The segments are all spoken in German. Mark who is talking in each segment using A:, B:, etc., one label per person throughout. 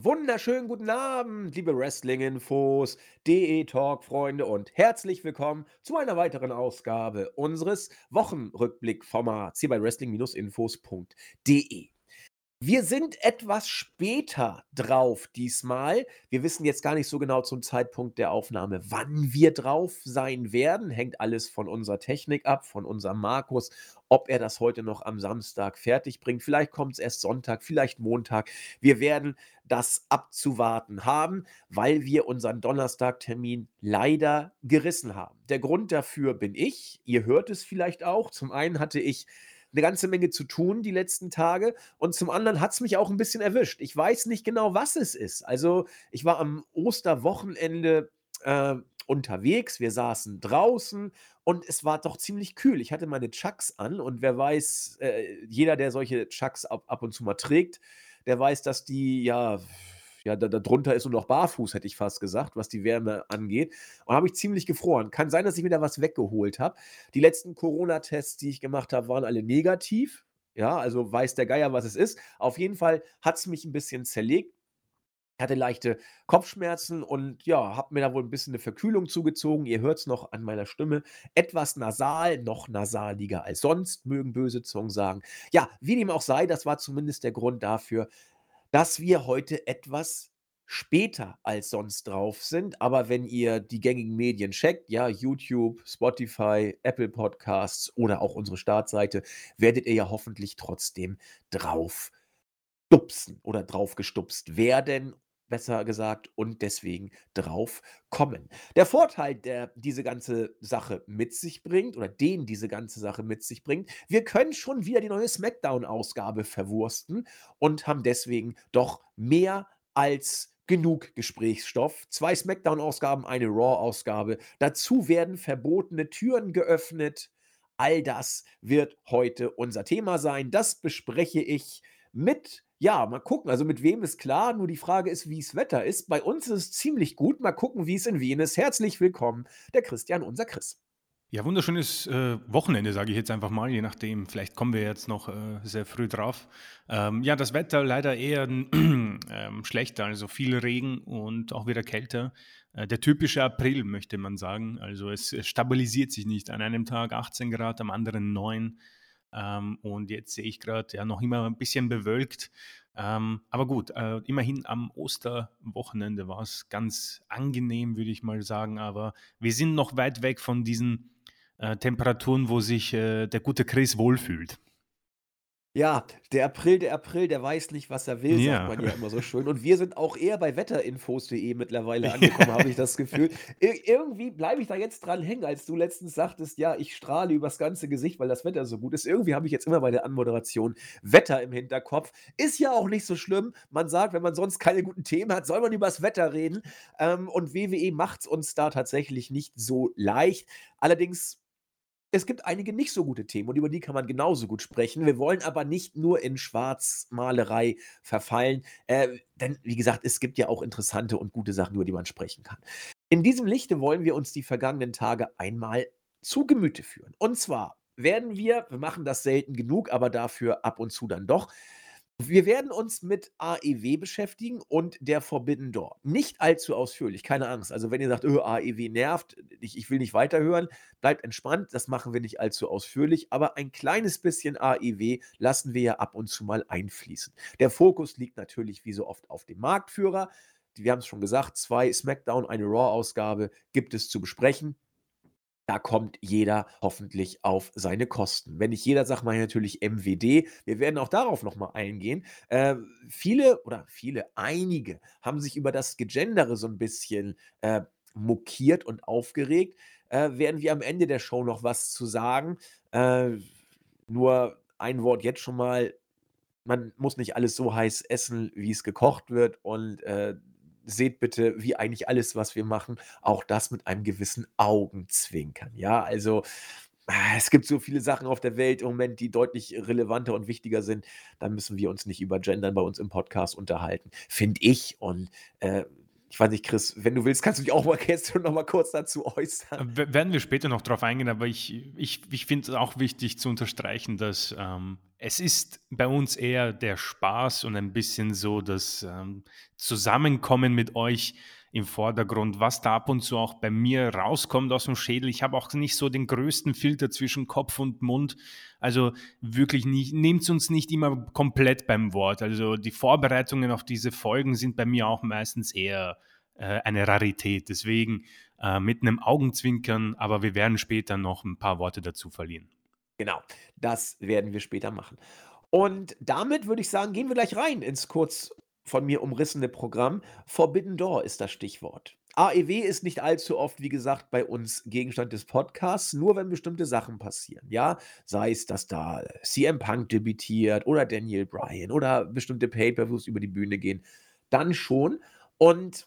A: Wunderschönen guten Abend, liebe Wrestling-Infos, DE-Talk-Freunde und herzlich willkommen zu einer weiteren Ausgabe unseres Wochenrückblick-Formats hier bei wrestling-infos.de. Wir sind etwas später drauf diesmal. Wir wissen jetzt gar nicht so genau zum Zeitpunkt der Aufnahme, wann wir drauf sein werden. Hängt alles von unserer Technik ab, von unserem Markus, ob er das heute noch am Samstag fertig bringt. Vielleicht kommt es erst Sonntag, vielleicht Montag. Wir werden das abzuwarten haben, weil wir unseren Donnerstagtermin leider gerissen haben. Der Grund dafür bin ich. Ihr hört es vielleicht auch. Zum einen hatte ich eine ganze Menge zu tun die letzten Tage und zum anderen hat es mich auch ein bisschen erwischt. Ich weiß nicht genau, was es ist. Also, ich war am Osterwochenende, äh, unterwegs. Wir saßen draußen und es war doch ziemlich kühl. Ich hatte meine Chucks an und wer weiß, äh, jeder, der solche Chucks ab ab und zu mal trägt, der weiß, dass die ja ja, da, da drunter ist nur noch barfuß, hätte ich fast gesagt, was die Wärme angeht. Und habe ich ziemlich gefroren. Kann sein, dass ich wieder was weggeholt habe. Die letzten Corona-Tests, die ich gemacht habe, waren alle negativ. Ja, also weiß der Geier, was es ist. Auf jeden Fall hat es mich ein bisschen zerlegt. Ich hatte leichte Kopfschmerzen und ja, habe mir da wohl ein bisschen eine Verkühlung zugezogen. Ihr hört es noch an meiner Stimme. Etwas nasal, noch nasaliger als sonst, mögen böse Zungen sagen. Ja, wie dem auch sei, das war zumindest der Grund dafür, dass wir heute etwas später als sonst drauf sind. Aber wenn ihr die gängigen Medien checkt, ja, YouTube, Spotify, Apple Podcasts oder auch unsere Startseite, werdet ihr ja hoffentlich trotzdem drauf stupsen oder drauf gestupst werden besser gesagt, und deswegen drauf kommen. Der Vorteil, der diese ganze Sache mit sich bringt, oder den diese ganze Sache mit sich bringt, wir können schon wieder die neue SmackDown-Ausgabe verwursten und haben deswegen doch mehr als genug Gesprächsstoff. Zwei SmackDown-Ausgaben, eine Raw-Ausgabe. Dazu werden verbotene Türen geöffnet. All das wird heute unser Thema sein. Das bespreche ich mit ja, mal gucken. Also mit wem ist klar, nur die Frage ist, wie es Wetter ist. Bei uns ist es ziemlich gut. Mal gucken, wie es in Wien ist. Herzlich willkommen, der Christian, unser Chris.
B: Ja, wunderschönes äh, Wochenende, sage ich jetzt einfach mal, je nachdem. Vielleicht kommen wir jetzt noch äh, sehr früh drauf. Ähm, ja, das Wetter leider eher ähm, schlechter, also viel Regen und auch wieder kälter. Äh, der typische April, möchte man sagen. Also es, es, stabilisiert sich nicht. An einem Tag 18 Grad, am anderen 9. Ähm, und jetzt sehe ich gerade ja noch immer ein bisschen bewölkt. Ähm, aber gut, äh, immerhin am Osterwochenende war es ganz angenehm, würde ich mal sagen. Aber wir sind noch weit weg von diesen äh, Temperaturen, wo sich äh, der gute Chris wohlfühlt.
A: Ja, der April, der April, der weiß nicht, was er will, sagt man ja immer so schön. Und wir sind auch eher bei wetterinfos.de mittlerweile angekommen, habe ich das Gefühl. Ir irgendwie bleibe ich da jetzt dran hängen, als du letztens sagtest, ja, ich strahle übers ganze Gesicht, weil das Wetter so gut ist. Irgendwie habe ich jetzt immer bei der Anmoderation Wetter im Hinterkopf. Ist ja auch nicht so schlimm. Man sagt, wenn man sonst keine guten Themen hat, soll man übers Wetter reden. Ähm, und WWE macht es uns da tatsächlich nicht so leicht. Allerdings es gibt einige nicht so gute Themen und über die kann man genauso gut sprechen. Wir wollen aber nicht nur in Schwarzmalerei verfallen, äh, denn wie gesagt, es gibt ja auch interessante und gute Sachen, über die man sprechen kann. In diesem Lichte wollen wir uns die vergangenen Tage einmal zu Gemüte führen. Und zwar werden wir, wir machen das selten genug, aber dafür ab und zu dann doch, wir werden uns mit AEW beschäftigen und der Forbidden Door. Nicht allzu ausführlich, keine Angst. Also, wenn ihr sagt: „Öh, AEW nervt, ich ich will nicht weiterhören“, bleibt entspannt, das machen wir nicht allzu ausführlich, aber ein kleines bisschen AEW lassen wir ja ab und zu mal einfließen. Der Fokus liegt natürlich wie so oft auf dem Marktführer. Wir haben es schon gesagt, zwei SmackDown, eine Raw-Ausgabe gibt es zu besprechen. Da kommt jeder hoffentlich auf seine Kosten. Wenn nicht jeder, sagt man natürlich MWD. Wir werden auch darauf nochmal eingehen. Äh, viele oder viele, einige haben sich über das Gegendere so ein bisschen äh, mokiert und aufgeregt. Äh, werden wir am Ende der Show noch was zu sagen. Äh, nur ein Wort jetzt schon mal. Man muss nicht alles so heiß essen, wie es gekocht wird. Und äh, seht bitte, wie eigentlich alles, was wir machen, auch das mit einem gewissen Augenzwinkern. Ja, also ah, es gibt so viele Sachen auf der Welt im Moment, die deutlich relevanter und wichtiger sind. Da müssen wir uns nicht über Gendern bei uns im Podcast unterhalten, finde ich. Und äh, Ich weiß nicht, Chris, wenn du willst, kannst du dich auch mal jetzt noch mal kurz dazu äußern.
B: Werden wir später noch drauf eingehen, aber ich ich ich finde es auch wichtig zu unterstreichen, dass, ähm, es ist bei uns eher der Spaß und ein bisschen so das, ähm, Zusammenkommen mit euch im Vordergrund, was da ab und zu auch bei mir rauskommt aus dem Schädel. Ich habe auch nicht so den größten Filter zwischen Kopf und Mund. Also wirklich nicht, nehmt uns nicht immer komplett beim Wort. Also die Vorbereitungen auf diese Folgen sind bei mir auch meistens eher äh, eine Rarität. Deswegen äh, mit einem Augenzwinkern, aber wir werden später noch ein paar Worte dazu verlieren.
A: Genau, das werden wir später machen. Und damit würde ich sagen, gehen wir gleich rein ins kurz von mir umrissene Programm. Forbidden Door ist das Stichwort. AEW ist nicht allzu oft, wie gesagt, bei uns Gegenstand des Podcasts, nur wenn bestimmte Sachen passieren, ja? Sei es, dass da CM Punk debütiert oder Daniel Bryan oder bestimmte Pay-Per-Views über die Bühne gehen, dann schon. Und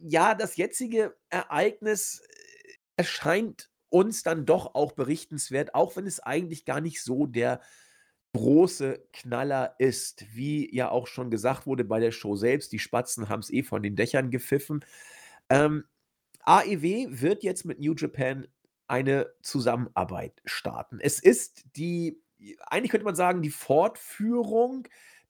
A: ja, das jetzige Ereignis äh, erscheint uns dann doch auch berichtenswert, auch wenn es eigentlich gar nicht so der große Knaller ist. Wie ja auch schon gesagt wurde bei der Show selbst, die Spatzen haben es eh von den Dächern gepfiffen. Ähm, AEW wird jetzt mit New Japan eine Zusammenarbeit starten. Es ist die, eigentlich könnte man sagen, die Fortführung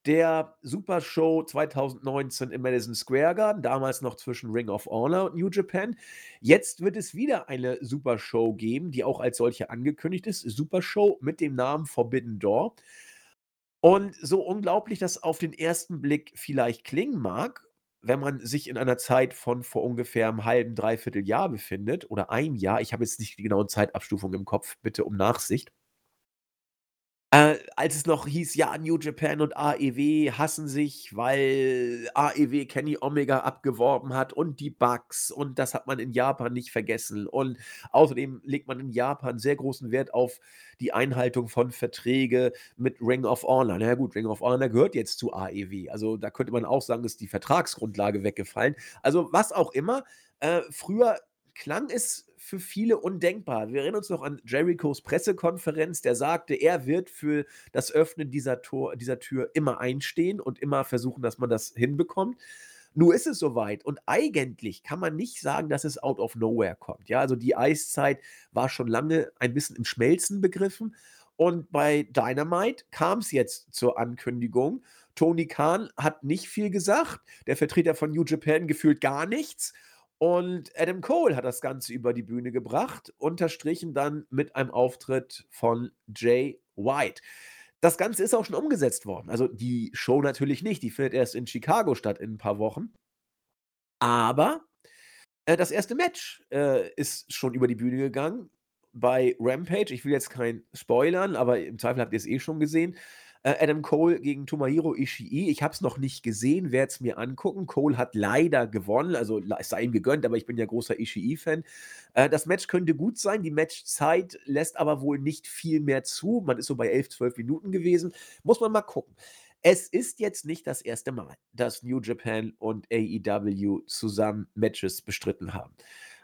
A: der Super Show 2019 im Madison Square Garden, damals noch zwischen Ring of Honor und New Japan. Jetzt wird es wieder eine Super Show geben, die auch als solche angekündigt ist. Super Show mit dem Namen Forbidden Door. Und so unglaublich das auf den ersten Blick vielleicht klingen mag, wenn man sich in einer Zeit von vor ungefähr einem halben, dreiviertel Jahr befindet oder ein Jahr, ich habe jetzt nicht die genauen Zeitabstufungen im Kopf, bitte um Nachsicht. Äh, als es noch hieß, ja, New Japan und AEW hassen sich, weil AEW Kenny Omega abgeworben hat und die Bugs und das hat man in Japan nicht vergessen. Und außerdem legt man in Japan sehr großen Wert auf die Einhaltung von Verträge mit Ring of Honor. Na gut, Ring of Honor gehört jetzt zu AEW. Also da könnte man auch sagen, ist die Vertragsgrundlage weggefallen. Also was auch immer. Äh, früher klang es für viele undenkbar. Wir erinnern uns noch an Jerichos Pressekonferenz, der sagte, er wird für das Öffnen dieser, Tor, dieser Tür immer einstehen und immer versuchen, dass man das hinbekommt. Nur ist es soweit. Und eigentlich kann man nicht sagen, dass es out of nowhere kommt. Ja, also die Eiszeit war schon lange ein bisschen im Schmelzen begriffen. Und bei Dynamite kam es jetzt zur Ankündigung. Tony Khan hat nicht viel gesagt. Der Vertreter von New Japan gefühlt gar nichts. Und Adam Cole hat das Ganze über die Bühne gebracht, unterstrichen dann mit einem Auftritt von Jay White. Das Ganze ist auch schon umgesetzt worden. Also die Show natürlich nicht, die findet erst in Chicago statt in ein paar Wochen. Aber äh, das erste Match äh, ist schon über die Bühne gegangen bei Rampage. Ich will jetzt kein Spoilern, aber im Zweifel habt ihr es eh schon gesehen. Äh, Adam Cole gegen Tomohiro Ishii. Ich habe es noch nicht gesehen, werde es mir angucken. Cole hat leider gewonnen, also es sei ihm gegönnt, aber ich bin ja großer Ishii-Fan. Äh, das Match könnte gut sein, die Matchzeit lässt aber wohl nicht viel mehr zu. Man ist so bei 11, 12 Minuten gewesen. Muss man mal gucken. Es ist jetzt nicht das erste Mal, dass New Japan und AEW zusammen Matches bestritten haben.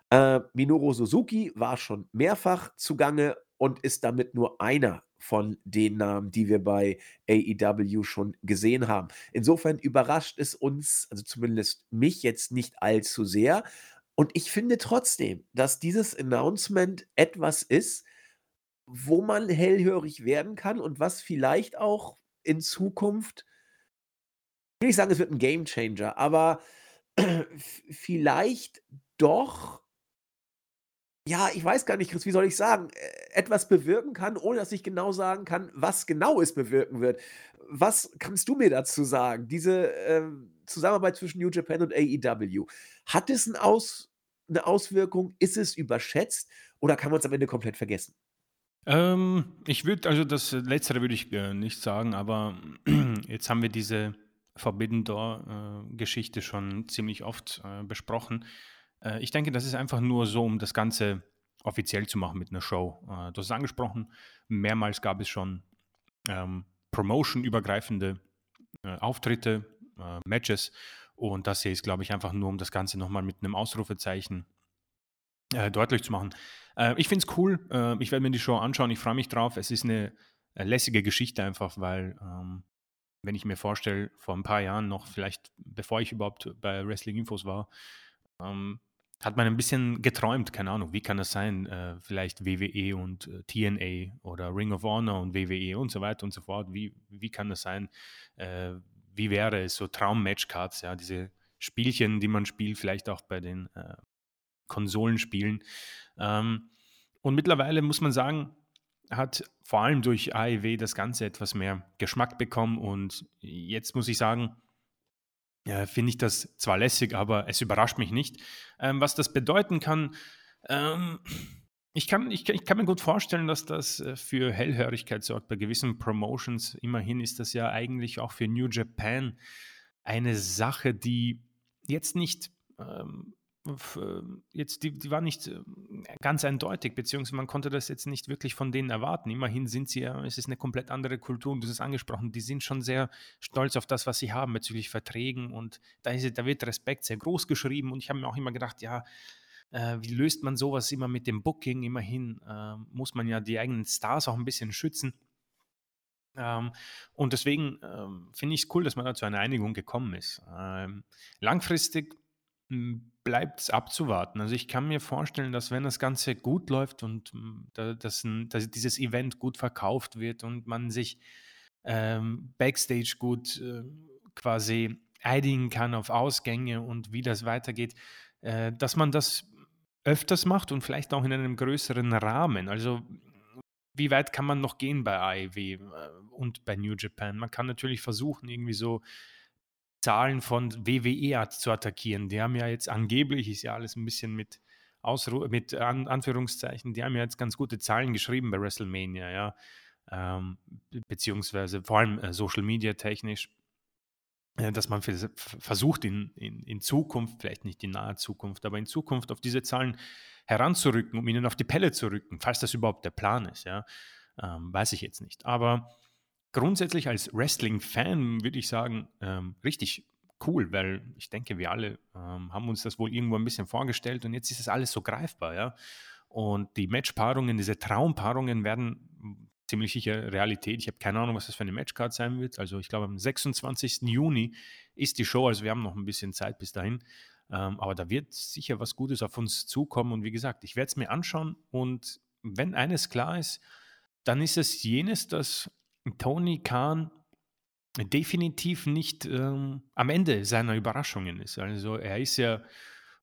A: Äh, Minoru Suzuki war schon mehrfach zugange und ist damit nur einer von den Namen, die wir bei AEW schon gesehen haben. Insofern überrascht es uns, also zumindest mich jetzt nicht allzu sehr. Und ich finde trotzdem, dass dieses Announcement etwas ist, wo man hellhörig werden kann und was vielleicht auch in Zukunft, ich will nicht sagen, es wird ein Game Changer, aber vielleicht doch ja, ich weiß gar nicht, Chris, wie soll ich sagen, äh, etwas bewirken kann, ohne dass ich genau sagen kann, was genau es bewirken wird. Was kannst du mir dazu sagen? Diese ähm, Zusammenarbeit zwischen New Japan und AEW, hat es 'n Aus 'ne Auswirkung? Ist es überschätzt oder kann man es am Ende komplett vergessen?
B: Ähm, ich würde also das Letztere würde ich, äh, nicht sagen, aber jetzt haben wir diese Forbidden Door, äh, schon ziemlich oft, äh, besprochen. Äh, ich denke, das ist einfach nur so, um das Ganze offiziell zu machen mit einer Show. Äh, du hast es angesprochen, mehrmals gab es schon ähm, Promotion-übergreifende äh, Auftritte, äh, Matches und das hier ist, glaube ich, einfach nur, um das Ganze nochmal mit einem Ausrufezeichen äh, deutlich zu machen. Äh, ich finde es cool, ich werde mir die Show anschauen, ich freue mich drauf. Es ist eine lässige Geschichte einfach, weil ähm, wenn ich mir vorstelle, vor ein paar Jahren noch, vielleicht bevor ich überhaupt bei Wrestling Infos war, ähm, hat man ein bisschen geträumt, keine Ahnung, wie kann das sein? Äh, vielleicht WWE und äh, TNA oder Ring of Honor und WWE und so weiter und so fort. Wie, wie kann das sein? Äh, wie wäre es so Traum-Matchcards, ja, diese Spielchen, die man spielt, vielleicht auch bei den äh, Konsolenspielen. Ähm, und mittlerweile muss man sagen, hat vor allem durch AEW das Ganze etwas mehr Geschmack bekommen und jetzt muss ich sagen, ja, finde ich das zwar lässig, aber es überrascht mich nicht. Ähm, was das bedeuten kann, ähm, ich, kann, ich, ich, kann mir gut vorstellen, dass das äh, für Hellhörigkeit sorgt. Bei gewissen Promotions, immerhin ist das ja eigentlich auch für New Japan eine Sache, die jetzt nicht ähm, äh, jetzt, die, die war nicht äh, ganz eindeutig, beziehungsweise man konnte das jetzt nicht wirklich von denen erwarten. Immerhin sind sie ja, es ist eine komplett andere Kultur und du hast es angesprochen, die sind schon sehr stolz auf das, was sie haben bezüglich Verträgen und da, ist, da wird Respekt sehr groß geschrieben und ich habe mir auch immer gedacht, ja, äh, wie löst man sowas immer mit dem Booking? Immerhin äh, muss man ja die eigenen Stars auch ein bisschen schützen. Ähm, und deswegen ähm, finde ich es cool, dass man da zu einer Einigung gekommen ist. Ähm, langfristig bleibt es abzuwarten. Also ich kann mir vorstellen, dass wenn das Ganze gut läuft und hm, da, dass, dass dieses Event gut verkauft wird und man sich ähm, backstage gut äh, quasi einigen kann auf Ausgänge und wie das weitergeht, äh, dass man das öfters macht und vielleicht auch in einem größeren Rahmen. Also wie weit kann man noch gehen bei AEW äh, und bei New Japan? Man kann natürlich versuchen, irgendwie so Zahlen von WWE zu attackieren. Die haben ja jetzt angeblich, ist ja alles ein bisschen mit, Ausru mit An Anführungszeichen, die haben ja jetzt ganz gute Zahlen geschrieben bei WrestleMania, ja. Ähm, beziehungsweise vor allem äh, Social Media technisch, äh, dass man versucht in, in, in Zukunft, vielleicht nicht in naher Zukunft, aber in Zukunft auf diese Zahlen heranzurücken, um ihnen auf die Pelle zu rücken, falls das überhaupt der Plan ist, ja. Ähm, weiß ich jetzt nicht. Aber grundsätzlich als Wrestling-Fan würde ich sagen, ähm, richtig cool, weil ich denke, wir alle ähm, haben uns das wohl irgendwo ein bisschen vorgestellt und jetzt ist es alles so greifbar, ja. Und die Matchpaarungen, diese Traumpaarungen werden ziemlich sicher Realität. Ich habe keine Ahnung, was das für eine Matchcard sein wird. Also ich glaube, am 26. Juni ist die Show, also wir haben noch ein bisschen Zeit bis dahin. Ähm, aber da wird sicher was Gutes auf uns zukommen. Und wie gesagt, ich werde es mir anschauen und wenn eines klar ist, dann ist es jenes, dass Tony Khan definitiv nicht ähm, am Ende seiner Überraschungen ist. Also er ist ja,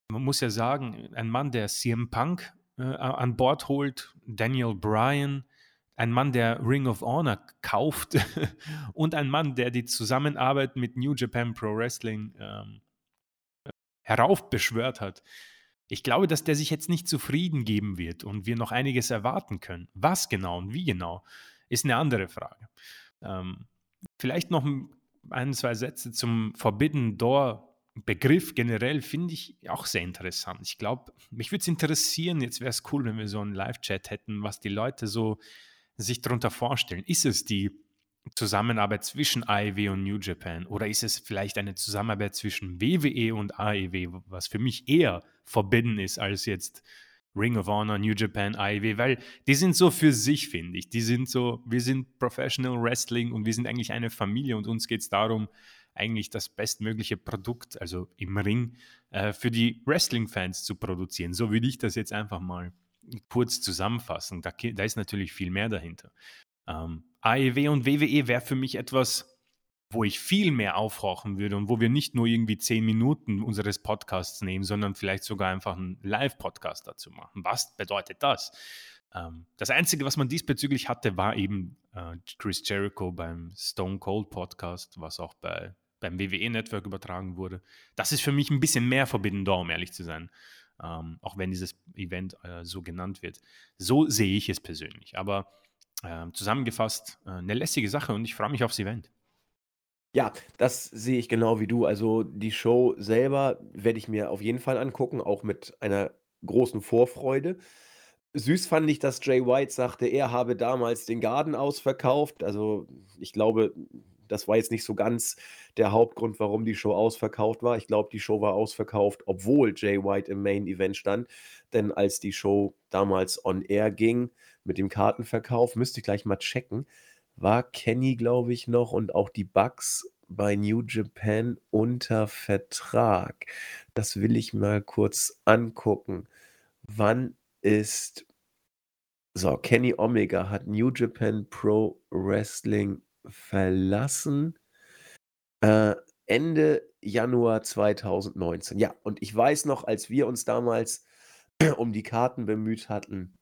B: man muss ja sagen, ein Mann, der CM Punk äh, an Bord holt, Daniel Bryan, ein Mann, der Ring of Honor kauft und ein Mann, der die Zusammenarbeit mit New Japan Pro Wrestling ähm, heraufbeschwört hat. Ich glaube, dass der sich jetzt nicht zufrieden geben wird und wir noch einiges erwarten können. Was genau und wie genau, ist eine andere Frage. Ähm, vielleicht noch ein, zwei Sätze zum Forbidden Door Begriff generell finde ich auch sehr interessant. Ich glaube, mich würde es interessieren, jetzt wäre es cool, wenn wir so einen Live-Chat hätten, was die Leute so sich darunter vorstellen. Ist es die Zusammenarbeit zwischen AEW und New Japan oder ist es vielleicht eine Zusammenarbeit zwischen WWE und AEW, was für mich eher verbinden ist als jetzt Ring of Honor, New Japan, AEW, weil die sind so für sich, finde ich. Die sind so, wir sind Professional Wrestling und wir sind eigentlich eine Familie und uns geht es darum, eigentlich das bestmögliche Produkt, also im Ring, äh, für die Wrestling-Fans zu produzieren. So würde ich das jetzt einfach mal kurz zusammenfassen. Da, da ist natürlich viel mehr dahinter. Ähm, AEW und WWE wäre für mich etwas, wo ich viel mehr aufrauchen würde und wo wir nicht nur irgendwie zehn Minuten unseres Podcasts nehmen, sondern vielleicht sogar einfach einen Live-Podcast dazu machen. Was bedeutet das? Ähm, das Einzige, was man diesbezüglich hatte, war eben äh, Chris Jericho beim Stone Cold Podcast, was auch bei, beim WWE-Network übertragen wurde. Das ist für mich ein bisschen mehr Forbidden um ehrlich zu sein. Ähm, auch wenn dieses Event äh, so genannt wird. So sehe ich es persönlich. Aber äh, zusammengefasst, äh, eine lässige Sache und ich freue mich aufs Event.
A: Ja, das sehe ich genau wie du. Also, die Show selber werde ich mir auf jeden Fall angucken, auch mit einer großen Vorfreude. Süß fand ich, dass Jay White sagte, er habe damals den Garden ausverkauft. Also, ich glaube, das war jetzt nicht so ganz der Hauptgrund, warum die Show ausverkauft war. Ich glaube, die Show war ausverkauft, obwohl Jay White im Main Event stand. Denn als die Show damals on air ging mit dem Kartenverkauf, müsste ich gleich mal checken, war Kenny, glaube ich, noch und auch die Bucks bei New Japan unter Vertrag. Das will ich mal kurz angucken. Wann ist so, Kenny Omega hat New Japan Pro Wrestling verlassen. Äh, Ende Januar 2019. Ja, und ich weiß noch, als wir uns damals um die Karten bemüht hatten,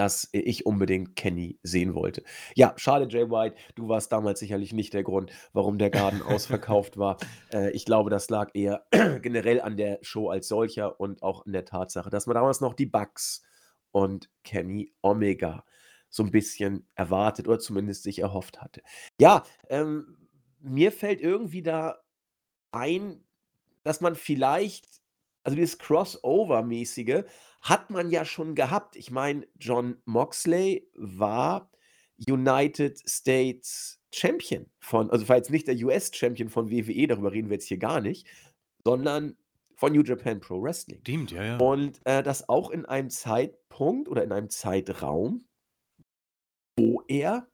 A: dass ich unbedingt Kenny sehen wollte. Ja, schade, Jay White, du warst damals sicherlich nicht der Grund, warum der Garten ausverkauft war. Äh, ich glaube, das lag eher generell an der Show als solcher und auch an der Tatsache, dass man damals noch die Bugs und Kenny Omega so ein bisschen erwartet oder zumindest sich erhofft hatte. Ja, ähm, mir fällt irgendwie da ein, dass man vielleicht also dieses Crossover-mäßige hat man ja schon gehabt. Ich meine, John Moxley war United States Champion von also war jetzt nicht der US-Champion von WWE, darüber reden wir jetzt hier gar nicht, sondern von New Japan Pro Wrestling.
B: Stimmt, ja, ja.
A: Und, äh, das auch in einem Zeitpunkt oder in einem Zeitraum wo er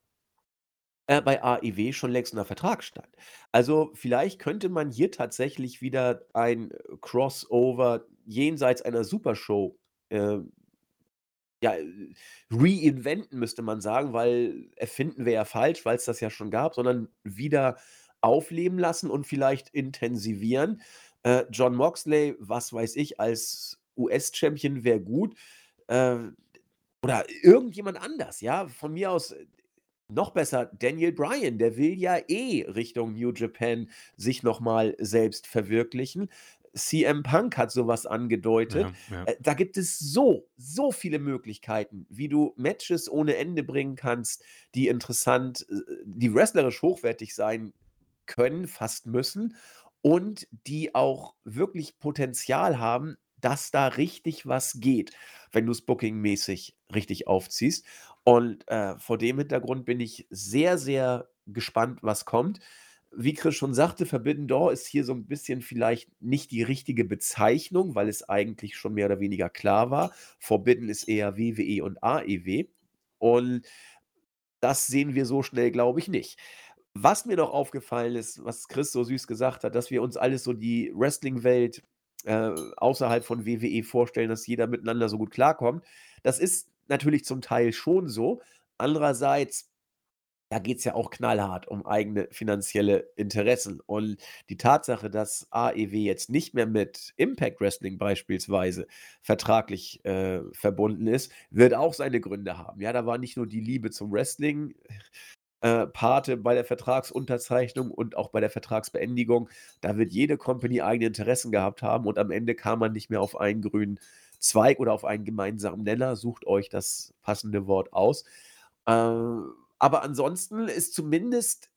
A: äh, bei AEW schon längst unter Vertrag stand. Also, vielleicht könnte man hier tatsächlich wieder ein äh, Crossover jenseits einer Supershow, äh, ja, reinventen, müsste man sagen, weil erfinden wäre ja falsch, weil es das ja schon gab, sondern wieder aufleben lassen und vielleicht intensivieren. Äh, John Moxley, was weiß ich, als US-Champion wäre gut. Äh, oder irgendjemand anders, ja? Von mir aus äh, noch besser Daniel Bryan, der will ja eh Richtung New Japan sich noch mal selbst verwirklichen. CM Punk hat sowas angedeutet.
B: Ja, ja.
A: Äh, da gibt es so, so viele Möglichkeiten, wie du Matches ohne Ende bringen kannst, die interessant, äh, die wrestlerisch hochwertig sein können, fast müssen und die auch wirklich Potenzial haben, dass da richtig was geht, wenn du es bookingmäßig richtig aufziehst. Und, äh, vor dem Hintergrund bin ich sehr, sehr gespannt, was kommt. Wie Chris schon sagte, Forbidden Door ist hier so ein bisschen vielleicht nicht die richtige Bezeichnung, weil es eigentlich schon mehr oder weniger klar war. Forbidden ist eher WWE und AEW und das sehen wir so schnell, glaube ich, nicht. Was mir noch aufgefallen ist, was Chris so süß gesagt hat, dass wir uns alles so die Wrestling-Welt äh, außerhalb von WWE vorstellen, dass jeder miteinander so gut klarkommt. Das ist natürlich zum Teil schon so. Andererseits, da geht es ja auch knallhart um eigene finanzielle Interessen. Und die Tatsache, dass AEW jetzt nicht mehr mit Impact Wrestling beispielsweise vertraglich äh, verbunden ist, wird auch seine Gründe haben. Ja, da war nicht nur die Liebe zum Wrestling äh, Pate bei der Vertragsunterzeichnung und auch bei der Vertragsbeendigung. Da wird jede Company eigene Interessen gehabt haben und am Ende kam man nicht mehr auf einen grünen Zweig oder auf einen gemeinsamen Nenner. Sucht euch das passende Wort aus. Äh, aber ansonsten ist zumindest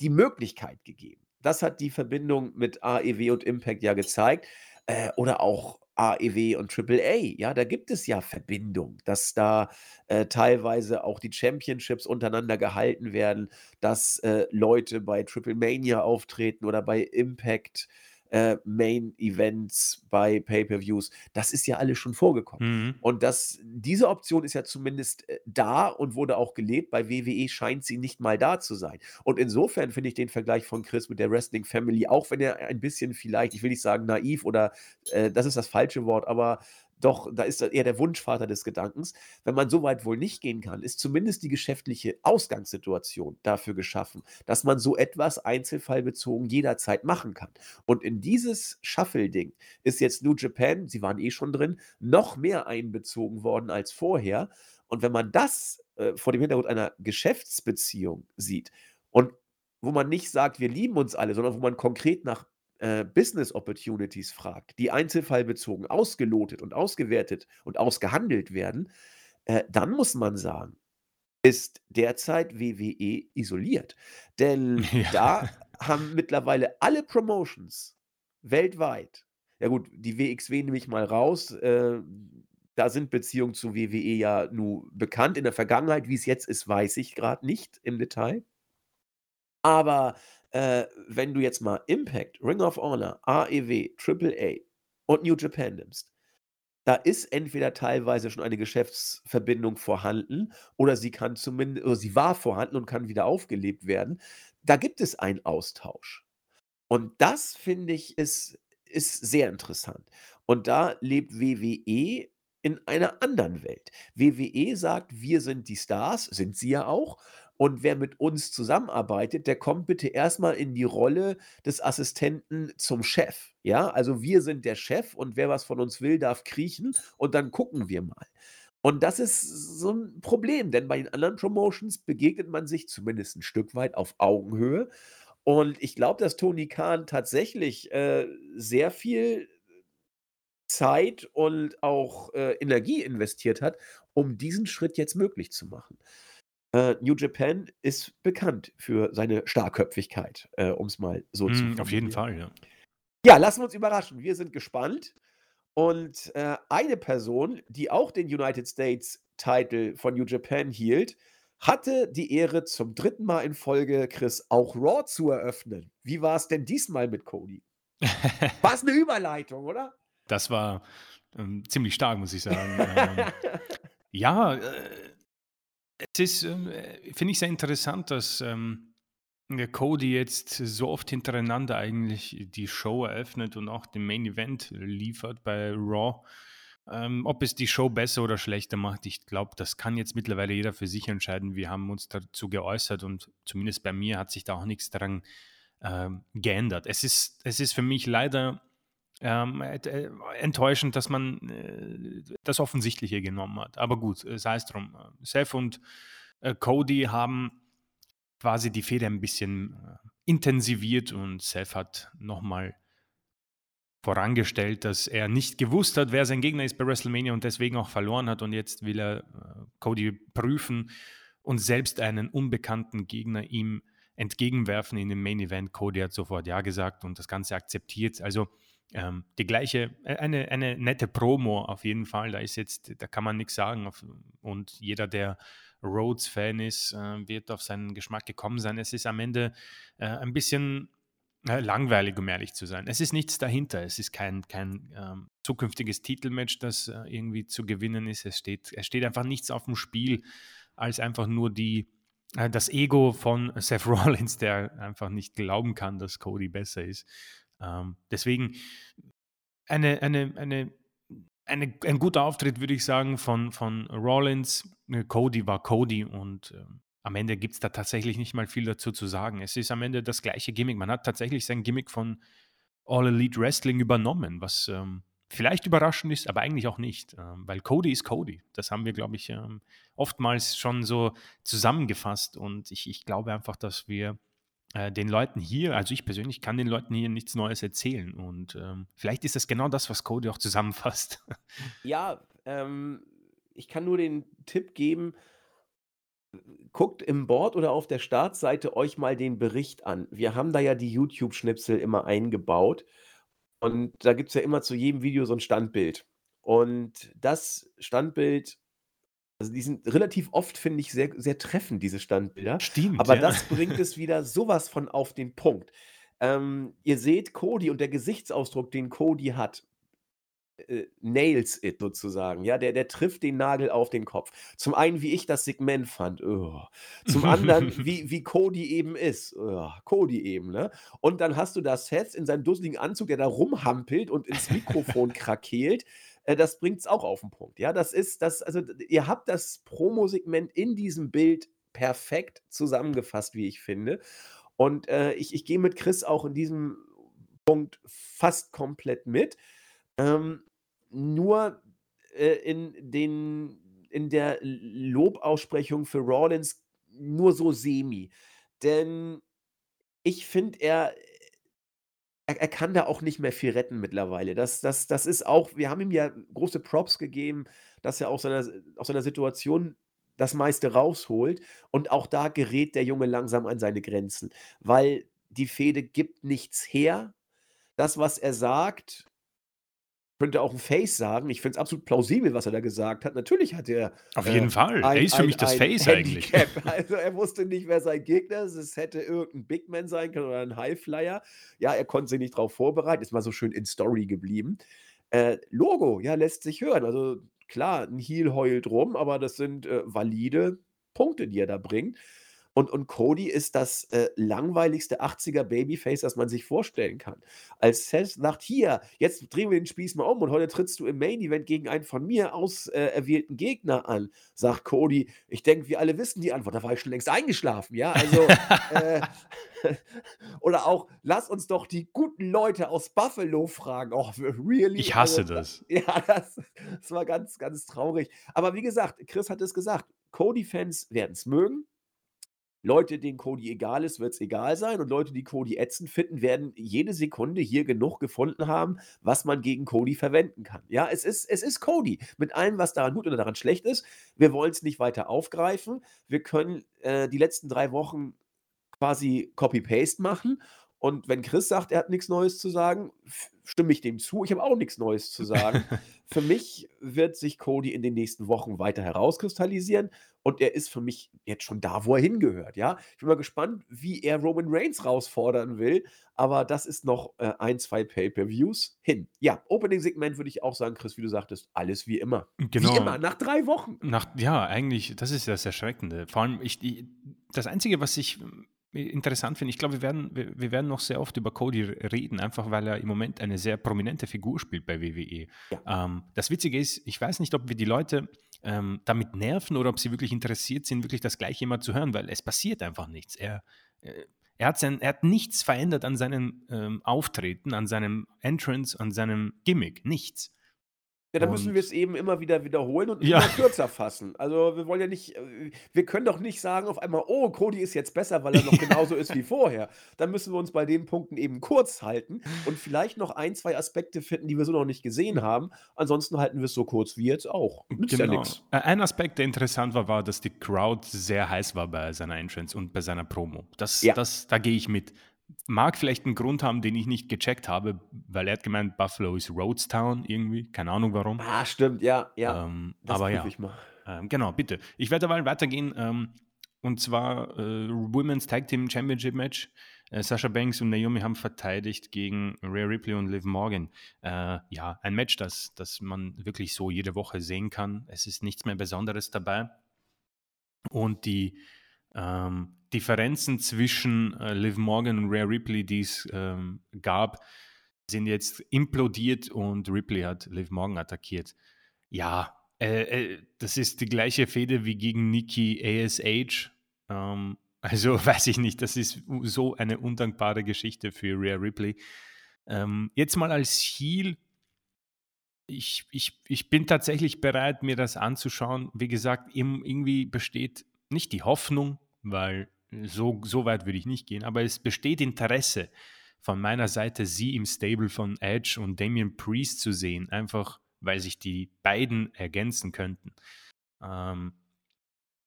A: die Möglichkeit gegeben. Das hat die Verbindung mit AEW und Impact ja gezeigt. Äh, oder auch AEW und AAA, ja, da gibt es ja Verbindung, dass da äh, teilweise auch die Championships untereinander gehalten werden, dass äh, Leute bei Triple Mania auftreten oder bei Impact äh, Main-Events, bei Pay-per-Views. Das ist ja alles schon vorgekommen.
B: Mhm.
A: Und das, diese Option ist ja zumindest äh, da und wurde auch gelebt. Bei WWE scheint sie nicht mal da zu sein. Und insofern finde ich den Vergleich von Chris mit der Wrestling Family, auch wenn er ein bisschen vielleicht, ich will nicht sagen naiv oder äh, das ist das falsche Wort, aber doch, da ist eher der Wunschvater des Gedankens. Wenn man so weit wohl nicht gehen kann, ist zumindest die geschäftliche Ausgangssituation dafür geschaffen, dass man so etwas einzelfallbezogen jederzeit machen kann. Und in dieses Shuffle-Ding ist jetzt New Japan, sie waren eh schon drin, noch mehr einbezogen worden als vorher. Und wenn man das äh, vor dem Hintergrund einer Geschäftsbeziehung sieht und wo man nicht sagt, wir lieben uns alle, sondern wo man konkret nach äh, Business Opportunities fragt, die einzelfallbezogen ausgelotet und ausgewertet und ausgehandelt werden, äh, dann muss man sagen, ist derzeit WWE isoliert. Denn
B: Ja.
A: da haben mittlerweile alle Promotions weltweit, ja gut, die WXW nehme ich mal raus, äh, da sind Beziehungen zu WWE ja nun bekannt. In der Vergangenheit, wie es jetzt ist, weiß ich gerade nicht im Detail. Aber äh, wenn du jetzt mal Impact, Ring of Honor, AEW, AAA und New Japan nimmst, Da ist entweder teilweise schon eine Geschäftsverbindung vorhanden oder sie kann zumin oder sie war vorhanden und kann wieder aufgelebt werden. Da gibt es einen Austausch. Und das finde ich, ist ist sehr interessant. Und da lebt WWE in einer anderen Welt. WWE sagt: „Wir sind die Stars“, sind sie ja auch. Und wer mit uns zusammenarbeitet, der kommt bitte erstmal in die Rolle des Assistenten zum Chef. Ja, also wir sind der Chef und wer was von uns will, darf kriechen und dann gucken wir mal. Und das ist so ein Problem, denn bei den anderen Promotions begegnet man sich zumindest ein Stück weit auf Augenhöhe. Und ich glaube, dass Tony Khan tatsächlich, äh, sehr viel Zeit und auch, äh, Energie investiert hat, um diesen Schritt jetzt möglich zu machen. Äh, New Japan ist bekannt für seine Starrköpfigkeit, äh, um es mal so zu
B: Mhm, auf jeden. Fall, ja.
A: Ja, lassen wir uns überraschen. Wir sind gespannt. Und, äh, eine Person, die auch den United States Title von New Japan hielt, hatte die Ehre, zum dritten Mal in Folge, Chris, auch Raw zu eröffnen. Wie war es denn diesmal mit Cody? War's 'ne Überleitung, oder?
B: Das war, ähm, ziemlich stark, muss ich sagen. Ähm, ja, äh, es ist, ähm, äh, finde ich sehr interessant, dass, ähm, Cody jetzt so oft hintereinander eigentlich die Show eröffnet und auch den Main Event liefert bei Raw. Ähm, ob es die Show besser oder schlechter macht, ich glaube, das kann jetzt mittlerweile jeder für sich entscheiden. Wir haben uns dazu geäußert und zumindest bei mir hat sich da auch nichts daran ähm, geändert. Es ist, es ist für mich leider ähm, et- äh, enttäuschend, dass man äh, das Offensichtliche genommen hat. Aber gut, äh, sei es drum. Äh, Seth und äh, Cody haben quasi die Fehde ein bisschen äh, intensiviert und Seth hat nochmal vorangestellt, dass er nicht gewusst hat, wer sein Gegner ist bei WrestleMania und deswegen auch verloren hat und jetzt will er äh, Cody prüfen und selbst einen unbekannten Gegner ihm entgegenwerfen in dem Main Event. Cody hat sofort Ja gesagt und das Ganze akzeptiert. Also ähm, die gleiche, äh, eine, eine nette Promo auf jeden Fall. Da ist jetzt, da kann man nichts sagen. Und jeder, der Rhodes-Fan ist, äh, wird auf seinen Geschmack gekommen sein. Es ist am Ende äh, ein bisschen äh, langweilig, um ehrlich zu sein. Es ist nichts dahinter. Es ist kein, kein ähm, zukünftiges Titelmatch, das äh, irgendwie zu gewinnen ist. Es steht, es steht einfach nichts auf dem Spiel, als einfach nur die, das Ego von Seth Rollins, der einfach nicht glauben kann, dass Cody besser ist. Ähm, deswegen eine, eine, eine, eine, ein guter Auftritt, würde ich sagen, von, von Rollins. Äh, Cody war Cody und ähm, am Ende gibt es da tatsächlich nicht mal viel dazu zu sagen. Es ist am Ende das gleiche Gimmick. Man hat tatsächlich sein Gimmick von All Elite Wrestling übernommen, was ähm, vielleicht überraschend ist, aber eigentlich auch nicht, ähm, weil Cody ist Cody. Das haben wir, glaube ich, ähm, oftmals schon so zusammengefasst und ich, ich glaube einfach, dass wir äh, den Leuten hier, also ich persönlich kann den Leuten hier nichts Neues erzählen und ähm, vielleicht ist das genau das, was Cody auch zusammenfasst.
A: Ja, ähm, ich kann nur den Tipp geben, guckt im Board oder auf der Startseite euch mal den Bericht an. Wir haben da ja die YouTube-Schnipsel immer eingebaut und da gibt es ja immer zu jedem Video so ein Standbild. Und das Standbild also die sind relativ oft, finde ich, sehr sehr treffend, diese Standbilder.
B: Stimmt,
A: Aber
B: ja.
A: das bringt es wieder sowas von auf den Punkt. Ähm, ihr seht Cody und der Gesichtsausdruck, den Cody hat, äh, nails it sozusagen. Ja, der der trifft den Nagel auf den Kopf. Zum einen, wie ich das Segment fand, oh. Zum anderen, wie wie Cody eben ist. Oh, Cody eben, ne? Und dann hast du da Seth in seinem dusseligen Anzug, der da rumhampelt und ins Mikrofon krakeelt. Äh, das bringt's auch auf den Punkt. Ja, das ist das also, ihr habt das Promosegment in diesem Bild perfekt zusammengefasst, wie ich finde. Und, äh, ich ich gehe mit Chris auch in diesem Punkt fast komplett mit. Ähm, nur, äh, in den in der Lobaussprechung für Rollins nur so semi. Denn ich finde, er er er kann da auch nicht mehr viel retten mittlerweile. Das das das ist auch wir haben ihm ja große Props gegeben, dass er aus seiner aus seiner Situation das meiste rausholt und auch da gerät der Junge langsam an seine Grenzen, weil die Fehde gibt nichts her. Das, was er sagt könnte auch 'n Face sagen. Ich finde es absolut plausibel, was er da gesagt hat. Natürlich hat er,
B: Auf
A: äh,
B: jeden Fall. Er
A: ein
B: ist für
A: ein
B: mich das
A: ein
B: Face eigentlich.
A: Also, er wusste nicht, wer sein Gegner ist. Es hätte irgend 'n Big Man sein können oder 'n Highflyer. Ja, er konnte sich nicht drauf vorbereiten, ist mal so schön in Story geblieben. Äh, Logo, ja, lässt sich hören. Also klar, 'n Heel heult rum, aber das sind, äh, valide Punkte, die er da bringt. Und und Cody ist das, äh, langweiligste 80er Babyface, das man sich vorstellen kann. Als Seth sagt: „Hier, jetzt drehen wir den Spieß mal um und heute trittst du im Main Event gegen einen von mir aus äh, erwählten Gegner an“, sagt Cody: „Ich denke, wir alle wissen die Antwort.“ Da war ich schon längst eingeschlafen, ja? Also, äh, oder auch: „Lass uns doch die guten Leute aus Buffalo fragen.“ Oh, really?
B: Ich
A: Also,
B: hasse
A: da
B: das.
A: ja, das das war ganz, ganz traurig. Aber wie gesagt, Chris hat es gesagt, Cody-Fans werden's mögen. Leute, denen Cody egal ist, wird's egal sein und Leute, die Cody ätzend finden, werden jede Sekunde hier genug gefunden haben, was man gegen Cody verwenden kann. Ja, es ist es ist Cody mit allem, was daran gut oder daran schlecht ist. Wir wollen's nicht weiter aufgreifen. Wir können, äh, die letzten 3 Wochen quasi Copy Paste machen und wenn Chris sagt, er hat nix Neues zu sagen, stimme ich dem zu. Ich habe auch nix Neues zu sagen. Für mich wird sich Cody in den nächsten Wochen weiter herauskristallisieren und er ist für mich jetzt schon da, wo er hingehört, ja? Ich bin mal gespannt, wie er Roman Reigns herausfordern will, aber das ist noch, äh, 1, 2 Pay-per-Views hin. Ja, Opening-Segment würde ich auch sagen, Chris, wie du sagtest, alles wie immer. Wie
B: Genau.
A: immer, nach 3 Wochen.
B: Nach ja, eigentlich, das ist das Erschreckende. Vor allem, ich die das Einzige, was ich, interessant finde, ich glaube, wir werden wir wir werden noch sehr oft über Cody reden, einfach weil er im Moment eine sehr prominente Figur spielt bei WWE.
A: Ja.
B: Ähm, das Witzige ist, ich weiß nicht, ob wir die Leute, ähm, damit nerven oder ob sie wirklich interessiert sind, wirklich das Gleiche immer zu hören, weil es passiert einfach nichts. Er äh, er hat sein er hat nichts verändert an seinem, ähm, Auftreten, an seinem Entrance, an seinem Gimmick, nichts.
A: Ja, dann müssen
B: Und
A: wir's eben immer wieder wiederholen und
B: Ja.
A: immer kürzer fassen. Also, wir wollen ja nicht äh, wir können doch nicht sagen auf einmal: „Oh, Cody ist jetzt besser, weil er noch genauso ist wie vorher.“ Dann müssen wir uns bei den Punkten eben kurz halten und vielleicht noch 1, 2 Aspekte finden, die wir so noch nicht gesehen haben. Ansonsten halten wir's so kurz wie jetzt auch. Nützt ja
B: Genau. Äh, ein Aspekt, der interessant war, war, dass die Crowd sehr heiß war bei seiner Entrance und bei seiner Promo. Das
A: Ja.
B: das da gehe ich mit. Mag vielleicht 'n Grund haben, den ich nicht gecheckt habe, weil er hat gemeint, Buffalo ist Rhodestown irgendwie, keine Ahnung warum.
A: Ah, stimmt, ja, ja.
B: Ähm, aber ja. Ähm, genau, bitte. Ich werde derweil weitergehen, ähm, und zwar, äh, Women's Tag Team Championship Match. Äh, Sasha Banks und Naomi haben verteidigt gegen Rhea Ripley und Liv Morgan. Äh, ja, ein Match, das das man wirklich so jede Woche sehen kann. Es ist nichts mehr Besonderes dabei. Und die, ähm, Differenzen zwischen, äh, Liv Morgan und Rhea Ripley, die es, ähm, gab, sind jetzt implodiert und Ripley hat Liv Morgan attackiert. Ja, äh, äh, das ist die gleiche Fehde wie gegen Nikki ASH. Ähm, also weiß ich nicht, das ist so eine undankbare Geschichte für Rhea Ripley. Ähm, jetzt mal als Heel ich ich ich bin tatsächlich bereit, mir das anzuschauen. Wie gesagt, irgendwie besteht nicht die Hoffnung, weil so so weit würde ich nicht gehen, aber es besteht Interesse von meiner Seite, sie im Stable von Edge und Damian Priest zu sehen, einfach weil sich die beiden ergänzen könnten. Ähm,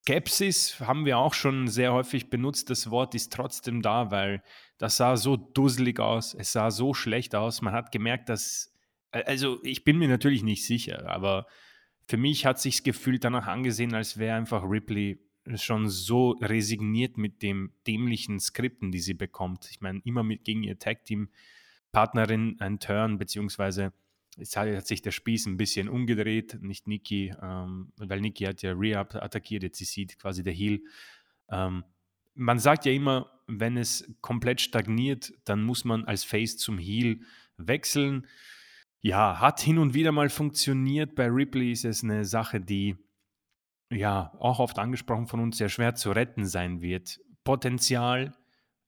B: Skepsis haben wir auch schon sehr häufig benutzt. Das Wort ist trotzdem da, weil das sah so dusselig aus. Es sah so schlecht aus. Man hat gemerkt, dass a also, ich bin mir natürlich nicht sicher, aber für mich hat sich's gefühlt danach angesehen, als wäre einfach Ripley schon so resigniert mit dem dämlichen Skripten, die sie bekommt. Ich meine, immer mit gegen ihr Tag-Team-Partnerin ein Turn, beziehungsweise jetzt hat sich der Spieß 'n bisschen umgedreht, nicht Nikki, ähm, weil Nikki hat ja Rhea at attackiert, jetzt sie quasi der Heel. Ähm, man sagt ja immer, wenn es komplett stagniert, dann muss man als Face zum Heel wechseln. Ja, hat hin und wieder mal funktioniert. Bei Ripley ist es 'ne Sache, die, ja, auch oft angesprochen von uns, sehr schwer zu retten sein wird. Potenzial,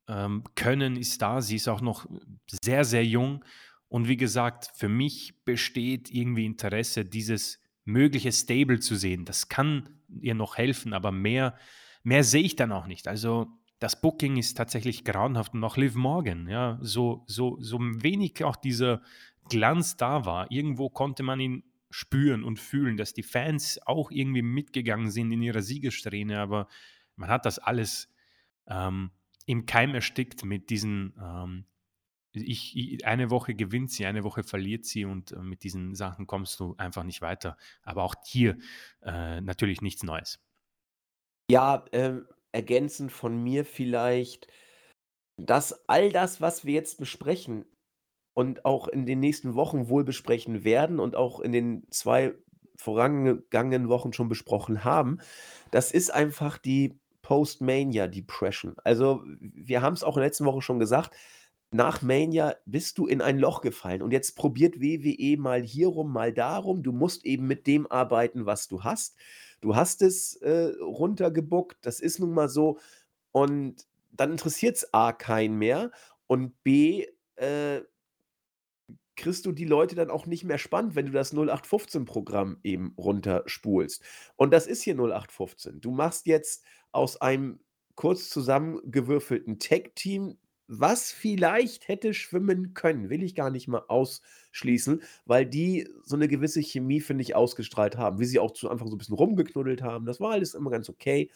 B: ähm, Können ist da. Sie ist auch noch sehr, sehr jung. Und wie gesagt, für mich besteht irgendwie Interesse, dieses mögliche Stable zu sehen. Das kann ihr noch helfen, aber mehr mehr sehe ich dann auch nicht. Also, das Booking ist tatsächlich grauenhaft und auch Liv Morgan, ja, so so so wenig auch dieser Glanz da war. Irgendwo konnte man ihn spüren und fühlen, dass die Fans auch irgendwie mitgegangen sind in ihrer Siegessträhne, aber man hat das alles, ähm, im Keim erstickt mit diesen, ähm ich i eine Woche gewinnt sie, eine Woche verliert sie und, äh, mit diesen Sachen kommst du einfach nicht weiter. Aber auch hier, äh, natürlich nichts Neues.
A: Ja, ähm, ergänzend von mir vielleicht, dass all das, was wir jetzt besprechen und auch in den nächsten Wochen wohl besprechen werden und auch in den 2 vorangegangenen Wochen schon besprochen haben. Das ist einfach die Post-Mania Depression. Also, wir haben es auch in der letzten Woche schon gesagt, nach Mania bist du in ein Loch gefallen und jetzt probiert WWE mal hier rum, mal darum. Du musst eben mit dem arbeiten, was du hast. Du hast es, äh, runtergebuckt, das ist nun mal so und dann interessiert es A keinen mehr und B, äh kriegst du die Leute dann auch nicht mehr spannend, wenn du das 0815-Programm eben runterspulst. Und das ist hier 0815. Du machst jetzt aus einem kurz zusammengewürfelten Tech-Team, was vielleicht hätte schwimmen können, will ich gar nicht mal ausschließen, weil die so eine gewisse Chemie, finde ich, ausgestrahlt haben, wie sie auch zu Anfang so ein bisschen rumgeknuddelt haben. Das war alles immer ganz okay.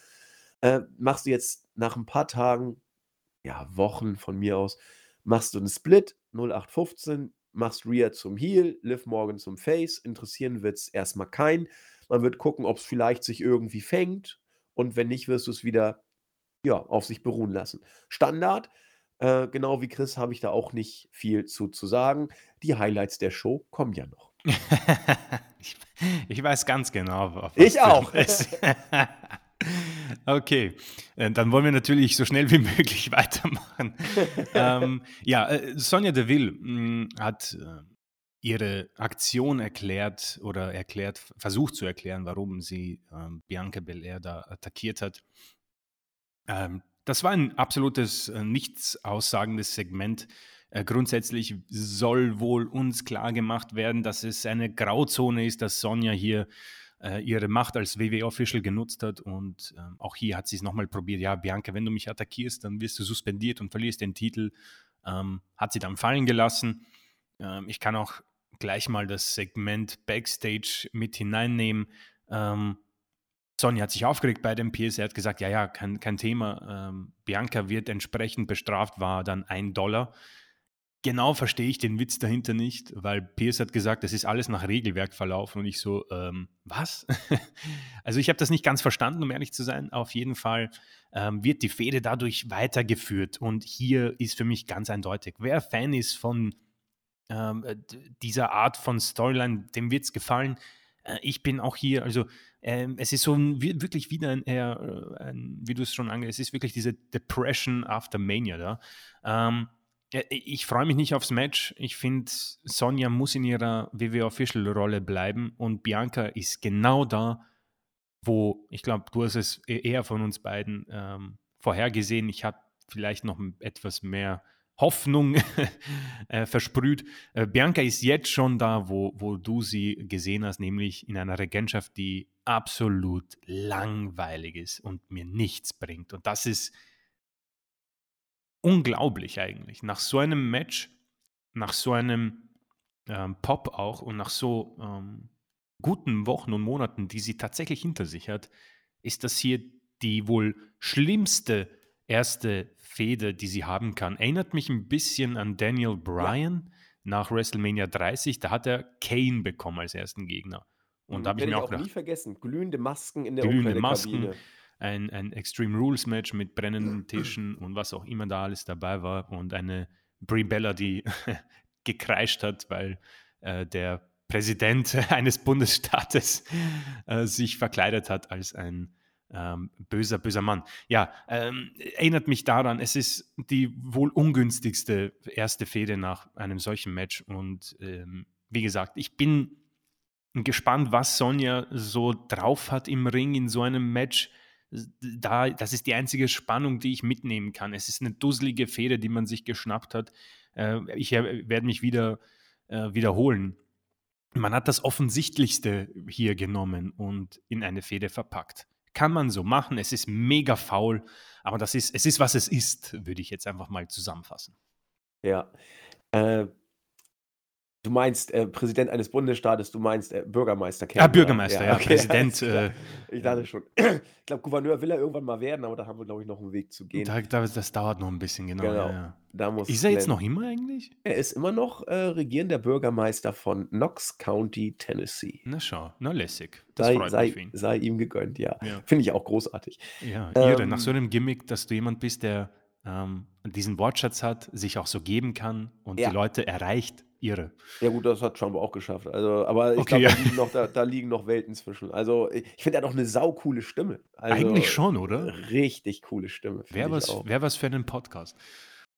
A: Äh, machst du jetzt nach ein paar Tagen, ja, Wochen von mir aus, machst du einen Split 0815, machst Rhea zum Heel, Liv Morgan zum Face. Interessieren wird es erstmal keinen. Man wird gucken, ob es vielleicht sich irgendwie fängt. Und wenn nicht, wirst du es wieder ja, auf sich beruhen lassen. Standard, äh, genau wie Chris, habe ich da auch nicht viel zu, zu sagen. Die Highlights der Show kommen ja noch.
B: ich, ich, weiß ganz genau.
A: ich auch.
B: Okay, äh, dann wollen wir natürlich so schnell wie möglich weitermachen. ähm, ja, äh, Sonja Deville mh, hm, hat äh, ihre Aktion erklärt oder erklärt, versucht zu erklären, warum sie ähm, Bianca Belair da attackiert hat. Ähm, das war ein absolutes äh, nichts aussagendes Segment. Äh, grundsätzlich soll wohl uns klar gemacht werden, dass es eine Grauzone ist, dass Sonja hier äh, ihre Macht als WWE-Official genutzt hat. Und ähm, auch hier hat sie es nochmal probiert. Ja, Bianca, wenn du mich attackierst, dann wirst du suspendiert und verlierst den Titel. Ähm, hat sie dann fallen gelassen. Ähm, ich kann auch gleich mal das Segment Backstage mit hineinnehmen. Ähm, Sonja hat sich aufgeregt bei dem PS. Er hat gesagt, ja, ja, kein, kein Thema. Ähm, Bianca wird entsprechend bestraft, war dann ein Dollar genau verstehe ich den Witz dahinter nicht, weil Pierce hat gesagt, das ist alles nach Regelwerk verlaufen und ich so, ähm, was? also ich habe das nicht ganz verstanden, um ehrlich zu sein. Auf jeden Fall ähm, wird die Fehde dadurch weitergeführt und hier ist für mich ganz eindeutig, wer Fan ist von ähm, dieser Art von Storyline, dem wird es gefallen. Äh, ich bin auch hier, also ähm, es ist so ein, wirklich wieder ein, äh, ein wie du es schon angehst, es ist wirklich diese Depression after Mania da. Ich freue mich nicht aufs Match. Ich finde, Sonja muss in ihrer WWE Official Rolle bleiben und Bianca ist genau da, wo ich glaube, du hast es e-, eher von uns beiden ähm, vorhergesehen. Ich habe vielleicht noch etwas mehr Hoffnung äh, versprüht. Äh, Bianca ist jetzt schon da, wo, wo du sie gesehen hast, nämlich in einer Regentschaft, die absolut langweilig ist und mir nichts bringt. Und das ist unglaublich eigentlich. Nach so einem Match, nach so einem ähm, Pop auch und nach so ähm, guten Wochen und Monaten, die sie tatsächlich hinter sich hat, ist das hier die wohl schlimmste erste Fehde, die sie haben kann. Erinnert mich ein bisschen an Daniel Bryan ja. nach WrestleMania 30. Da hat er Kane bekommen als ersten Gegner.
A: Und mhm, da habe ich mir auch, auch gedacht, nie vergessen. Glühende Masken in der
B: glühende Masken, ein, ein Extreme Rules Match mit brennenden Tischen und was auch immer da alles dabei war und eine Brie Bella, die gekreischt hat, weil äh, der Präsident eines Bundesstaates äh, sich verkleidet hat als ein ähm, böser, böser Mann. Ja, ähm, erinnert mich daran, es ist die wohl ungünstigste erste Fehde nach einem solchen Match und ähm, wie gesagt, ich bin gespannt, was Sonja so drauf hat im Ring in so einem Match da, das ist die einzige Spannung, die ich mitnehmen kann. Es ist eine dusselige Feder, die man sich geschnappt hat. Äh, ich werde mich wieder äh, wiederholen. Man hat das Offensichtlichste hier genommen und in eine Feder verpackt. Kann man so machen. Es ist mega faul, aber das ist, es ist, was es ist, würde ich jetzt einfach mal zusammenfassen.
A: Ja. Äh, Du meinst äh, Präsident eines Bundesstaates, du meinst äh, Bürgermeister.
B: Ja, Bürgermeister, ja, ja okay, Präsident. Äh,
A: ich dachte schon. ich glaube, Gouverneur will er irgendwann mal werden, aber da haben wir, glaube ich, noch einen Weg zu gehen.
B: Da, da, das dauert noch ein bisschen, genau. genau. Ja,
A: da muss
B: ist er jetzt noch immer eigentlich?
A: Er ist immer noch äh, regierender Bürgermeister von Knox County, Tennessee.
B: Na schau, na lässig. Das
A: sei, sei, sei ihm gegönnt, ja. Finde ich auch großartig.
B: Ja, irre. Ähm, Nach so einem Gimmick, dass du jemand bist, der ähm, diesen Wortschatz hat, sich auch so geben kann und die
A: Ja.
B: Leute erreicht. Irre.
A: Ja gut, das hat Trump auch geschafft. Also, aber ich
B: Okay,
A: glaube,
B: ja.
A: da liegen noch da da liegen noch Welten zwischen. Also, ich finde, er hat auch 'ne saukoole Stimme.
B: Eigentlich
A: Also,
B: schon, oder?
A: richtig coole Stimme,
B: Wäre was wäre was für einen Podcast.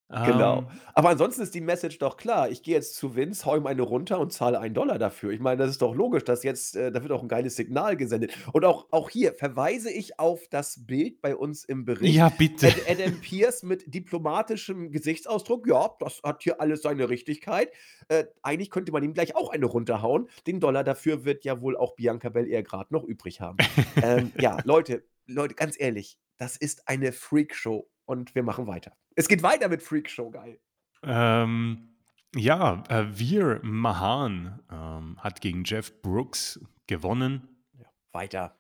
A: Genau.
B: Ähm,
A: Aber ansonsten ist die Message doch klar. Ich gehe jetzt zu Vince, haue ihm eine runter und zahle einen Dollar dafür. Ich meine, das ist doch logisch, dass jetzt äh, da wird auch 'n geiles Signal gesendet. Und auch auch hier verweise ich auf das Bild bei uns im Bericht.
B: ja, bitte.
A: Ad Adam Pearce mit diplomatischem Gesichtsausdruck. Ja, das hat hier alles seine Richtigkeit. Äh, eigentlich könnte man ihm gleich auch eine runterhauen. Den Dollar dafür wird ja wohl auch Bianca Belair grad noch übrig haben. Ähm, ja, Leute Leute, ganz ehrlich, das ist eine Freakshow und wir machen weiter. Es geht weiter mit Freakshow, geil.
B: Ähm, ja, äh, Veer Mahan ähm, hat gegen Jeff Brooks gewonnen.
A: Ja, weiter.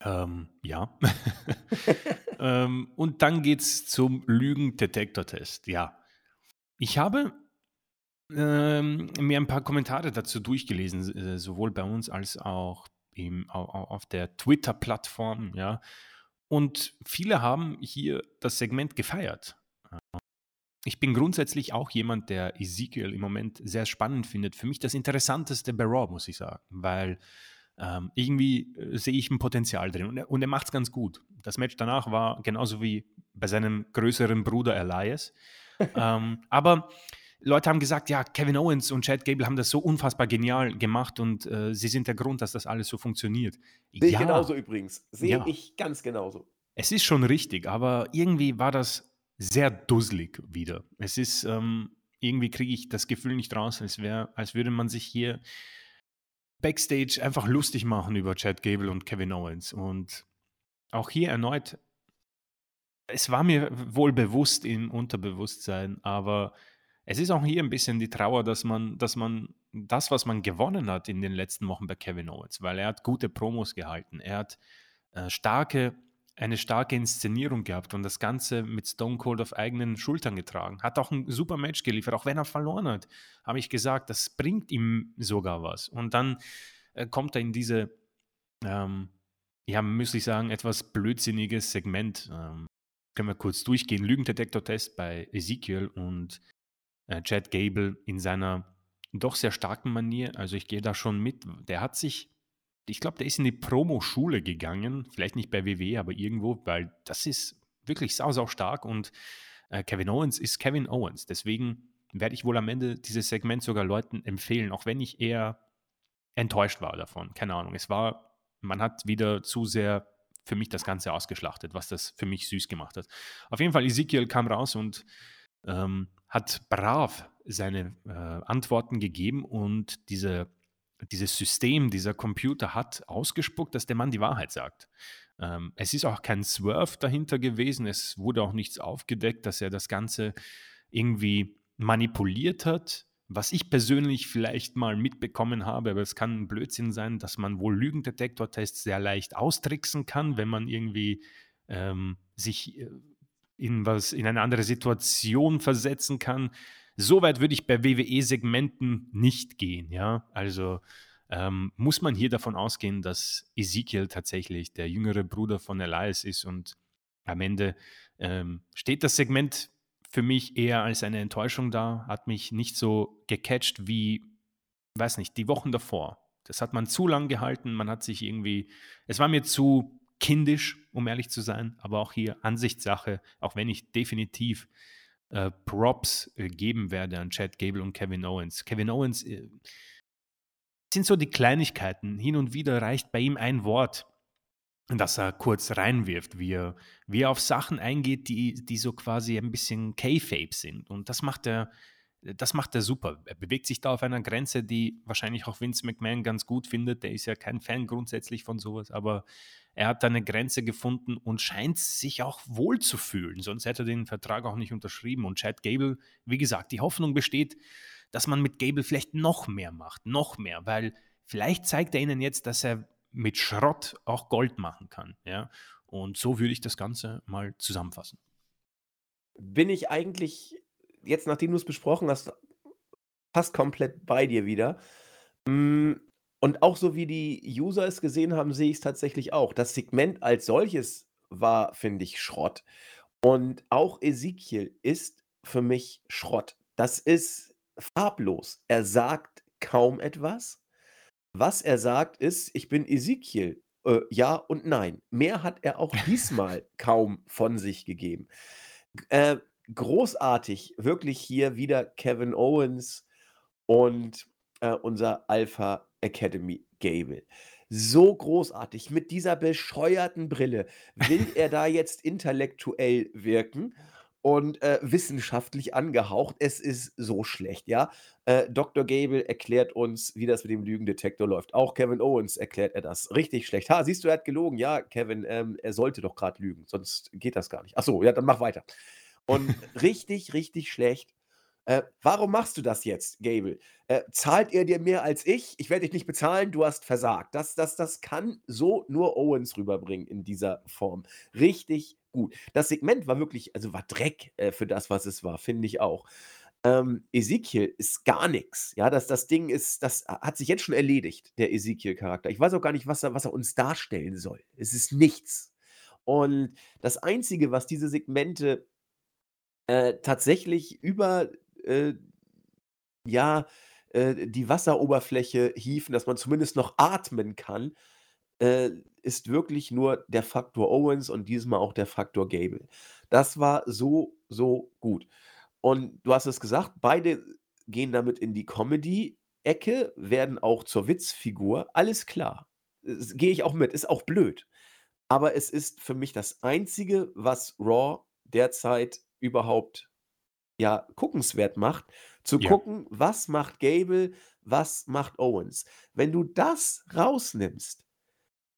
B: Ähm, ja. ähm, und dann geht's zum Lügendetektortest. Ja. Ich habe ähm, mir ein paar Kommentare dazu durchgelesen, äh, sowohl bei uns als auch im, au, au, auf der Twitter-Plattform, ja. Und viele haben hier das Segment gefeiert. Ich bin grundsätzlich auch jemand, der Ezekiel im Moment sehr spannend findet. Für mich das Interessanteste bei Raw, muss ich sagen, weil ähm, irgendwie äh, sehe ich ein Potenzial drin und er, und er macht es ganz gut. Das Match danach war genauso wie bei seinem größeren Bruder Elias. ähm, aber Leute haben gesagt, ja, Kevin Owens und Chad Gable haben das so unfassbar genial gemacht und äh, sie sind der Grund, dass das alles so funktioniert.
A: Sehe ich
B: ja,
A: genauso übrigens. Sehe
B: Ja.
A: ich ganz genauso.
B: es ist schon richtig, aber irgendwie war das sehr dusselig wieder. Es ist, ähm, irgendwie kriege ich das Gefühl nicht raus, als, wär, als würde man sich hier backstage einfach lustig machen über Chad Gable und Kevin Owens. Und auch hier erneut, es war mir wohl bewusst im Unterbewusstsein, aber es ist auch hier ein bisschen die Trauer, dass man, dass man das, was man gewonnen hat in den letzten Wochen bei Kevin Owens, weil er hat gute Promos gehalten, er hat äh, starke, eine starke Inszenierung gehabt und das Ganze mit Stone Cold auf eigenen Schultern getragen. Hat auch ein super Match geliefert, auch wenn er verloren hat, habe ich gesagt, das bringt ihm sogar was. Und dann äh, kommt er in diese, ähm, ja, müsste ich sagen, etwas blödsinniges Segment. Ähm, können wir kurz durchgehen. Lügendetektor-Test bei Ezekiel und äh, Chad Gable in seiner doch sehr starken Manier. Also ich gehe da schon mit. Der hat sich, ich glaube, der ist in die Promo-Schule gegangen. Vielleicht nicht bei WWE, aber irgendwo, weil das ist wirklich sau, sau stark. Und äh, Kevin Owens ist Kevin Owens. Deswegen werde ich wohl am Ende dieses Segment sogar Leuten empfehlen, auch wenn ich eher enttäuscht war davon. Keine Ahnung. Es war, man hat wieder zu sehr für mich das Ganze ausgeschlachtet, was das für mich süß gemacht hat. Auf jeden Fall, Ezekiel kam raus und ähm, hat brav seine äh, Antworten gegeben und diese, dieses System, dieser Computer hat ausgespuckt, dass der Mann die Wahrheit sagt. Ähm, es ist auch kein Swerve dahinter gewesen, es wurde auch nichts aufgedeckt, dass er das Ganze irgendwie manipuliert hat. Was ich persönlich vielleicht mal mitbekommen habe, aber es kann ein Blödsinn sein, dass man wohl Lügendetektortests sehr leicht austricksen kann, wenn man irgendwie ähm, sich äh, in was in eine andere Situation versetzen kann. So weit würde ich bei WWE-Segmenten nicht gehen, ja. Also ähm, muss man hier davon ausgehen, dass Ezekiel tatsächlich der jüngere Bruder von Elias ist und am Ende ähm, steht das Segment für mich eher als eine Enttäuschung da, hat mich nicht so gecatcht wie, weiß nicht, die Wochen davor. Das hat man zu lang gehalten, man hat sich irgendwie, es war mir zu kindisch, um ehrlich zu sein, aber auch hier Ansichtssache, auch wenn ich definitiv äh, Props äh, geben werde an Chad Gable und Kevin Owens. Kevin Owens äh, sind so die Kleinigkeiten. Hin und wieder reicht bei ihm ein Wort, dass er kurz reinwirft, wie er, wie er auf Sachen eingeht, die, die so quasi ein bisschen K-Fape sind. Und das macht er, das macht er super. Er bewegt sich da auf einer Grenze, die wahrscheinlich auch Vince McMahon ganz gut findet. Der ist ja kein Fan grundsätzlich von sowas, aber er hat da eine Grenze gefunden und scheint sich auch wohl zu fühlen. Sonst hätte er den Vertrag auch nicht unterschrieben. Und Chad Gable, wie gesagt, die Hoffnung besteht, dass man mit Gable vielleicht noch mehr macht, noch mehr, weil vielleicht zeigt er ihnen jetzt, dass er mit Schrott auch Gold machen kann. Ja? Und so würde ich das Ganze mal zusammenfassen.
A: Bin ich eigentlich, jetzt nachdem du es besprochen hast, fast komplett bei dir wieder. Mm, Und auch so wie die User es gesehen haben, sehe ich es tatsächlich auch. Das Segment als solches war, finde ich, Schrott. Und auch Ezekiel ist für mich Schrott. Das ist farblos. Er sagt kaum etwas. Was er sagt, ist: „Ich bin Ezekiel.“ Äh, ja und nein. Mehr hat er auch diesmal kaum von sich gegeben. Äh, großartig, wirklich hier wieder Kevin Owens und, äh, unser Alpha Academy Gable. So großartig mit dieser bescheuerten Brille will er da jetzt intellektuell wirken und, äh, wissenschaftlich angehaucht. Es ist so schlecht, ja? Äh, Doktor Gable erklärt uns, wie das mit dem Lügendetektor läuft. Auch Kevin Owens erklärt er das. Richtig schlecht. „Ha, siehst du, er hat gelogen. Ja, Kevin, ähm, er sollte doch grad lügen, sonst geht das gar nicht. Ach so, ja, dann mach weiter.“ Und richtig, richtig schlecht. Äh, „Warum machst du das jetzt, Gable? Äh, zahlt er dir mehr als ich? Ich werde dich nicht bezahlen, du hast versagt.“ Das das das kann so nur Owens rüberbringen in dieser Form. Richtig gut. Das Segment war wirklich also, war Dreck, äh, für das, was es war, finde ich auch. Ähm, Ezekiel ist gar nix. Ja, das das Ding ist das ha hat sich jetzt schon erledigt, der Ezekiel-Charakter. Ich weiß auch gar nicht, was er was er uns darstellen soll. Es ist nichts. Und das Einzige, was diese Segmente äh, tatsächlich über, äh, ja, äh, die Wasseroberfläche hieven, dass man zumindest noch atmen kann, äh, ist wirklich nur der Faktor Owens und dieses Mal auch der Faktor Gable. Das war so, so gut. Und du hast es gesagt, beide gehen damit in die Comedy-Ecke, werden auch zur Witzfigur. Alles klar. Gehe ich auch mit, ist auch blöd. Aber es ist für mich das Einzige, was Raw derzeit überhaupt, ja, guckenswert macht, zu
B: Ja.
A: gucken, was macht Gable, was macht Owens. Wenn du das rausnimmst,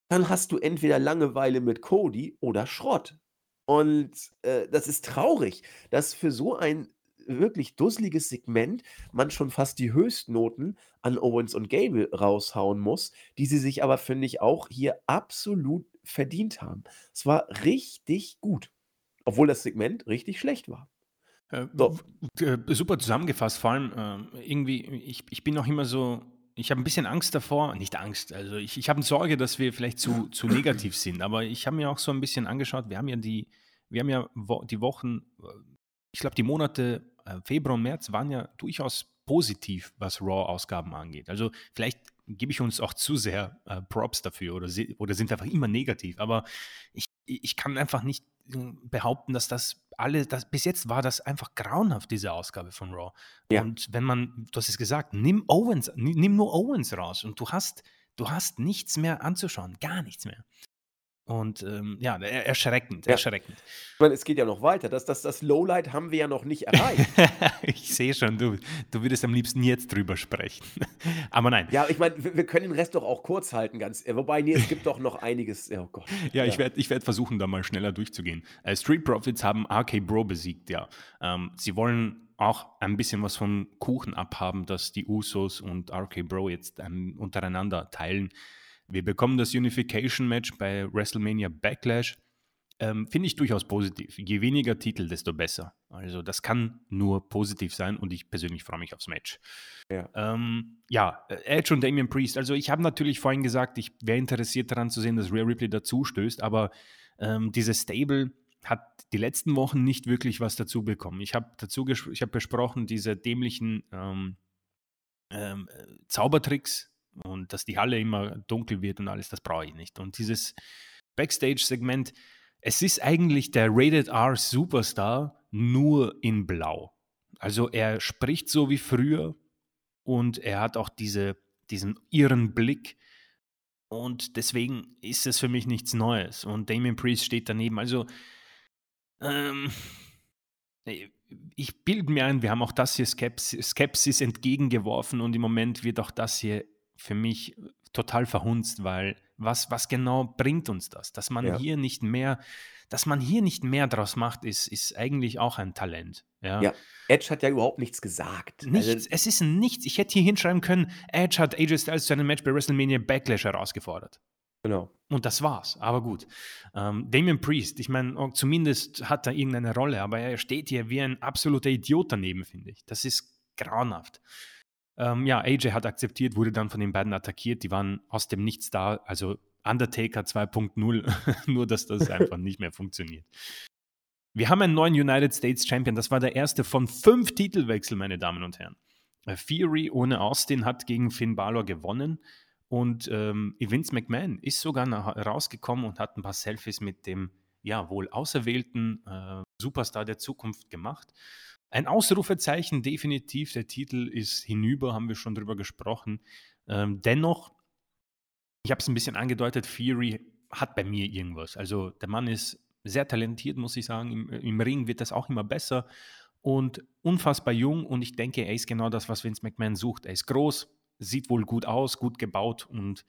A: dann hast du entweder Langeweile mit Cody oder Schrott. Und, äh, das ist traurig, dass für so ein wirklich dusseliges Segment man schon fast die Höchstnoten an Owens und Gable raushauen muss, die sie sich aber, finde ich, auch hier absolut verdient haben. Es war richtig gut, obwohl das Segment richtig schlecht war.
B: Äh,
A: So.
B: äh, super zusammengefasst, vor allem, ähm, irgendwie, ich ich bin noch immer so ich habe 'n bisschen Angst davor nicht Angst, also ich ich habe Sorge, dass wir vielleicht zu zu negativ sind, aber ich habe mir auch so 'n bisschen angeschaut, wir haben ja die wir haben ja Wo die Wochen äh, ich glaube, die Monate, äh, Februar und März waren ja durchaus positiv, was Raw-Ausgaben angeht. Also, vielleicht gebe ich uns auch zu sehr, äh, Props dafür oder oder sind einfach immer negativ, aber ich ich kann einfach nicht, behaupten, dass das alle das bis jetzt war das einfach grauenhaft, diese Ausgabe von Raw.
A: Ja.
B: Und wenn man du hast es gesagt, nimm Owens ni nimm nur Owens raus und du hast du hast nichts mehr anzuschauen, gar nichts mehr. Und, ähm, ja, er erschreckend,
A: Ja.
B: erschreckend.
A: Ich meine, es geht ja noch weiter. Das das das Lowlight haben wir ja noch nicht erreicht.
B: Ich sehe schon, du du würdest am liebsten jetzt drüber sprechen. Aber nein.
A: Ja, ich meine, wir wir können den Rest doch auch kurz halten, ganz äh, wobei, ne, es gibt doch noch einiges ja, oh Gott.
B: Ja, ich
A: Ja.
B: werde ich werde versuchen, da mal schneller durchzugehen. Äh, Street Profits haben RK Bro besiegt, ja. Ähm, sie wollen auch ein bisschen was vom Kuchen abhaben, das die Usos und RK Bro jetzt, ähm, untereinander teilen. Wir bekommen das Unification-Match bei WrestleMania Backlash. Ähm, finde ich durchaus positiv. Je weniger Titel, desto besser. Also, das kann nur positiv sein und ich persönlich freue mich aufs Match.
A: Ja.
B: Ähm, ja, äh, Edge und Damian Priest. Also, ich habe natürlich vorhin gesagt, ich wäre interessiert daran zu sehen, dass Rhea Ripley dazustößt, aber, ähm, dieses Stable hat die letzten Wochen nicht wirklich was dazu bekommen. Ich habe dazu ich habe besprochen, diese dämlichen, ähm ähm, äh, Zaubertricks und dass die Halle immer dunkel wird und alles, das brauche ich nicht. Und dieses Backstage-Segment, es ist eigentlich der Rated R Superstar nur in Blau. Also, er spricht so wie früher und er hat auch diese diesen irren Blick und deswegen ist es für mich nichts Neues und Damian Priest steht daneben. Also, ähm, äh, ich bilde mir ein, wir haben auch das hier Skeps Skepsis entgegengeworfen und im Moment wird auch das hier für mich total verhunzt, weil was was genau bringt uns das? Dass man
A: Ja.
B: hier nicht mehr dass man hier nicht mehr draus macht, ist ist eigentlich auch ein Talent, ja.
A: Ja, Edge hat ja überhaupt nichts gesagt. Also
B: Nichts, es ist nichts. Ich hätte hier hinschreiben können, Edge hat AJ Styles zu einem Match bei WrestleMania Backlash herausgefordert.
A: Genau.
B: Und das war's, aber gut. Ähm, Damian Priest, ich meine, oh, zumindest hat er irgendeine Rolle, aber er steht hier wie ein absoluter Idiot daneben, finde ich. Das ist grauenhaft. Ähm, ja, AJ hat akzeptiert, wurde dann von den beiden attackiert, die waren aus dem Nichts da, also Undertaker 2.0, nur dass das einfach nicht mehr funktioniert. Wir haben einen neuen United States Champion. Das war der erste von fünf Titelwechseln, meine Damen und Herren. Äh, Theory ohne Austin hat gegen Finn Balor gewonnen. Und ähm, Vince McMahon ist sogar nach, rausgekommen und hat ein paar Selfies mit dem ja wohl auserwählten äh, Superstar der Zukunft gemacht. Ein Ausrufezeichen definitiv. Der Titel ist hinüber, haben wir schon drüber gesprochen. Ähm, dennoch, ich habe es ein bisschen angedeutet, Theory hat bei mir irgendwas. Also der Mann ist sehr talentiert, muss ich sagen. Im, Im, Ring wird das auch immer besser und unfassbar jung. Und ich denke, er ist genau das, was Vince McMahon sucht. Er ist groß, sieht wohl gut aus, gut gebaut und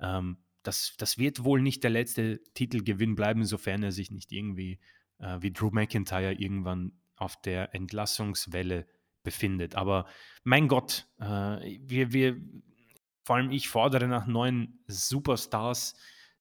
B: ähm, das, das wird wohl nicht der letzte Titelgewinn bleiben, sofern er sich nicht irgendwie äh, wie Drew McIntyre irgendwann auf der Entlassungswelle befindet. Aber mein Gott, äh, wir, wir, vor allem ich fordere nach neuen Superstars.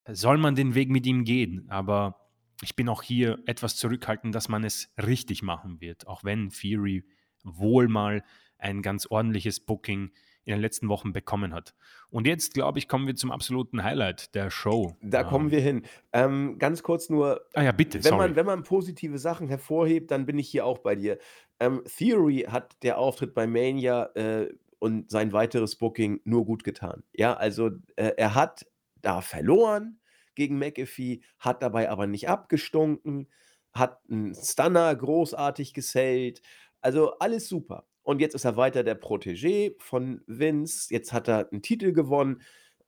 B: Soll man den Weg mit ihm gehen? Aber ich bin auch hier etwas zurückhaltend, dass man es richtig machen wird, auch wenn Fury wohl mal ein ganz ordentliches Booking in den letzten Wochen bekommen hat. Und jetzt, glaube ich, kommen wir zum absoluten Highlight der Show.
A: Da ähm, kommen wir hin. Ähm, ganz kurz nur.
B: Ah ja, bitte.
A: Wenn man, wenn man positive Sachen hervorhebt, dann bin ich hier auch bei dir. Ähm, Theory hat der Auftritt bei Mania äh, und sein weiteres Booking nur gut getan. Ja, also äh, er hat da verloren gegen McAfee, hat dabei aber nicht abgestunken, hat einen Stunner großartig gesellt. Also alles super. Und jetzt ist er weiter der Protégé von Vince. Jetzt hat er einen Titel gewonnen.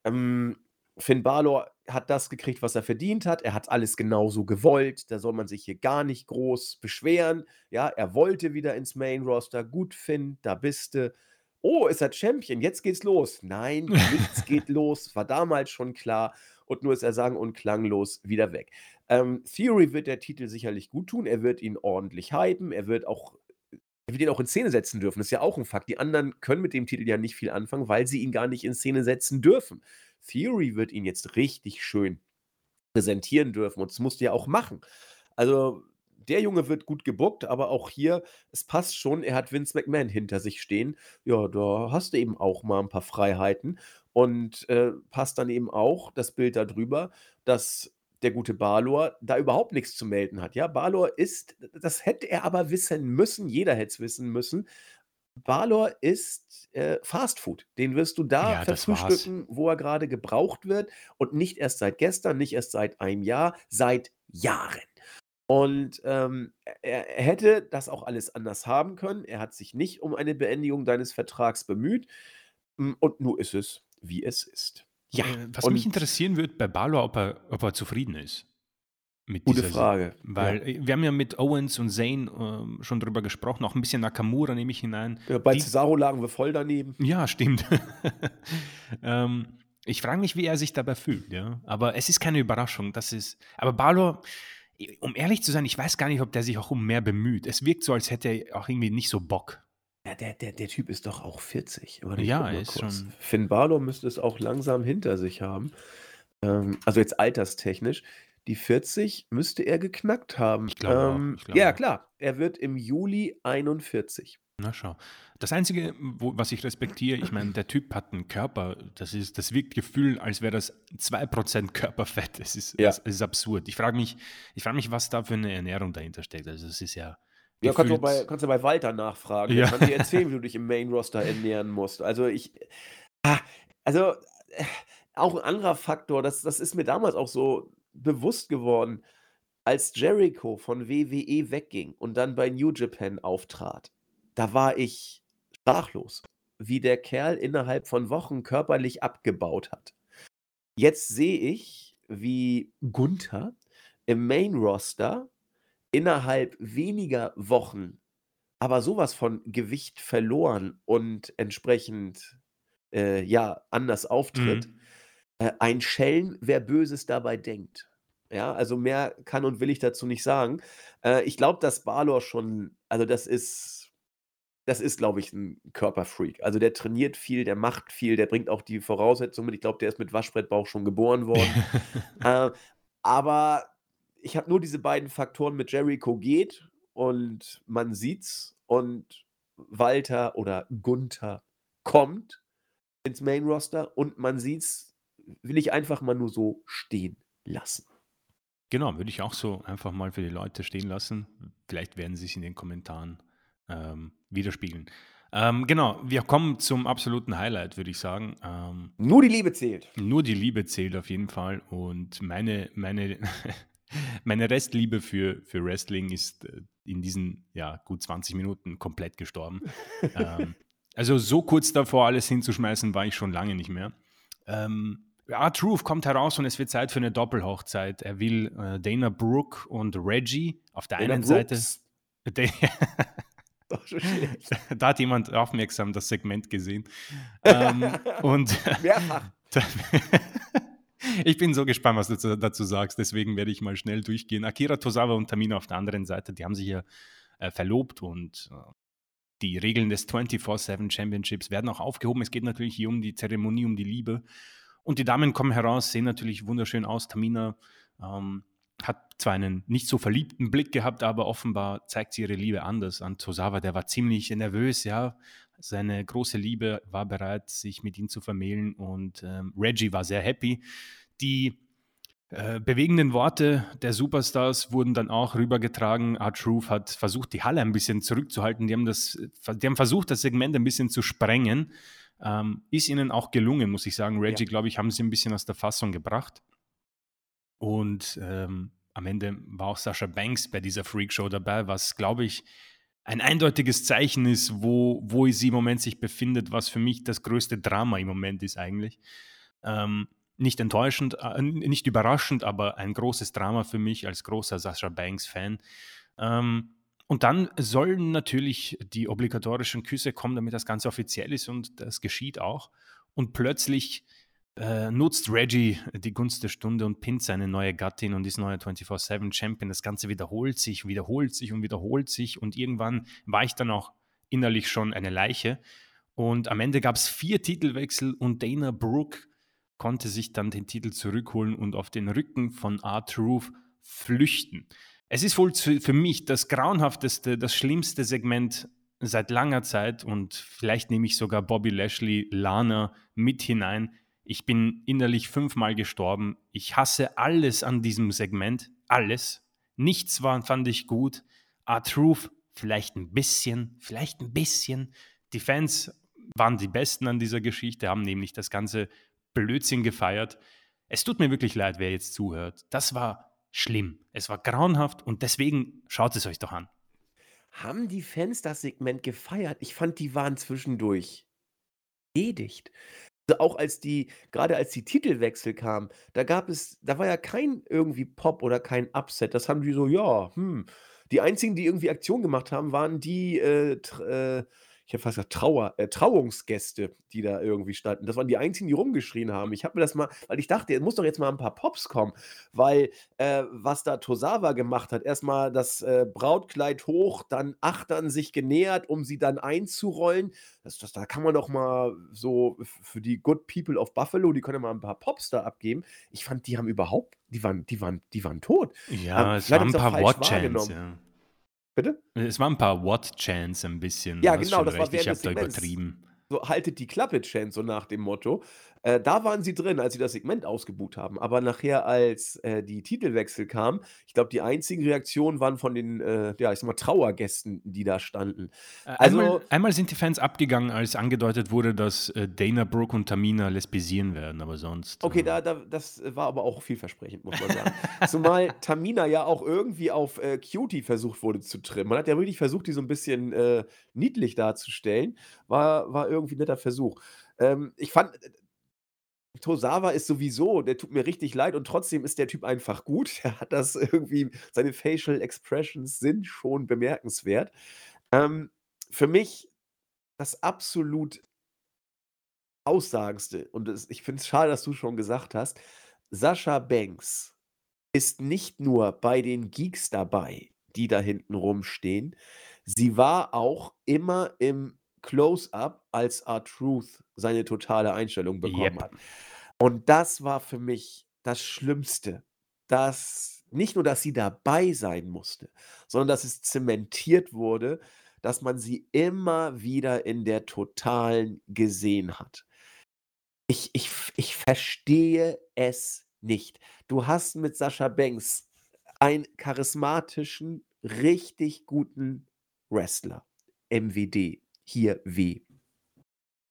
A: Ähm, Finn Balor hat das gekriegt, was er verdient hat. Er hat alles genauso gewollt. Da soll man sich hier gar nicht groß beschweren. Ja, er wollte wieder ins Main Roster. Gut, Finn, da bist du. Oh, ist er Champion? Jetzt geht's los. Nein, nichts geht los. War damals schon klar und nur ist er sang- und klanglos wieder weg. Ähm, Theory wird der Titel sicherlich gut tun. Er wird ihn ordentlich hypen. Er wird auch er wird ihn auch in Szene setzen dürfen. Das ist ja auch ein Fakt. Die anderen können mit dem Titel ja nicht viel anfangen, weil sie ihn gar nicht in Szene setzen dürfen. Theory wird ihn jetzt richtig schön präsentieren dürfen und das musst du ja auch machen. Also der Junge wird gut gebuckt, aber auch hier, es passt schon, er hat Vince McMahon hinter sich stehen. Ja, da hast du eben auch mal ein paar Freiheiten. Und äh, passt dann eben auch das Bild darüber, dass der gute Balor da überhaupt nichts zu melden hat. Ja, Balor ist, das hätte er aber wissen müssen, jeder hätte es wissen müssen. Balor ist äh, Fast Food. Den wirst du da
B: Ja,
A: verfrühstücken, wo er gerade gebraucht wird. Und nicht erst seit gestern, nicht erst seit einem Jahr, seit Jahren. Und ähm, er, hätte das auch alles anders haben können. Er hat sich nicht um eine Beendigung deines Vertrags bemüht. Mm, und nur ist es, wie es ist. Ja,
B: Äh, was mich
A: und
B: interessieren wird bei Balor, ob er, ob er zufrieden ist mit
A: gute Frage.
B: weil
A: Ja.
B: äh, wir haben ja mit Owens und Zayn ähm, schon drüber gesprochen, auch ein bisschen Nakamura nehme ich hinein.
A: Ja, bei
B: Die,
A: Cesaro lagen wir voll daneben.
B: ja, stimmt. ähm, ich frage mich, wie er sich dabei fühlt, ja. Aber es ist keine Überraschung. Das ist. Aber Balor, um ehrlich zu sein, ich weiß gar nicht, ob der sich auch um mehr bemüht. Es wirkt so, als hätte er auch irgendwie nicht so Bock.
A: Ja, der, der, der Typ ist doch auch 40. Warte, ich
B: Ja, ist
A: kurz.
B: schon.
A: Finn Balor müsste es auch langsam hinter sich haben. Ähm, also jetzt alterstechnisch. Die 40 müsste er geknackt haben.
B: Ich glaube.
A: Ähm,
B: Ich glaube
A: ja, klar. Er wird im Juli 41.
B: Na schau. Das Einzige, wo, was ich respektiere, ich meine, der Typ hat einen Körper, das, ist, das wirkt Gefühl, als wäre das 2% Körperfett. Es ist,
A: Ja.
B: es ist absurd. Ich frage mich, ich frag mich, was da für eine Ernährung dahinter steckt. Also es ist ja
A: Ja, kannst du bei, kannst du bei Walter nachfragen. Der
B: Ja.
A: kann dir erzählen, wie du dich im Main Roster ernähren musst. Also ich, ah, also äh, auch ein anderer Faktor, das, das ist mir damals auch so bewusst geworden, als Jericho von WWE wegging und dann bei New Japan auftrat. Da war ich sprachlos, wie der Kerl innerhalb von Wochen körperlich abgebaut hat. Jetzt sehe ich, wie Gunther im Main Roster innerhalb weniger Wochen aber sowas von Gewicht verloren und entsprechend äh, ja anders auftritt.
B: Mhm.
A: Äh, ein Schelm, wer Böses dabei denkt. Ja, also mehr kann und will ich dazu nicht sagen. Äh, ich glaube, dass Balor schon, also das ist, das ist, glaube ich, ein Körperfreak. Also der trainiert viel, der macht viel, der bringt auch die Voraussetzungen mit. Ich glaube, der ist mit Waschbrettbauch schon geboren worden. äh, aber ich habe nur diese beiden Faktoren mit Jericho geht und man sieht's und Walter oder Gunther kommt ins Main Roster und man sieht's, will ich einfach mal nur so stehen lassen.
B: Genau, würde ich auch so einfach mal für die Leute stehen lassen. Vielleicht werden sie es in den Kommentaren ähm, widerspiegeln. Ähm, genau, wir kommen zum absoluten Highlight, würde ich sagen. Ähm,
A: Nur die Liebe zählt.
B: nur die Liebe zählt auf jeden Fall. Und meine, meine, meine Restliebe für, für Wrestling ist äh, in diesen ja, gut 20 Minuten komplett gestorben. ähm, also so kurz davor, alles hinzuschmeißen, war ich schon lange nicht mehr. Ähm, ja, Truth kommt heraus und es wird Zeit für eine Doppelhochzeit. Er will äh, Dana Brooke und Reggie auf der
A: Dana
B: einen Seite.
A: Brooks. Schlecht.
B: da hat jemand aufmerksam das Segment gesehen. Ähm, und
A: Mehrfach.
B: Ich bin so gespannt, was du dazu- sagst. Deswegen werde ich mal schnell durchgehen. Akira Tosawa und Tamina auf der anderen Seite, die haben sich ja äh, verlobt und äh, die Regeln des 24-7 Championships werden auch aufgehoben. Es geht natürlich hier um die Zeremonie, um die Liebe. Und die Damen kommen heraus, sehen natürlich wunderschön aus. Tamina ähm, hat zwar einen nicht so verliebten Blick gehabt, aber offenbar zeigt sie ihre Liebe anders an Tosawa. Der war ziemlich nervös, ja. Seine große Liebe war bereit, sich mit ihm zu vermählen und ähm, Reggie war sehr happy. Die äh, bewegenden Worte der Superstars wurden dann auch rübergetragen. R-Truth hat versucht, die Halle ein bisschen zurückzuhalten. Die haben, das, die haben versucht, das Segment ein bisschen zu sprengen. Ähm, ist ihnen auch gelungen, muss ich sagen. Reggie,
A: Ja.
B: glaube ich, haben sie ein bisschen aus der Fassung gebracht. Und ähm, am Ende war auch Sascha Banks bei dieser Freakshow dabei, was, glaube ich, ein eindeutiges Zeichen ist, wo, wo sie im Moment sich befindet, was für mich das größte Drama im Moment ist eigentlich. Ähm, nicht enttäuschend, äh, nicht überraschend, aber ein großes Drama für mich als großer Sascha Banks-Fan. Ähm, und dann sollen natürlich die obligatorischen Küsse kommen, damit das Ganze offiziell ist und das geschieht auch. Und plötzlich äh, nutzt Reggie die Gunst der Stunde und pinnt seine neue Gattin und ist neuer 24-7-Champion. Das Ganze wiederholt sich, wiederholt sich und wiederholt sich. Und irgendwann war ich dann auch innerlich schon eine Leiche. Und am Ende gab es vier Titelwechsel und Dana Brooke konnte sich dann den Titel zurückholen und auf den Rücken von R-Truth flüchten. Es ist wohl für mich das grauenhafteste, das schlimmste Segment seit langer Zeit und vielleicht nehme ich sogar Bobby Lashley, Lana mit hinein. Ich bin innerlich fünfmal gestorben. Ich hasse alles an diesem Segment. Alles. Nichts war, fand ich gut. R-Truth vielleicht ein bisschen, vielleicht ein bisschen. Die Fans waren die Besten an dieser Geschichte, haben nämlich das ganze Blödsinn gefeiert. Es tut mir wirklich leid, wer jetzt zuhört. Das war schlimm. Es war grauenhaft und deswegen schaut es euch doch an.
A: Haben die Fans das Segment gefeiert? Ich fand, die waren zwischendurch bedigt. Auch als die, gerade als die Titelwechsel kamen, da gab es, da war ja kein irgendwie Pop oder kein Upset. Das haben die so, ja, hm. Die einzigen, die irgendwie Aktion gemacht haben, waren die, äh, äh, ich habe fast gesagt, Trauer, äh, Trauungsgäste, die da irgendwie standen. Das waren die einzigen, die rumgeschrien haben. Ich habe mir das mal, weil ich dachte, es muss doch jetzt mal ein paar Pops kommen, weil äh, was da Tosawa gemacht hat, erstmal das äh, Brautkleid hoch, dann Achtern sich genähert, um sie dann einzurollen. Das, das, da kann man doch mal so für die Good People of Buffalo, die können ja mal ein paar Pops da abgeben. Ich fand, die haben überhaupt, die waren, die waren, die waren tot.
B: Ja,
A: Ähm,
B: es waren ein paar
A: wahrgenommen.
B: Ja.
A: Bitte?
B: Es waren ein paar What-Chants ein bisschen.
A: Ja, genau, das war
B: recht. Ich
A: während
B: habe
A: des
B: da übertrieben.
A: So haltet die Klappe, Chance, so nach dem Motto. Äh, da waren sie drin, als sie das Segment ausgebucht haben. Aber nachher, als äh, die Titelwechsel kamen, ich glaube, die einzigen Reaktionen waren von den, äh, ja, ich sag mal, Trauergästen, die da standen.
B: Äh,
A: Also-
B: einmal, einmal sind die Fans abgegangen, als angedeutet wurde, dass äh, Dana Brooke und Tamina lesbisieren werden, aber sonst.
A: Okay,
B: äh,
A: da, da, das war aber auch vielversprechend, muss man sagen. Zumal Tamina ja auch irgendwie auf äh, Cutie versucht wurde zu trimmen. Man hat ja wirklich versucht, die so ein bisschen niedlich darzustellen. War, war irgendwie ein netter Versuch. Ähm, ich fand, Tosawa ist sowieso, der tut mir richtig leid und trotzdem ist der Typ einfach gut. Der hat das irgendwie, seine Facial Expressions sind schon bemerkenswert. Ähm, für mich das absolut Aussagendste, und es, ich finde es schade, dass du schon gesagt hast, Sascha Banks ist nicht nur bei den Geeks dabei, die da hinten rumstehen, sie war auch immer im Close-up, als R-Truth seine totale Einstellung bekommen
B: Yep.
A: hat. Und das war für mich das Schlimmste. Dass nicht nur, dass sie dabei sein musste, sondern dass es zementiert wurde, dass man sie immer wieder in der Totalen gesehen hat. Ich, ich, ich verstehe es nicht. Du hast mit Sascha Banks einen charismatischen, richtig guten Wrestler. MWD, hier W.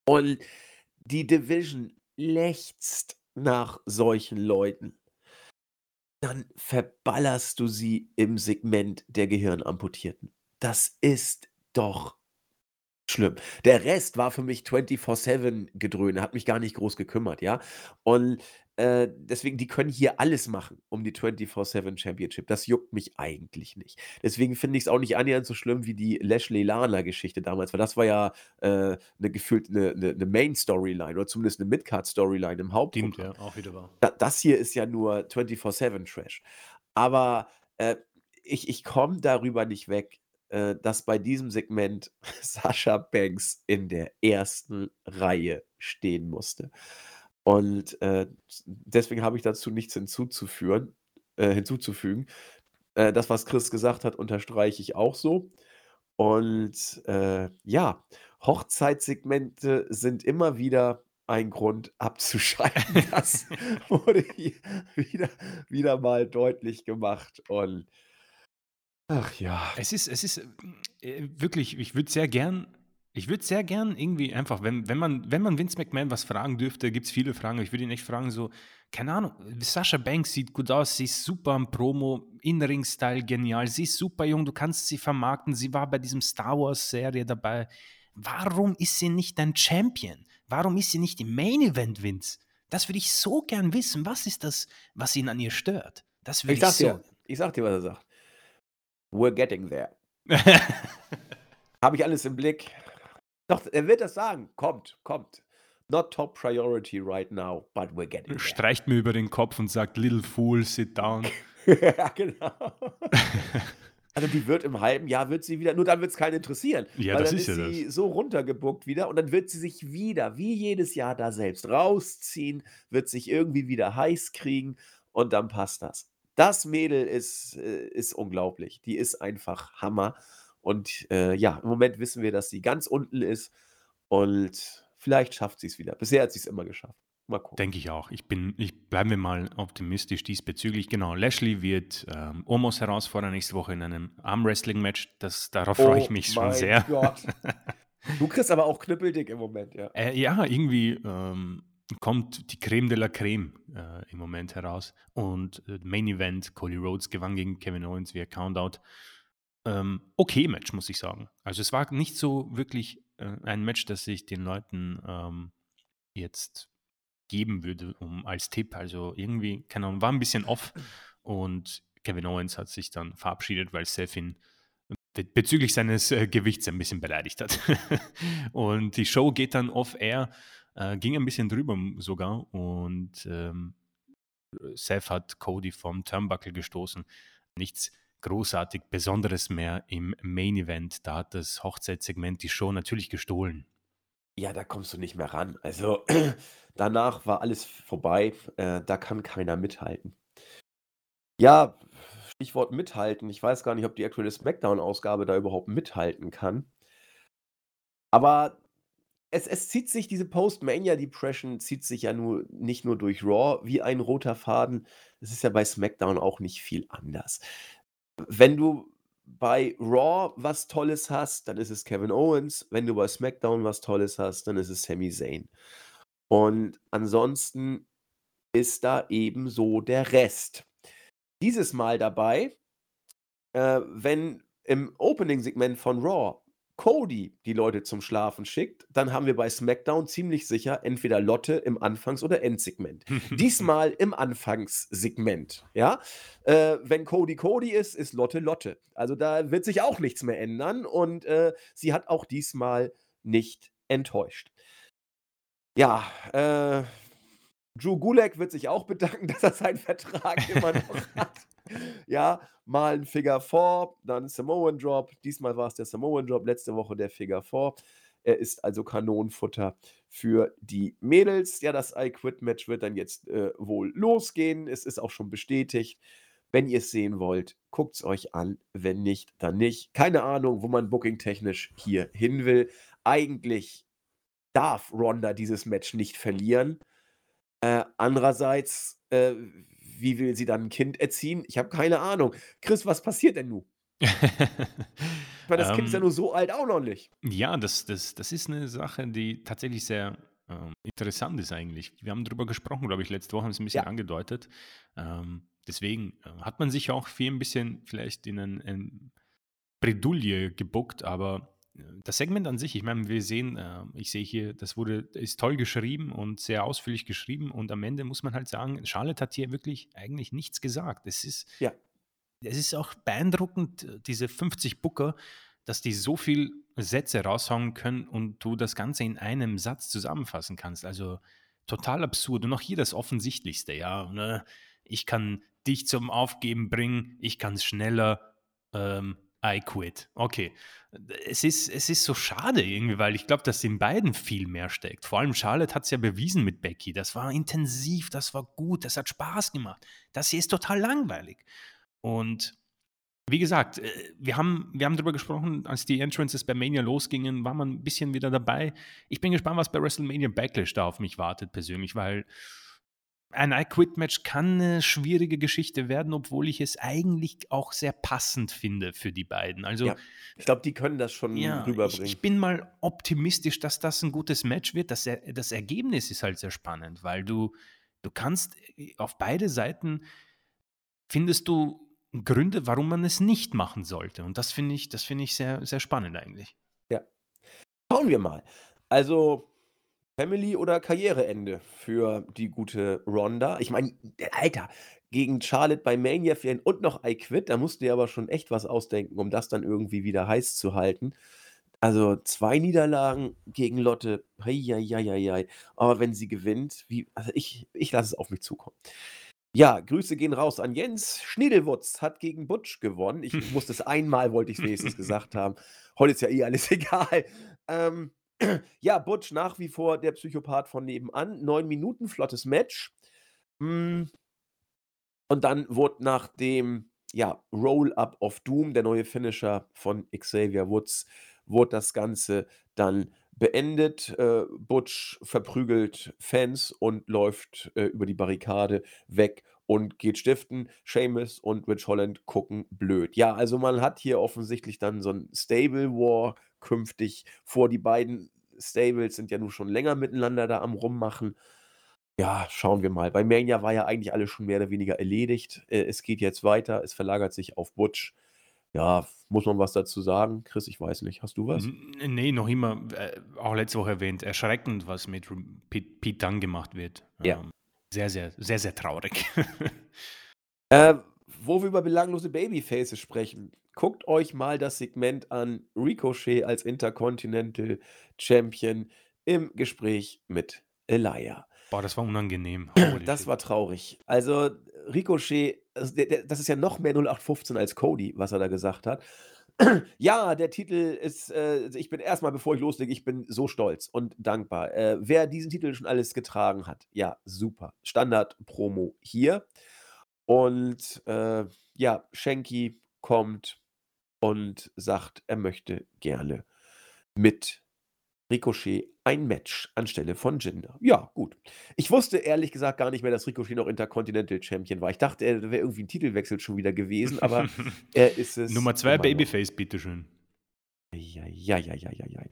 A: Und die Division lechzt nach solchen Leuten. Dann verballerst du sie im Segment der Gehirnamputierten. Das ist doch schlimm. Der Rest war für mich 24/7 Gedröhne, hat mich gar nicht groß gekümmert, ja? Und, äh, deswegen, die können hier alles machen um die 24/7 Championship. Das juckt mich eigentlich nicht. Deswegen finde ich es auch nicht annähernd so schlimm wie die Lashley Lana Geschichte damals, weil das war ja, äh, 'ne gefühlt eine 'ne 'ne Main Storyline oder zumindest eine Midcard Storyline im
B: Stimmt,
A: Hauptprogramm.
B: ja, auch wieder wahr.
A: Da das hier ist ja nur 24/7 Trash. Aber, äh, ich ich komme darüber nicht weg, äh, dass bei diesem Segment Sasha Banks in der ersten Reihe stehen musste. Und, äh, deswegen habe ich dazu nichts hinzuzuführen äh, hinzuzufügen. Äh, das, was Chris gesagt hat, unterstreiche ich auch so. Und, äh, ja, Hochzeitssegmente sind immer wieder ein Grund abzuschalten. Das wurde hier wieder wieder mal deutlich gemacht und ach ja.
B: Es ist es ist, äh, wirklich ich würde sehr gern ich würde sehr gern irgendwie einfach, wenn wenn man wenn man Vince McMahon was fragen dürfte, gibt es viele Fragen. Ich würde ihn echt fragen, so, keine Ahnung, Sasha Banks sieht gut aus, sie ist super am Promo, In-Ring-Style genial, sie ist super jung, du kannst sie vermarkten, sie war bei diesem Star Wars-Serie dabei. Warum ist sie nicht dein Champion? Warum ist sie nicht im Main Event, Vince? Das würde ich so gern wissen. Was ist das, was ihn an ihr stört? Das würde
A: Ich
B: ich so
A: dir ich sag dir, was er sagt. We're getting there. Habe ich alles im Blick. Doch, er wird das sagen. Kommt, kommt. Not top priority right now, but we're getting there.
B: Streicht mir über den Kopf und sagt: „Little fool, sit down.“
A: Ja, genau. Also, die wird im halben Jahr wird sie wieder nur dann wird es keinen interessieren,
B: Ja,
A: weil
B: das
A: dann
B: ist ja das.
A: sie so runtergebuckt wieder und dann wird sie sich wieder, wie jedes Jahr, da selbst rausziehen, wird sich irgendwie wieder heiß kriegen und dann passt das. Das Mädel ist äh, ist unglaublich. Die ist einfach Hammer und, äh, ja, im Moment wissen wir, dass sie ganz unten ist und vielleicht schafft sie es wieder. Bisher hat sie es immer geschafft. Mal gucken.
B: Denke ich auch. Ich bin ich bleiben wir mal optimistisch diesbezüglich. Genau, Lashley wird, ähm, Omos herausfordern nächste Woche in einem Armwrestling-Match. Das darauf freue ich
A: Oh
B: mich schon sehr.
A: Gott. Du kriegst aber auch knüppeldick im Moment, ja.
B: Äh, ja, irgendwie, ähm, kommt die Creme de la Creme, äh, im Moment heraus und, äh, Main Event, Cody Rhodes gewann gegen Kevin Owens via Countout. Ähm, okay Match, muss ich sagen. Also, es war nicht so wirklich, äh, ein Match, das ich den Leuten, ähm, jetzt geben würde, um als Tipp. Also, irgendwie, keine Ahnung, war ein bisschen off und Kevin Owens hat sich dann verabschiedet, weil Seth ihn be bezüglich seines, äh, Gewichts ein bisschen beleidigt hat. Und die Show geht dann off air, äh, ging ein bisschen drüber sogar und, ähm, Seth hat Cody vom Turnbuckle gestoßen. Nichts großartig Besonderes mehr im Main Event. Da hat das Hochzeitssegment die Show natürlich gestohlen.
A: Ja, da kommst du nicht mehr ran. Also, danach war alles vorbei. Äh, da kann keiner mithalten. Ja, Stichwort mithalten. Ich weiß gar nicht, ob die aktuelle SmackDown-Ausgabe da überhaupt mithalten kann. Aber es es zieht sich diese Post-Mania-Depression zieht sich ja nur nicht nur durch Raw wie ein roter Faden. Es ist ja bei SmackDown auch nicht viel anders. Wenn du bei Raw was Tolles hast, dann ist es Kevin Owens. Wenn du bei SmackDown was Tolles hast, dann ist es Sami Zayn. Und ansonsten ist da ebenso der Rest. Dieses Mal dabei, äh, wenn im Opening-Segment von Raw Cody die Leute zum Schlafen schickt, dann haben wir bei SmackDown ziemlich sicher entweder Lotte im Anfangs oder Endsegment. Diesmal im Anfangssegment, ja? Äh, wenn Cody Cody ist, ist Lotte Lotte. Also, da wird sich auch nichts mehr ändern und, äh, sie hat auch diesmal nicht enttäuscht. Ja, äh, Drew Gulak wird sich auch bedanken, dass er seinen Vertrag immer noch hat. Ja, mal 'n Figure Four, dann Samoan Drop. Diesmal war es der Samoan Drop, letzte Woche der Figure Four. Er ist also Kanonenfutter für die Mädels. Ja, das I Quit Match wird dann jetzt, äh, wohl losgehen. Es ist auch schon bestätigt. Wenn ihr es sehen wollt, guckt es euch an. Wenn nicht, dann nicht. Keine Ahnung, wo man bookingtechnisch hier hin will. Eigentlich darf Ronda dieses Match nicht verlieren. Äh, andererseits, äh, wie will sie dann ein Kind erziehen? Ich habe keine Ahnung. Chris, was passiert denn nun? Weil das Kind ist ja
B: Ähm,
A: nur so alt auch noch nicht.
B: ja, das das das ist eine Sache, die tatsächlich sehr, ähm, interessant ist eigentlich. Wir haben drüber gesprochen, glaube ich, letzte Woche, haben es ein bisschen
A: Ja,
B: angedeutet. Ähm, deswegen, äh, hat man sich auch viel ein bisschen vielleicht in ein ein Bredouille gebuckt, aber, das Segment an sich, ich meine, wir sehen, äh ich sehe hier, das wurde ist toll geschrieben und sehr ausführlich geschrieben und am Ende muss man halt sagen, Charlotte hat hier wirklich eigentlich nichts gesagt. Es ist
A: ja,
B: es ist auch beeindruckend, diese 50 Booker, dass die so viel Sätze raushauen können und du das Ganze in einem Satz zusammenfassen kannst. Also total absurd. Und auch hier das Offensichtlichste, ja. Ne? Ich kann dich zum Aufgeben bringen, ich kann es schneller, ähm, I quit. Okay. Es ist, es ist so schade irgendwie, weil ich glaube, dass in beiden viel mehr steckt. Vor allem Charlotte hat es ja bewiesen mit Becky. Das war intensiv, das war gut, das hat Spaß gemacht. Das hier ist total langweilig. Und wie gesagt, äh, wir haben, wir haben darüber gesprochen, als die Entrances bei Mania losgingen, war man ein bisschen wieder dabei. Ich bin gespannt, was bei WrestleMania Backlash da auf mich wartet, persönlich, weil ein I-Quit-Match kann eine schwierige Geschichte werden, obwohl ich es eigentlich auch sehr passend finde für die beiden. Also,
A: ja. Ich glaube, die können das schon
B: ja, ich,
A: rüberbringen.
B: ich bin mal optimistisch, dass das ein gutes Match wird. Das, das Ergebnis ist halt sehr spannend, weil du, du kannst äh, auf beide Seiten findest du Gründe, warum man es nicht machen sollte. Und das finde ich, das finde ich sehr, sehr spannend eigentlich.
A: Ja. Schauen wir mal. Also, Family oder Karriereende für die gute Ronda? Ich meine, Alter, gegen Charlotte bei Mania fehlen und noch I Quit, da musst du dir aber schon echt was ausdenken, um das dann irgendwie wieder heiß zu halten. Also, 2 Niederlagen gegen Lotte, hei, hei, hei, hei, hei. Aber wenn sie gewinnt, wie also, ich ich lasse es auf mich zukommen. Ja, Grüße gehen raus an Jens. Schniedelwutz hat gegen Butch gewonnen. Ich musste es einmal wollte ich's wenigstens gesagt haben. Heute ist ja eh alles egal. Ähm, ja, Butch nach wie vor der Psychopath von nebenan. 9 Minuten, flottes Match. Hm, und dann wurde nach dem, ja, Roll-Up of Doom, der neue Finisher von Xavier Woods, wurde das Ganze dann beendet. Äh, Butch verprügelt Fans und läuft, äh, über die Barrikade weg und geht stiften. Sheamus und Rich Holland gucken blöd. Ja, also man hat hier offensichtlich dann so 'n Stable War künftig vor. Die beiden Stables sind ja nun schon länger miteinander da am Rummachen. Ja, schauen wir mal. Bei Mania war ja eigentlich alles schon mehr oder weniger erledigt. Äh, es geht jetzt weiter. Es verlagert sich auf Butch. Ja, muss man was dazu sagen? Chris, ich weiß nicht. Hast du was?
B: Nee, noch immer, äh, auch letzte Woche erwähnt, erschreckend, was mit Pete Pete Dunne gemacht wird.
A: Ja.
B: Ähm, sehr, sehr, sehr, sehr traurig.
A: Äh, wo wir über belanglose Babyfaces sprechen, guckt euch mal das Segment an, Ricochet als Intercontinental Champion im Gespräch mit Elia.
B: Boah, das war unangenehm. Holy
A: Das war traurig. Also, Ricochet, also der der das ist ja noch mehr 0815 als Cody, was er da gesagt hat. Ja, der Titel ist, äh ich bin erst mal, bevor ich loslege, ich bin so stolz und dankbar. Äh, wer diesen Titel schon alles getragen hat, ja, super. Standard-Promo hier. Und, äh, ja, Shanky kommt und sagt, er möchte gerne mit Ricochet ein Match anstelle von Jinder. Ja, gut. Ich wusste ehrlich gesagt gar nicht mehr, dass Ricochet noch Intercontinental Champion war. Ich dachte, er wäre irgendwie 'n Titelwechsel schon wieder gewesen, aber er ist es
B: Nummer 2
A: immer noch.
B: Babyface, bitteschön.
A: Ja, ja, ja, ja, ja, ja.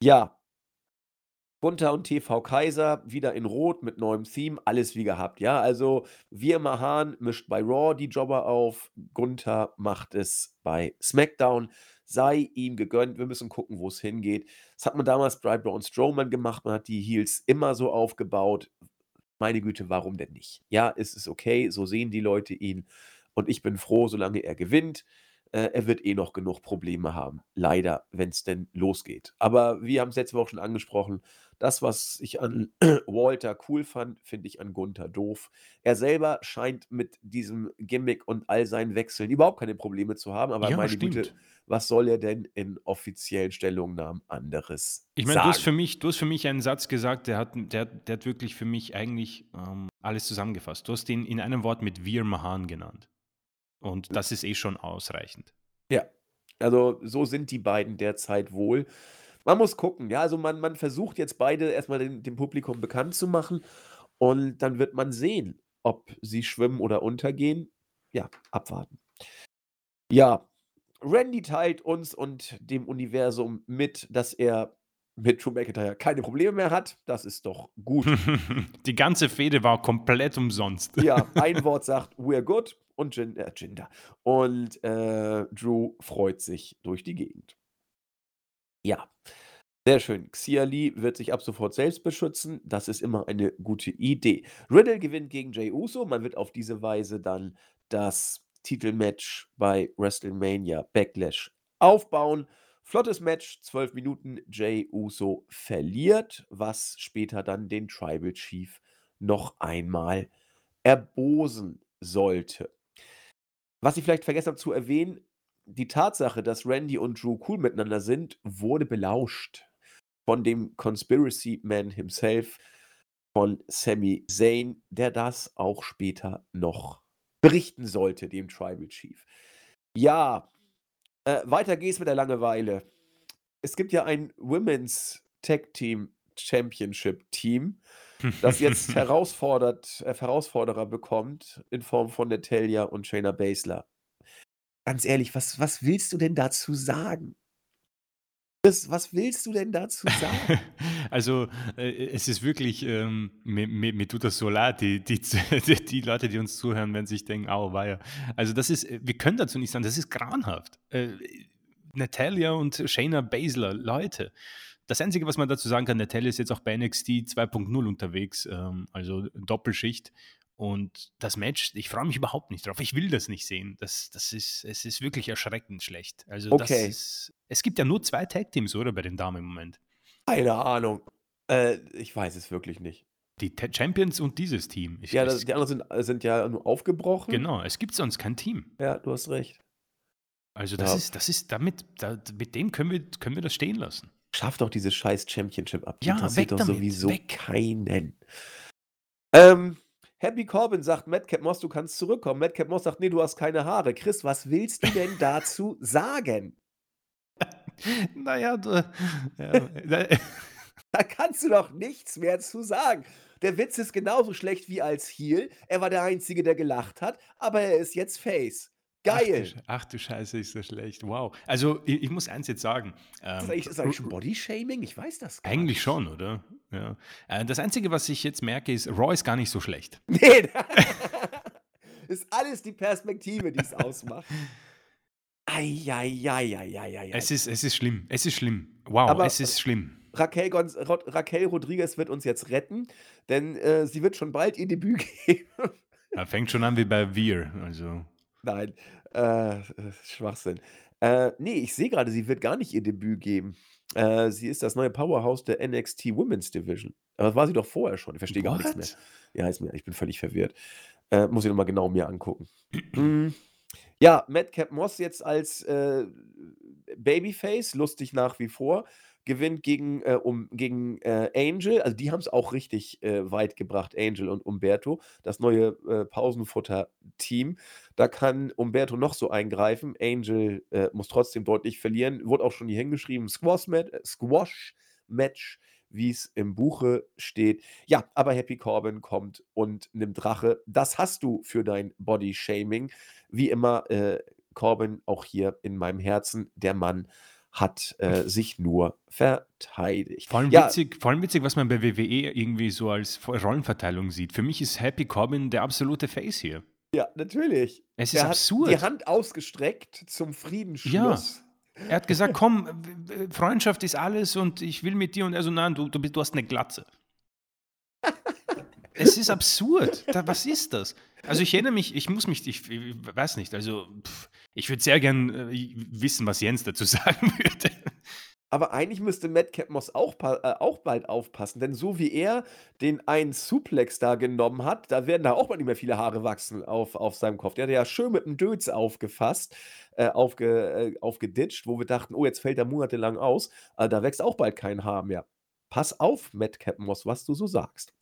A: Ja. Gunther und TV Kaiser wieder in Rot mit neuem Theme, alles wie gehabt, ja? Also, Wir Mahan mischt bei Raw die Jobber auf, Gunther macht es bei SmackDown. Sei ihm gegönnt, wir müssen gucken, wo's hingeht. Das hat man damals bei Braun Strowman gemacht, man hat die Heels immer so aufgebaut. Meine Güte, warum denn nicht? Ja, es ist okay, so sehen die Leute ihn und ich bin froh, solange er gewinnt. Äh, er wird eh noch genug Probleme haben, leider, wenn's denn losgeht. Aber wir haben's letzte Woche schon angesprochen, das, was ich an Walter cool fand, finde ich an Gunther doof. Er selber scheint mit diesem Gimmick und all seinen Wechseln überhaupt keine Probleme zu haben, aber
B: Ja,
A: meine Güte,
B: stimmt.
A: was soll er denn in offiziellen Stellungnahmen anderes
B: Ich meine, du hast
A: sagen?
B: für mich du hast für mich einen Satz gesagt, der hat der der hat wirklich für mich eigentlich, ähm, alles zusammengefasst. Du hast ihn in einem Wort mit Wir Mahan genannt. Und das ist eh schon ausreichend.
A: Ja, also so sind die beiden derzeit wohl. Man muss gucken, ja, also man man versucht jetzt beide erst mal dem Publikum bekannt zu machen und dann wird man sehen, ob sie schwimmen oder untergehen, ja, abwarten. Ja, Randy teilt uns und dem Universum mit, dass er mit Drew McIntyre keine Probleme mehr hat. Das ist doch gut.
B: Die ganze Fehde war komplett umsonst.
A: Ja, ein Wort sagt we're good und Jin äh, Jinder. Und äh, Drew freut sich durch die Gegend. Ja, sehr schön. Xia Lee wird sich ab sofort selbst beschützen. Das ist immer eine gute Idee. Riddle gewinnt gegen Jay Uso. Man wird auf diese Weise dann das Titelmatch bei WrestleMania Backlash aufbauen. Flottes Match, 12 Minuten. Jay Uso verliert, was später dann den Tribal Chief noch einmal erbosen sollte. Was ich vielleicht vergessen habe zu erwähnen, die Tatsache, dass Randy und Drew cool miteinander sind, wurde belauscht von dem Conspiracy Man himself, von Sami Zayn, der das auch später noch berichten sollte, dem Tribal Chief. Ja, äh, weiter geht's mit der Langeweile. Es gibt ja ein Women's Tag Team Championship Team, das jetzt herausfordert, äh, Herausforderer bekommt in Form von Natalia und Shayna Baszler. Ganz ehrlich, was, was willst du denn dazu sagen? Das, was willst du denn dazu sagen?
B: Also, äh, es ist wirklich, ähm, mir, mir, tut das so leid. Die, die, die, Leute, die uns zuhören, werden sich denken, au, weia. Also, das ist, wir können dazu nicht sagen, das ist grauenhaft. Äh, Natalia und Shayna Baszler, Leute. Das Einzige, was man dazu sagen kann, Natalia ist jetzt auch bei NXT 2.0 unterwegs, ähm, also Doppelschicht. Und das Match, ich freue mich überhaupt nicht drauf. Ich will das nicht sehen. Das, das ist, es ist wirklich erschreckend schlecht. Also
A: Okay.
B: ist, es gibt ja nur zwei Tag-Teams, oder, bei den Damen im Moment.
A: Keine Ahnung. Äh, ich weiß es wirklich nicht.
B: Die Champions und dieses Team. Ich,
A: Ja, das, die anderen sind, sind ja nur aufgebrochen.
B: genau, es gibt sonst kein Team.
A: Ja, du hast recht.
B: Also das
A: Ja.
B: ist, das ist damit, da, mit dem können wir, können wir das stehen lassen.
A: Schaff doch diese scheiß Championship ab. Die
B: Ja,
A: interessiert
B: weg
A: doch
B: damit,
A: sowieso
B: weg.
A: keinen. Ähm, Happy Corbin sagt, Madcap Moss, du kannst zurückkommen. Madcap Moss sagt, nee, du hast keine Haare. Chris, was willst du denn dazu sagen?
B: Naja, du, ja, da-
A: Da kannst du doch nichts mehr zu sagen. Der Witz ist genauso schlecht wie als Heel. Er war der Einzige, der gelacht hat, aber er ist jetzt Face. Geil.
B: Ach du Scheiße, ist das schlecht. Wow. Also ich, ich muss eins jetzt sagen.
A: Ist das
B: Ähm,
A: eigentlich, ist das eigentlich schon Bodyshaming? Ich weiß das gar
B: eigentlich
A: nicht.
B: schon, oder? Ja. Äh, Das Einzige, was ich jetzt merke, ist, Raw ist gar nicht so schlecht.
A: Nee, ist alles die Perspektive, die es ausmacht. Eieieiei.
B: Es ist, es ist schlimm. Es ist schlimm. Wow,
A: Aber-
B: es ist schlimm.
A: Raquel, Gonz Rod Raquel Rodriguez wird uns jetzt retten, denn äh, sie wird schon bald ihr Debüt geben.
B: Er fängt schon an wie bei Wir. Also.
A: Nein, äh, Schwachsinn. Äh, nee, ich sehe gerade, sie wird gar nicht ihr Debüt geben. Äh, sie ist das neue Powerhouse der NXT Women's Division. Aber das war sie doch vorher schon. Ich verstehe gar nichts mehr. Ja, ist mir, ich bin völlig verwirrt. Äh, muss ich nochmal genau mir angucken. Ja, Madcap Moss jetzt als äh, Babyface, lustig nach wie vor, gewinnt gegen, äh, um, gegen äh, Angel. Also die haben es auch richtig äh, weit gebracht, Angel und Umberto, das neue äh, Pausenfutter-Team. Da kann Umberto noch so eingreifen. Angel äh, muss trotzdem deutlich verlieren. Wurde auch schon hier hingeschrieben, Squash-Match, Squash wie es im Buche steht. Ja, aber Happy Corbin kommt und nimmt Rache. Das hast du für dein Body-Shaming. Wie immer, äh, Corbin auch hier in meinem Herzen. Der Mann hat äh, sich nur verteidigt.
B: Vor allem,
A: Ja.
B: witzig, vor allem witzig, was man bei WWE irgendwie so als Rollenverteilung sieht. Für mich ist Happy Corbin der absolute Face hier.
A: Ja, natürlich.
B: Es ist
A: Er hat
B: absurd.
A: die Hand ausgestreckt zum Friedensschluss.
B: Er hat gesagt, komm, Freundschaft ist alles und ich will mit dir. Und er so, nein, du, du, bist- du hast eine Glatze. Es ist absurd. Da, was ist das? Also ich erinnere mich, ich muss mich, ich, ich weiß nicht, also pff, ich würde sehr gern äh, wissen, was Jens dazu sagen würde.
A: Aber eigentlich müsste Madcap Moss auch, äh, auch bald aufpassen, denn so wie er den einen Suplex da genommen hat, da werden da auch mal nicht mehr viele Haare wachsen auf, auf seinem Kopf. Der hat ja schön mit einem Dötz aufgefasst, äh, aufge, äh, aufgeditscht, wo wir dachten, oh, jetzt fällt er monatelang aus. Äh, da wächst auch bald kein Haar mehr. Pass auf, Madcap Moss, was du so sagst.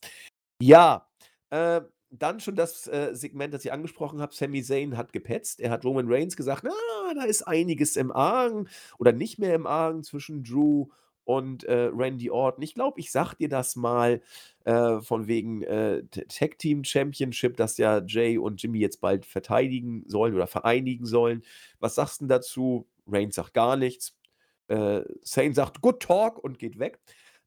A: Ja, äh, dann schon das äh, Segment, das ich angesprochen habe. Sami Zayn hat gepetzt. Er hat Roman Reigns gesagt, na, da ist einiges im Argen oder nicht mehr im Argen zwischen Drew und äh, Randy Orton. Ich glaube, ich sag dir das mal äh, von wegen äh, Tag Team Championship, dass ja Jay und Jimmy jetzt bald verteidigen sollen oder vereinigen sollen. Was sagst du dazu? Reigns sagt gar nichts. Äh, Sane sagt Good Talk und geht weg.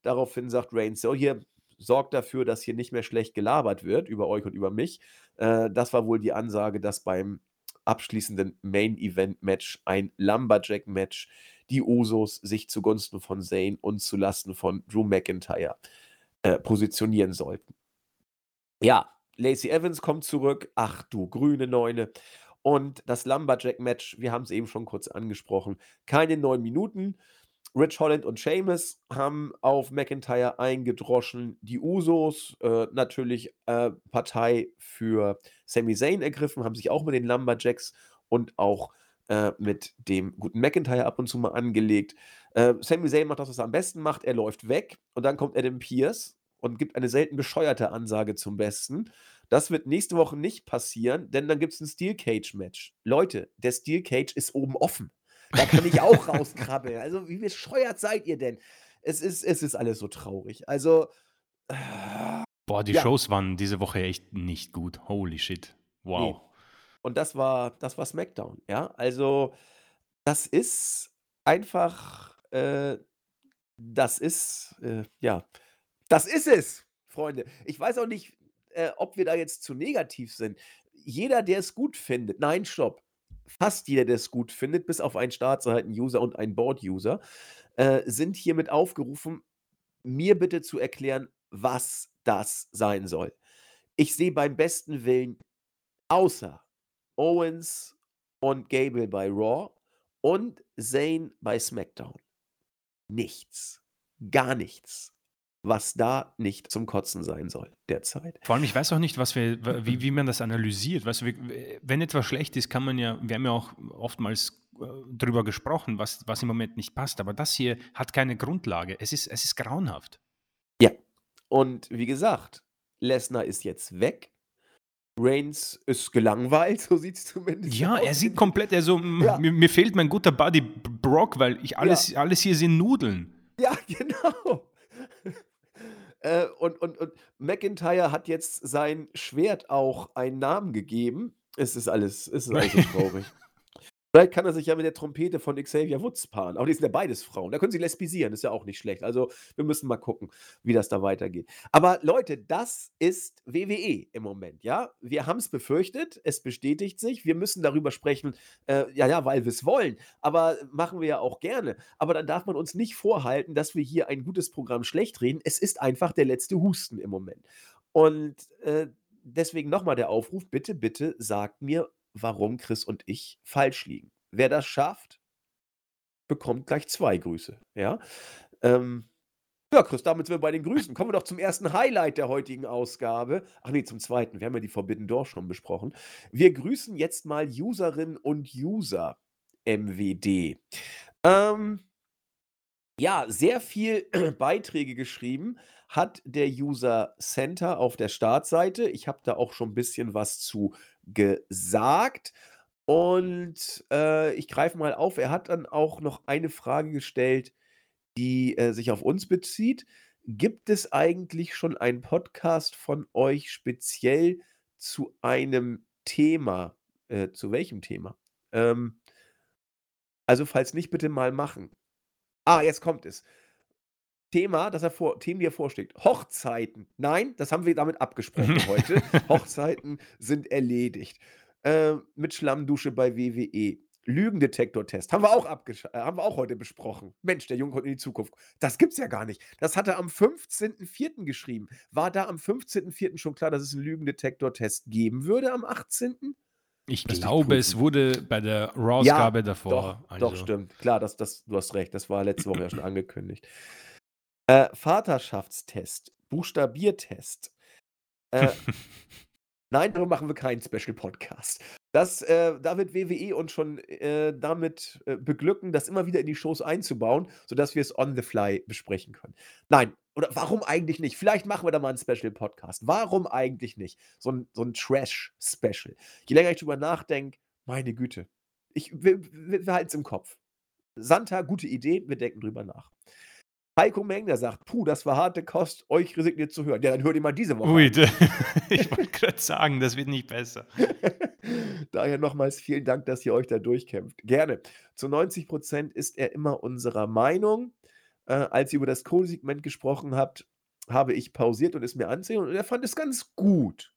A: Daraufhin sagt Reigns, so hier, sorgt dafür, dass hier nicht mehr schlecht gelabert wird über euch und über mich. Äh, das war wohl die Ansage, dass beim abschließenden Main Event Match ein Lumberjack Match die Usos sich zugunsten von Zane und zulasten von Drew McIntyre äh, positionieren sollten. Ja, Lacey Evans kommt zurück. Ach du grüne Neune. Und das Lumberjack-Match, wir haben es eben schon kurz angesprochen, keine neun Minuten. Rich Holland und Seamus haben auf McIntyre eingedroschen. Die Usos äh, natürlich äh, Partei für Sami Zayn ergriffen, haben sich auch mit den Lumberjacks und auch äh, mit dem guten McIntyre ab und zu mal angelegt. Äh, Sami Zayn macht das, was er am besten macht. Er läuft weg und dann kommt Adam Pierce und gibt eine selten bescheuerte Ansage zum Besten. Das wird nächste Woche nicht passieren, denn dann gibt es ein Steel Cage Match. Leute, der Steel Cage ist oben offen. Da kann ich auch rauskrabbeln. Also, wie bescheuert seid ihr denn? Es ist, es ist alles so traurig. Also.
B: Äh, Boah, die ja. Shows waren diese Woche echt nicht gut. Holy shit. Wow. Nee.
A: Und das war, das war SmackDown, ja. Also, das ist einfach, äh, das ist, äh, ja, das ist es, Freunde. Ich weiß auch nicht, äh, ob wir da jetzt zu negativ sind. Jeder, der es gut findet, nein, stopp. Fast jeder, der es gut findet, bis auf einen Startseiten-User und einen Board-User, äh, sind hiermit aufgerufen, mir bitte zu erklären, was das sein soll. Ich sehe beim besten Willen außer Owens und Gable bei Raw und Zayn bei SmackDown. Nichts. Gar nichts, was da nicht zum Kotzen sein soll derzeit.
B: Vor allem, ich weiß auch nicht, was wir, wie, wie man das analysiert. Weißt du, wenn etwas schlecht ist, kann man ja, wir haben ja auch oftmals äh, darüber gesprochen, was, was im Moment nicht passt. Aber das hier hat keine Grundlage. Es ist, es ist grauenhaft.
A: Ja. Und wie gesagt, Lesnar ist jetzt weg. Reigns ist gelangweilt, so sieht es zumindest
B: Ja, aus. er sieht komplett, also ja. mir, mir, fehlt mein guter Buddy Brock, weil ich alles, ja. alles hier sind Nudeln.
A: Ja, genau. Äh, und, und, und McIntyre hat jetzt sein Schwert auch einen Namen gegeben. Es ist alles, es ist alles so traurig. Vielleicht kann er sich ja mit der Trompete von Xavier Woods paaren. Aber die sind ja beides Frauen. Da können sie lesbisieren, ist ja auch nicht schlecht. Also wir müssen mal gucken, wie das da weitergeht. Aber Leute, das ist WWE im Moment, ja. Wir haben es befürchtet, es bestätigt sich. Wir müssen darüber sprechen, äh, ja, ja, weil wir es wollen. Aber machen wir ja auch gerne. Aber dann darf man uns nicht vorhalten, dass wir hier ein gutes Programm schlecht reden. Es ist einfach der letzte Husten im Moment. Und äh, deswegen nochmal der Aufruf, bitte, bitte sagt mir, warum Chris und ich falsch liegen. Wer das schafft, bekommt gleich zwei Grüße. Ja, ähm, ja Chris, damit sind wir bei den Grüßen. Kommen wir doch zum ersten Highlight der heutigen Ausgabe. Ach nee, zum zweiten. Wir haben ja die Forbidden Door schon besprochen. Wir grüßen jetzt mal Userinnen und User MWD. Ähm, ja, sehr viel Beiträge geschrieben hat der User Center auf der Startseite. Ich habe da auch schon ein bisschen was zu gesagt. Und äh, ich greife mal auf. Er hat dann auch noch eine Frage gestellt, die äh, sich auf uns bezieht. Gibt es eigentlich schon einen Podcast von euch speziell zu einem Thema? Äh, zu welchem Thema? Ähm, also, falls nicht, bitte mal machen. Ah, jetzt kommt es. Thema, das er vor, Themen, die er vorschlägt. Hochzeiten. Nein, das haben wir damit abgesprochen heute. Hochzeiten sind erledigt. Äh, mit Schlammdusche bei WWE. Lügendetektor-Test. Haben wir auch äh, haben wir auch heute besprochen. Mensch, der Junge kommt in die Zukunft. Das gibt's ja gar nicht. Das hat er am 15.04. geschrieben. War da am 15.04. schon klar, dass es einen Lügendetektor-Test geben würde am 18.?
B: Ich das glaube, es wurde bei der Raw-Ausgabe ja, davor.
A: Doch, also. doch, stimmt. Klar, das, das, du hast recht. Das war letzte Woche ja schon angekündigt. Äh, Vaterschaftstest, Buchstabiertest. Äh, nein, darüber machen wir keinen Special-Podcast. Das, äh, da wird WWE uns schon äh, damit äh, beglücken, das immer wieder in die Shows einzubauen, sodass wir es on the fly besprechen können. Nein, oder warum eigentlich nicht? Vielleicht machen wir da mal einen Special-Podcast. Warum eigentlich nicht? So ein, so ein Trash-Special. Je länger ich drüber nachdenke, meine Güte. Ich, wir, wir, wir halten es im Kopf. Santa, gute Idee, wir denken drüber nach. Heiko Mengler sagt: „Puh, das war harte Kost, euch resigniert zu hören.“ Ja, dann hör dir mal diese Woche
B: Ui, ich wollte grad sagen, das wird nicht besser.
A: Daher nochmals vielen Dank, dass ihr euch da durchkämpft. Gerne. Zu 90% ist er immer unserer Meinung. Äh, als ihr über das Kohl-Segment gesprochen habt, habe ich pausiert und es mir ansehen und er fand es ganz gut,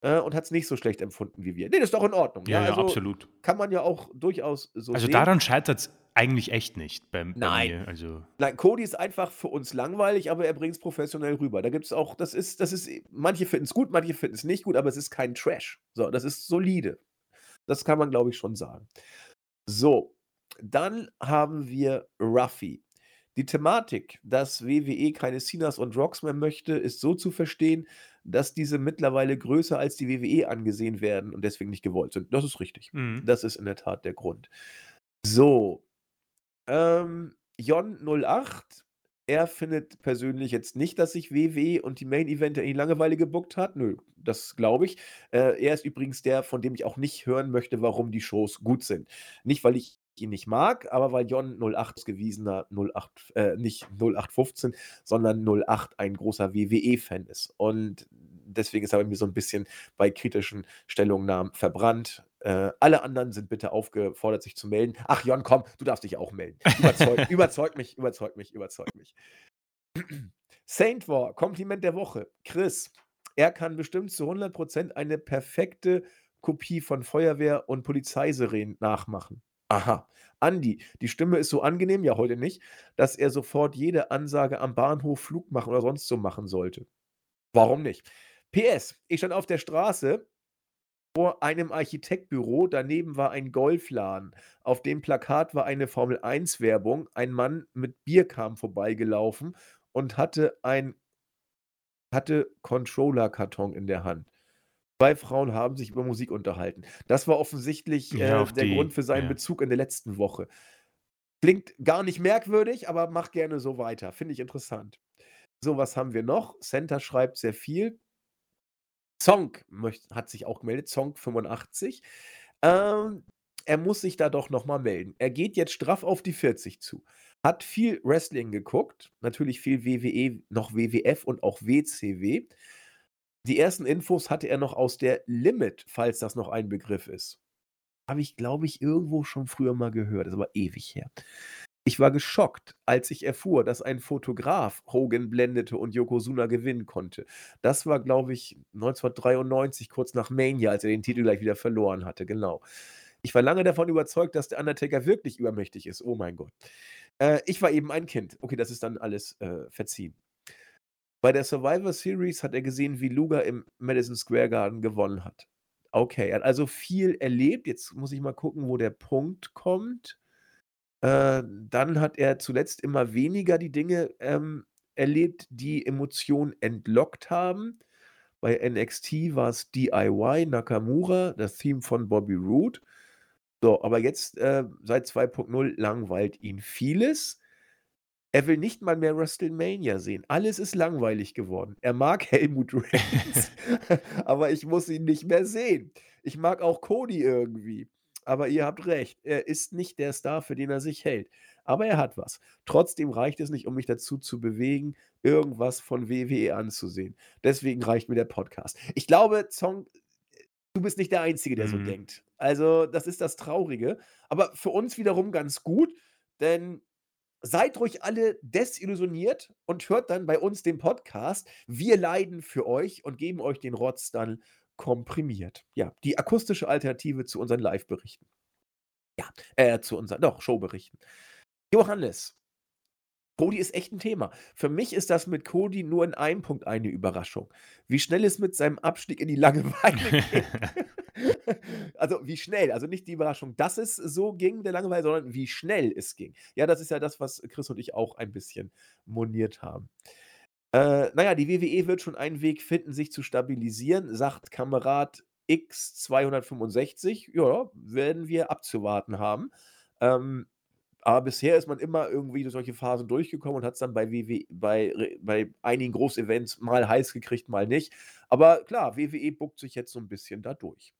A: äh, und hat's nicht so schlecht empfunden wie wir. Ne, das ist doch in Ordnung,
B: Ja,
A: ja?
B: ja,
A: Also,
B: absolut.
A: kann man ja auch durchaus so
B: Also,
A: sehen.
B: daran scheitert's eigentlich echt nicht beim bei
A: Nein.
B: mir, also
A: Nein, Cody ist einfach für uns langweilig, aber er bringt's professionell rüber. Da gibt's auch das ist das ist manche finden's gut, manche finden's nicht gut, aber es ist kein Trash. So, das ist solide. Das kann man, glaube ich, schon sagen. So, dann haben wir Ruffy. Die Thematik, dass WWE keine Cenas und Rocks mehr möchte, ist so zu verstehen, dass diese mittlerweile größer als die WWE angesehen werden und deswegen nicht gewollt sind. Das ist richtig.
B: Mhm.
A: Das ist in der Tat der Grund. So, ähm, Jon08, er findet persönlich jetzt nicht, dass sich WWE und die Main Eventer in die Langeweile gebuckt hat. Nö, das glaube ich. Äh, er ist übrigens der, von dem ich auch nicht hören möchte, warum die Shows gut sind. Nicht, weil ich ihn nicht mag, aber weil Jon08 ausgewiesener 08 äh, nicht 0815, sondern 08 ein großer WWE-Fan ist. Und deswegen ist er bei mir so 'n bisschen bei kritischen Stellungnahmen verbrannt. Äh, alle anderen sind bitte aufgefordert, sich zu melden. Ach Jon, komm, du darfst dich auch melden. Überzeug überzeug mich, überzeug mich, überzeug mich. Saint War, Kompliment der Woche. Chris, er kann bestimmt zu 100% eine perfekte Kopie von Feuerwehr und Polizeisirenen nachmachen. Aha. Andi, die Stimme ist so angenehm ja, heute nicht, dass er sofort jede Ansage am Bahnhof, Flug machen oder sonst so machen sollte. Warum nicht? PS, ich stand auf der Straße vor einem Architektbüro, daneben war ein Golfladen. Auf dem Plakat war eine Formel-1-Werbung. Ein Mann mit Bier kam vorbeigelaufen und hatte ein hatte Controllerkarton in der Hand. 2 Frauen haben sich über Musik unterhalten. Das war offensichtlich,
B: Ja,
A: äh, der
B: die
A: Grund für seinen
B: ja.
A: Bezug in der letzten Woche. Klingt gar nicht merkwürdig, aber mach gerne so weiter. Finde ich interessant. So, was haben wir noch? Center schreibt sehr viel. Zonk hat sich auch gemeldet, Zonk85. Ähm, er muss sich da doch noch mal melden. Er geht jetzt straff auf die 40 zu. Hat viel Wrestling geguckt, natürlich viel WWE, noch WWF und auch WCW. Die ersten Infos hatte er noch aus der Limit, falls das noch ein Begriff ist. Habe ich, glaube ich, irgendwo schon früher mal gehört, ist aber ewig her. Ich war geschockt, als ich erfuhr, dass ein Fotograf Hogan blendete und Yokozuna gewinnen konnte. Das war, glaube ich, 1993, kurz nach Mania, als er den Titel gleich wieder verloren hatte, genau. Ich war lange davon überzeugt, dass der Undertaker wirklich übermächtig ist. Oh mein Gott. Äh, ich war eben ein Kind. Okay, das ist dann alles, äh, verziehen. Bei der Survivor Series hat er gesehen, wie Luger im Madison Square Garden gewonnen hat. Okay, er hat also viel erlebt. Jetzt muss ich mal gucken, wo der Punkt kommt. Äh, dann hat er zuletzt immer weniger die Dinge, ähm, erlebt, die Emotionen entlockt haben. Bei NXT war's DIY, Nakamura, das Theme von Bobby Roode. So, aber jetzt, äh, seit 2.0 langweilt ihn vieles. Er will nicht mal mehr WrestleMania sehen. Alles ist langweilig geworden. Er mag Helmut Reigns, aber ich muss ihn nicht mehr sehen. Ich mag auch Cody irgendwie. Aber ihr habt recht, er ist nicht der Star, für den er sich hält. Aber er hat was. Trotzdem reicht es nicht, um mich dazu zu bewegen, irgendwas von WWE anzusehen. Deswegen reicht mir der Podcast. Ich glaube, Zong, du bist nicht der Einzige, der so
B: Mhm.
A: denkt. Also, das ist das Traurige. Aber für uns wiederum ganz gut, denn seid ruhig alle desillusioniert und hört dann bei uns den Podcast. Wir leiden für euch und geben euch den Rotz dann komprimiert. Ja, die akustische Alternative zu unseren Live-Berichten. Ja, äh, zu unseren doch, Showberichten. Johannes. Cody ist echt 'n Thema. Für mich ist das mit Cody nur in einem Punkt eine Überraschung. Wie schnell es mit seinem Abstieg in die Langeweile ging. Also, wie schnell, also nicht die Überraschung, dass es so ging, der Langeweile, sondern wie schnell es ging. Ja, das ist ja das, was Chris und ich auch ein bisschen moniert haben. Äh, na ja, die WWE wird schon einen Weg finden, sich zu stabilisieren, sagt Kamerad X265. Ja, werden wir abzuwarten haben. Ähm, aber bisher ist man immer irgendwie durch solche Phasen durchgekommen und hat's dann bei WW bei bei einigen Großevents mal heiß gekriegt, mal nicht. Aber klar, WWE buckt sich jetzt so 'n bisschen da durch.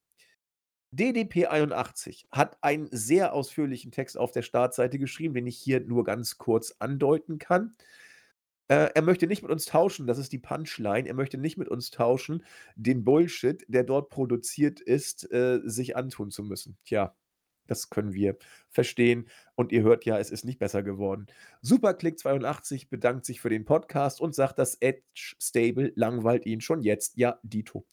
A: DDP81 hat einen sehr ausführlichen Text auf der Startseite geschrieben, den ich hier nur ganz kurz andeuten kann. Äh, er möchte nicht mit uns tauschen, das ist die Punchline. Er möchte nicht mit uns tauschen, den Bullshit, der dort produziert ist, äh, sich antun zu müssen. Tja, das können wir verstehen. Und ihr hört ja, es ist nicht besser geworden. Superclick82 bedankt sich für den Podcast und sagt, das Edge Stable langweilt ihn schon jetzt. Ja, Dito.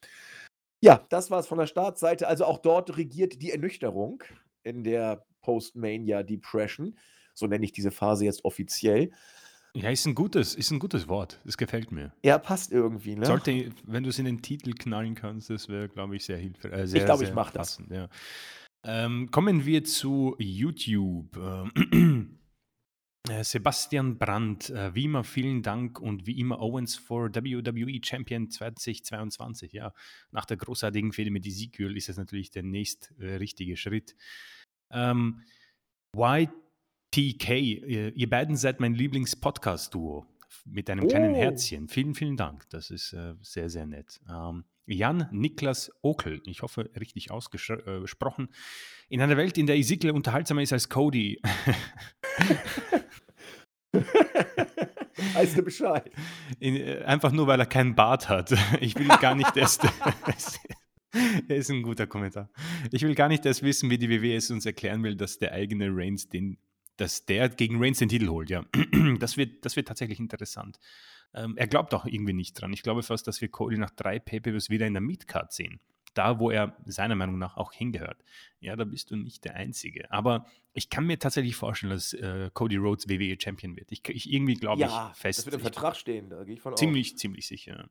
A: Ja, das war es von der Startseite. Also auch dort regiert die Ernüchterung in der Postmania Depression. So nenne ich diese Phase jetzt offiziell.
B: Ja, ist ein gutes, ist ein gutes Wort. Das gefällt mir.
A: Ja, passt irgendwie, ne?
B: Sollte, wenn du es in den Titel knallen kannst, das wäre, glaube ich, sehr hilfreich. Äh,
A: ich glaube, ich mache das.
B: Ja. Ähm, kommen wir zu YouTube. Ähm, äh, Sebastian Brandt, äh, wie immer vielen Dank und wie immer Owens for WWE Champion 2022. Ja, nach der großartigen Fehde mit Ezekiel ist es natürlich der nächst äh, richtige Schritt. Ähm, YTK, ihr, ihr beiden seid mein Lieblings-Podcast-Duo mit einem kleinen oh. Herzchen. Vielen, vielen Dank. Das ist äh, sehr, sehr nett. Ähm, Jan Niklas Okel, ich hoffe richtig ausgesprochen, äh, in einer Welt, in der Ezekiel unterhaltsamer ist als Cody.
A: weißt du Bescheid?
B: In, äh, einfach nur, weil er keinen Bart hat. Ich will gar nicht erst. Er ist ein guter Kommentar. Ich will gar nicht erst wissen, wie die WWE es uns erklären will, dass der eigene Reigns den, dass der gegen Reigns den Titel holt, ja. Das wird, das wird tatsächlich interessant. Ähm, er glaubt auch irgendwie nicht dran. Ich glaube fast, dass wir Cody nach drei Pay-Per-Views wieder in der Midcard sehen. Da, wo er seiner Meinung nach auch hingehört. Ja, da bist du nicht der Einzige. Aber ich kann mir tatsächlich vorstellen, dass äh, Cody Rhodes WWE Champion wird. Ich, ich irgendwie glaube
A: ja,
B: ich fest.
A: Das wird im Vertrag stehen, da gehe ich von
B: ziemlich, aus. Ziemlich sicher.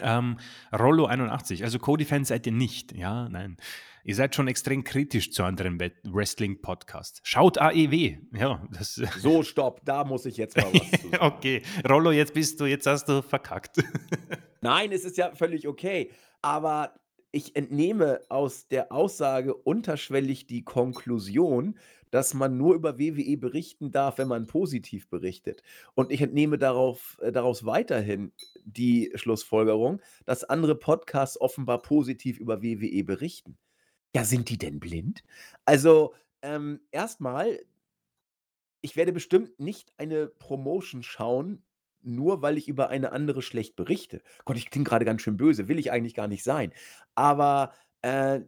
B: Ähm, Rollo 81, also Cody-Fans seid ihr nicht, ja, nein. Ihr seid schon extrem kritisch zu anderen Wrestling-Podcasts. Schaut AEW, ja. Das
A: so, stopp, da muss ich jetzt mal was zu
B: sagen. okay, Rollo, jetzt bist du, jetzt hast du verkackt.
A: nein, es ist ja völlig okay, aber ich entnehme aus der Aussage unterschwellig die Konklusion, dass man nur über WWE berichten darf, wenn man positiv berichtet. Und ich entnehme darauf, äh, daraus weiterhin die Schlussfolgerung, dass andere Podcasts offenbar positiv über WWE berichten. Ja, sind die denn blind? Also, ähm, erstmal, ich werde bestimmt nicht eine Promotion schauen, nur weil ich über eine andere schlecht berichte. Gott, ich klinge gerade ganz schön böse, will ich eigentlich gar nicht sein. Aber äh,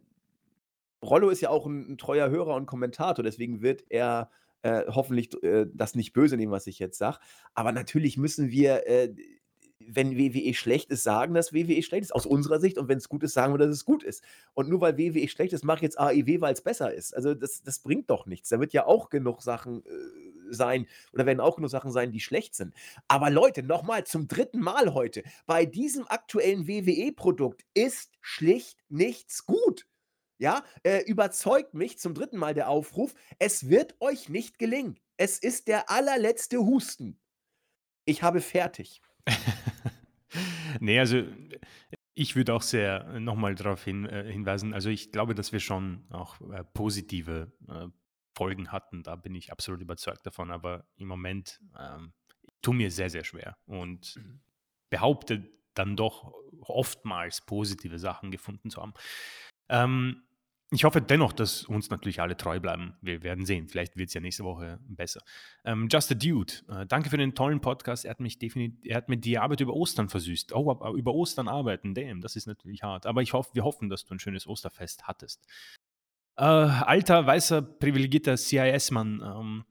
A: Rollo ist ja auch ein, ein, treuer Hörer und Kommentator, deswegen wird er äh, hoffentlich äh, das nicht böse nehmen, was ich jetzt sage. Aber natürlich müssen wir, äh, wenn WWE schlecht ist, sagen, dass WWE schlecht ist, aus unserer Sicht. Und wenn es gut ist, sagen wir, dass es gut ist. Und nur weil WWE schlecht ist, mache ich jetzt AEW, weil es besser ist. Also das, das bringt doch nichts. Da wird ja auch genug Sachen äh, sein oder werden auch genug Sachen sein, die schlecht sind. Aber Leute, nochmal zum dritten Mal heute, bei diesem aktuellen WWE-Produkt ist schlicht nichts gut. Ja, äh, überzeugt mich zum dritten Mal der Aufruf, es wird euch nicht gelingen. Es ist der allerletzte Husten. Ich habe fertig.
B: nee, also ich würde auch sehr nochmal darauf hin, äh, hinweisen, also ich glaube, dass wir schon auch äh, positive äh, Folgen hatten, da bin ich absolut überzeugt davon, aber im Moment ähm, tue mir sehr, sehr schwer und mhm. behaupte dann doch oftmals positive Sachen gefunden zu haben. Ähm, ich hoffe dennoch, dass uns natürlich alle treu bleiben. Wir werden sehen. Vielleicht wird es ja nächste Woche besser. Ähm, Just a Dude, äh, danke für den tollen Podcast. Er hat mich definitiv, er hat mir die Arbeit über Ostern versüßt. Oh, über Ostern arbeiten, damn, das ist natürlich hart. Aber ich hoffe, wir hoffen, dass du ein schönes Osterfest hattest. Äh, alter, weißer, privilegierter CIS-Mann, ähm,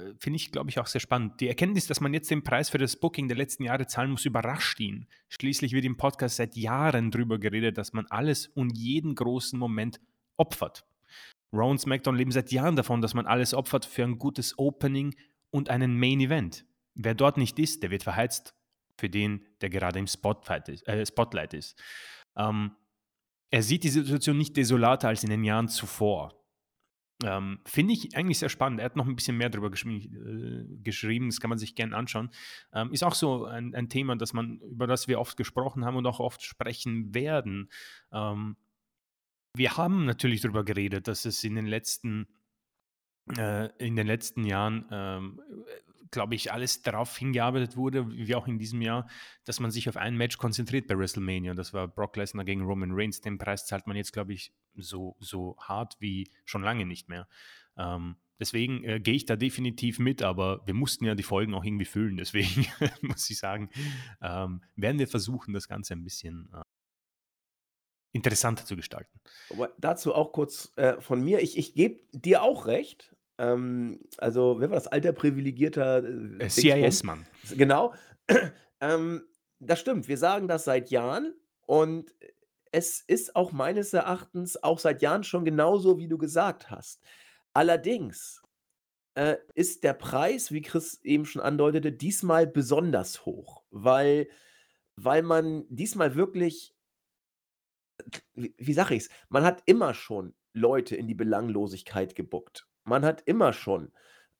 B: äh, finde ich, glaube ich, auch sehr spannend. Die Erkenntnis, dass man jetzt den Preis für das Booking der letzten Jahre zahlen muss, überrascht ihn. Schließlich wird im Podcast seit Jahren darüber geredet, dass man alles und jeden großen Moment opfert. Raw und SmackDown leben seit Jahren davon, dass man alles opfert für ein gutes Opening und einen Main Event. Wer dort nicht ist, der wird verheizt für den, der gerade im Spotlight ist. Äh, Spotlight ist. Ähm, er sieht die Situation nicht desolater als in den Jahren zuvor. Ähm, Finde ich eigentlich sehr spannend. Er hat noch ein bisschen mehr darüber äh, geschrieben, das kann man sich gerne anschauen. Ähm, ist auch so ein, ein, Thema, das man, über das wir oft gesprochen haben und auch oft sprechen werden. Ähm, wir haben natürlich darüber geredet, dass es in den letzten, äh, in den letzten Jahren ähm, glaube ich, alles darauf hingearbeitet wurde, wie auch in diesem Jahr, dass man sich auf ein Match konzentriert bei WrestleMania. Das war Brock Lesnar gegen Roman Reigns. Den Preis zahlt man jetzt, glaube ich, so, so hart wie schon lange nicht mehr. Ähm, deswegen äh, gehe ich da definitiv mit, aber wir mussten ja die Folgen auch irgendwie füllen. Deswegen muss ich sagen, ähm, werden wir versuchen, das Ganze ein bisschen äh, interessanter zu gestalten.
A: Aber dazu auch kurz äh, von mir. Ich, ich gebe dir auch recht. Ähm, also, wer war das? Alter privilegierter
B: äh, äh CIS-Mann.
A: Genau. ähm, das stimmt. Wir sagen das seit Jahren und es ist auch meines Erachtens auch seit Jahren schon genauso, wie du gesagt hast. Allerdings äh, ist der Preis, wie Chris eben schon andeutete, diesmal besonders hoch, weil, weil man diesmal wirklich wie, wie sage ich es? Man hat immer schon Leute in die Belanglosigkeit gebuckt. Man hat immer schon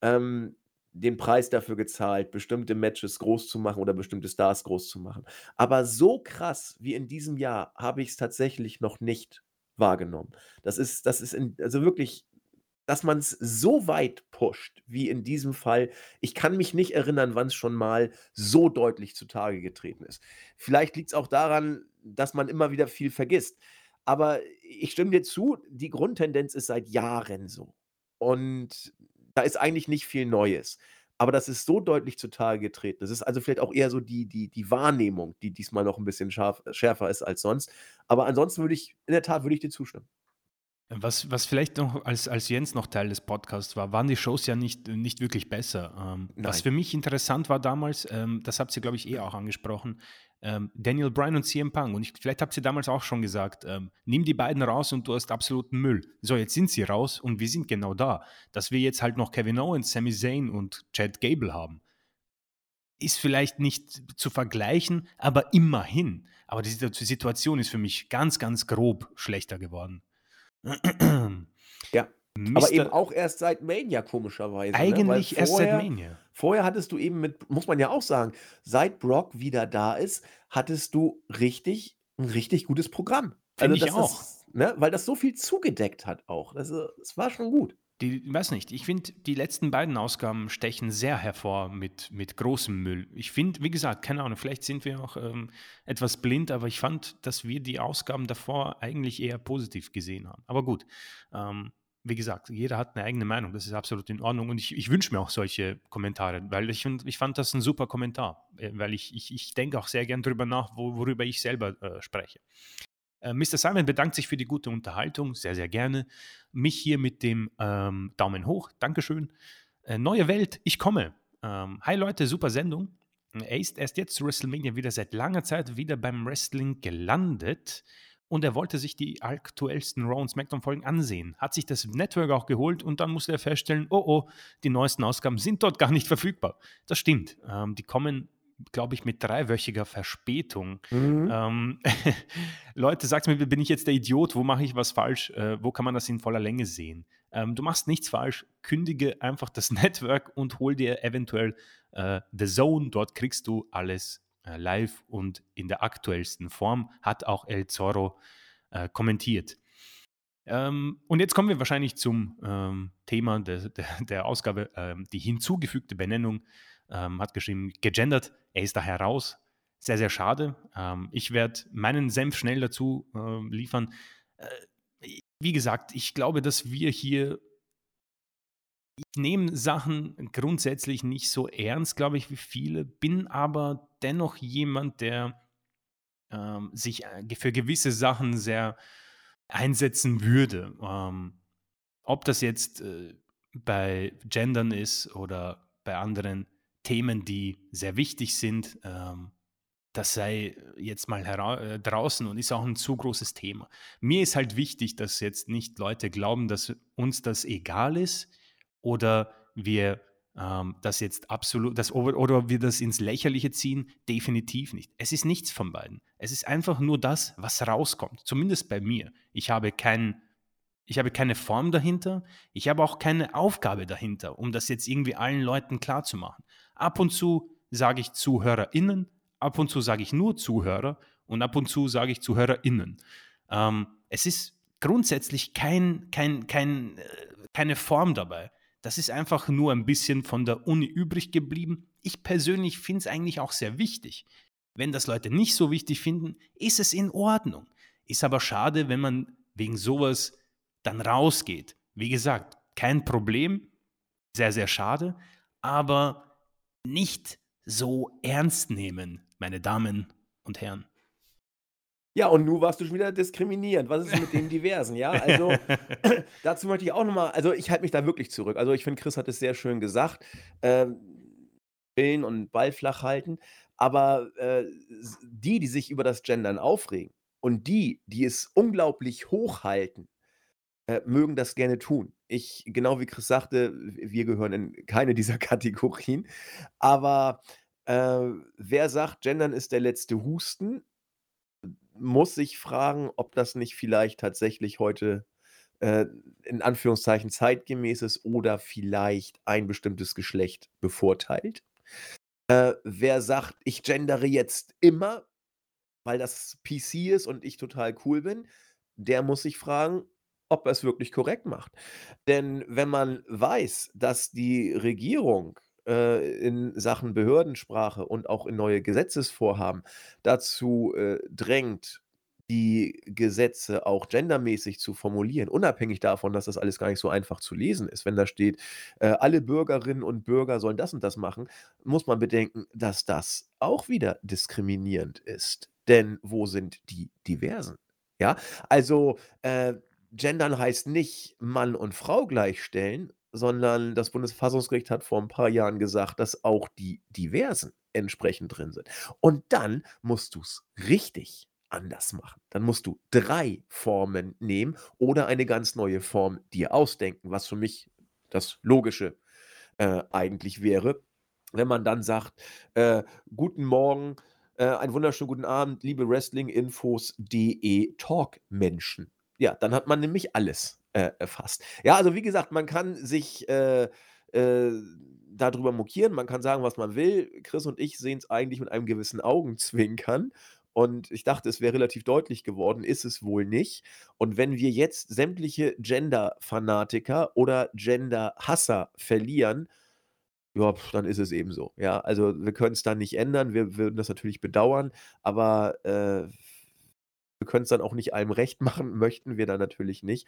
A: ähm, den Preis dafür gezahlt, bestimmte Matches groß zu machen oder bestimmte Stars groß zu machen. Aber so krass wie in diesem Jahr habe ich es tatsächlich noch nicht wahrgenommen. Das ist, das ist in, also wirklich dass man es so weit pusht, wie in diesem Fall. Ich kann mich nicht erinnern, wann es schon mal so deutlich zutage getreten ist. Vielleicht liegt es auch daran, dass man immer wieder viel vergisst. Aber ich stimme dir zu, die Grundtendenz ist seit Jahren so. Und da ist eigentlich nicht viel Neues. Aber das ist so deutlich zutage getreten. Das ist also vielleicht auch eher so die, die, die Wahrnehmung, die diesmal noch ein bisschen scharf, schärfer ist als sonst. Aber ansonsten würde ich, in der Tat, würde ich dir zustimmen.
B: Was, was vielleicht noch als, als Jens noch Teil des Podcasts war, waren die Shows ja nicht, nicht wirklich besser. Ähm, was für mich interessant war damals, ähm, das habt ihr, glaube ich, eh auch angesprochen, ähm, Daniel Bryan und CM Punk. Und ich, vielleicht habt ihr damals auch schon gesagt, ähm, nimm die beiden raus und du hast absoluten Müll. So, jetzt sind sie raus und wir sind genau da. Dass wir jetzt halt noch Kevin Owens, Sami Zayn und Chad Gable haben, ist vielleicht nicht zu vergleichen, aber immerhin. Aber die Situation ist für mich ganz, ganz grob schlechter geworden.
A: Ja. Aber eben auch erst seit Mania, komischerweise.
B: Ne? Eigentlich ne? erst seit Mania.
A: Vorher hattest du eben mit, muss man ja auch sagen, seit Brock wieder da ist, hattest du richtig, ein richtig gutes Programm.
B: Finde also, ich auch.
A: Das, ne? Weil das so viel zugedeckt hat auch. Das, das war schon gut.
B: Die, weiß nicht, ich finde, die letzten beiden Ausgaben stechen sehr hervor mit, mit großem Müll. Ich finde, wie gesagt, keine Ahnung, vielleicht sind wir auch ähm, etwas blind, aber ich fand, dass wir die Ausgaben davor eigentlich eher positiv gesehen haben. Aber gut, ähm, wie gesagt, jeder hat eine eigene Meinung, das ist absolut in Ordnung und ich, ich wünsche mir auch solche Kommentare, weil ich, ich fand das ein super Kommentar, äh, weil ich, ich, ich denke auch sehr gern darüber nach, wo, worüber ich selber äh, spreche. Äh, Mr. Simon bedankt sich für die gute Unterhaltung, sehr, sehr gerne. Mich hier mit dem ähm, Daumen hoch, Dankeschön. Äh, neue Welt, ich komme. Ähm, hi Leute, super Sendung. Er ist erst jetzt zu WrestleMania wieder seit langer Zeit wieder beim Wrestling gelandet und er wollte sich die aktuellsten Raw und SmackDown-Folgen ansehen. Hat sich das Network auch geholt und dann musste er feststellen, oh oh, die neuesten Ausgaben sind dort gar nicht verfügbar. Das stimmt. Ähm, die kommen glaube ich, mit dreiwöchiger Verspätung. Mhm. Ähm, Leute, sagt mir, bin ich jetzt der Idiot? Wo mache ich was falsch? Äh, wo kann man das in voller Länge sehen? Ähm, du machst nichts falsch. Kündige einfach das Network und hol dir eventuell äh, The Zone. Dort kriegst du alles äh, live und in der aktuellsten Form. Hat auch El Zorro äh, kommentiert. Ähm, und jetzt kommen wir wahrscheinlich zum ähm, Thema der, der, der Ausgabe, ähm, die hinzugefügte Benennung ähm, hat geschrieben, gegendert, er ist daher raus. Sehr, sehr schade. Ähm, ich werde meinen Senf schnell dazu äh, liefern. Äh, wie gesagt, ich glaube, dass wir hier ich nehme Sachen grundsätzlich nicht so ernst, glaube ich, wie viele, bin aber dennoch jemand, der ähm, sich äh, für gewisse Sachen sehr einsetzen würde. Ähm, ob das jetzt äh, bei Gendern ist oder bei anderen Themen, die sehr wichtig sind. Ähm, das sei jetzt mal äh, draußen und ist auch ein zu großes Thema. Mir ist halt wichtig, dass jetzt nicht Leute glauben, dass uns das egal ist oder wir ähm, das jetzt absolut, das, oder wir das ins Lächerliche ziehen. Definitiv nicht. Es ist nichts von beiden. Es ist einfach nur das, was rauskommt. Zumindest bei mir. Ich habe keinen ich habe keine Form dahinter, ich habe auch keine Aufgabe dahinter, um das jetzt irgendwie allen Leuten klarzumachen. Ab und zu sage ich ZuhörerInnen, ab und zu sage ich nur Zuhörer und ab und zu sage ich ZuhörerInnen. Ähm, es ist grundsätzlich kein, kein, kein, äh, keine Form dabei. das ist einfach nur ein bisschen von der Uni übrig geblieben. Ich persönlich finde es eigentlich auch sehr wichtig. Wenn das Leute nicht so wichtig finden, ist es in Ordnung. Ist aber schade, wenn man wegen sowas dann rausgeht. Wie gesagt, kein Problem, sehr, sehr schade, aber nicht so ernst nehmen, meine Damen und Herren.
A: Ja, und nun warst du schon wieder diskriminierend. Was ist mit den Diversen? Ja, also dazu möchte ich auch nochmal, also ich halte mich da wirklich zurück. Also ich finde, Chris hat es sehr schön gesagt. Ähm, Willen und Ball flach halten. Aber äh, die, die sich über das Gendern aufregen und die, die es unglaublich hochhalten, äh, mögen das gerne tun. Ich, genau wie Chris sagte, wir gehören in keine dieser Kategorien. Aber äh, wer sagt, Gendern ist der letzte Husten, muss sich fragen, ob das nicht vielleicht tatsächlich heute äh, in Anführungszeichen zeitgemäß ist oder vielleicht ein bestimmtes Geschlecht bevorteilt. Äh, wer sagt, ich gendere jetzt immer, weil das PC ist und ich total cool bin, der muss sich fragen, ob er es wirklich korrekt macht. Denn wenn man weiß, dass die Regierung äh, in Sachen Behördensprache und auch in neue Gesetzesvorhaben dazu äh, drängt, die Gesetze auch gendermäßig zu formulieren, unabhängig davon, dass das alles gar nicht so einfach zu lesen ist. Wenn da steht, äh, alle Bürgerinnen und Bürger sollen das und das machen, muss man bedenken, dass das auch wieder diskriminierend ist. Denn wo sind die Diversen? Ja, also äh, gendern heißt nicht Mann und Frau gleichstellen, sondern das Bundesverfassungsgericht hat vor ein paar Jahren gesagt, dass auch die Diversen entsprechend drin sind. Und dann musst du es richtig anders machen. Dann musst du drei Formen nehmen oder eine ganz neue Form dir ausdenken, was für mich das Logische äh, eigentlich wäre. Wenn man dann sagt, äh, guten Morgen, äh, einen wunderschönen guten Abend, liebe Wrestlinginfos.de Talk-Menschen. Ja, dann hat man nämlich alles äh, erfasst. Ja, also wie gesagt, man kann sich äh, äh, darüber mokieren, man kann sagen, was man will. Chris und ich sehen es eigentlich mit einem gewissen Augenzwinkern. Und ich dachte, es wäre relativ deutlich geworden, ist es wohl nicht. Und wenn wir jetzt sämtliche Gender-Fanatiker oder Gender-Hasser verlieren, ja, dann ist es eben so. Ja, also wir können es dann nicht ändern. Wir würden das natürlich bedauern, aber äh, wir können es dann auch nicht allem recht machen, möchten wir dann natürlich nicht.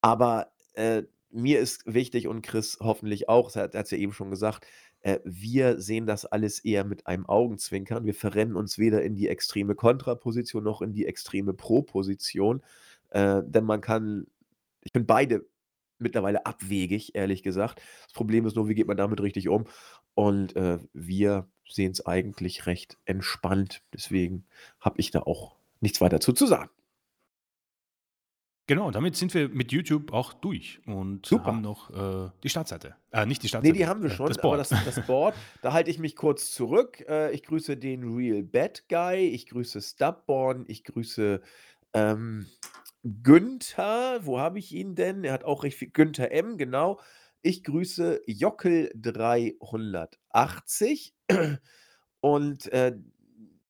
A: Aber äh, mir ist wichtig und Chris hoffentlich auch, er hat es ja eben schon gesagt, äh, wir sehen das alles eher mit einem Augenzwinkern. Wir verrennen uns weder in die extreme Kontraposition noch in die extreme Pro-Position. Äh, denn man kann, ich finde beide mittlerweile abwegig, ehrlich gesagt. Das Problem ist nur, wie geht man damit richtig um? Und äh, wir sehen es eigentlich recht entspannt. Deswegen habe ich da auch nichts weiter zu, zu sagen.
B: Genau, damit sind wir mit YouTube auch durch und
A: Super.
B: haben noch äh, die Startseite. Äh, nicht die
A: Nee,
B: Startseite,
A: die haben wir
B: äh,
A: schon,
B: das
A: aber
B: Board.
A: das, das Board, da halte ich mich kurz zurück. Äh, ich grüße den Real Bad Guy, ich grüße Stubborn, ich grüße ähm, Günther. Wo habe ich ihn denn? Er hat auch recht viel. Günther M, genau. Ich grüße Jockel 380 und äh,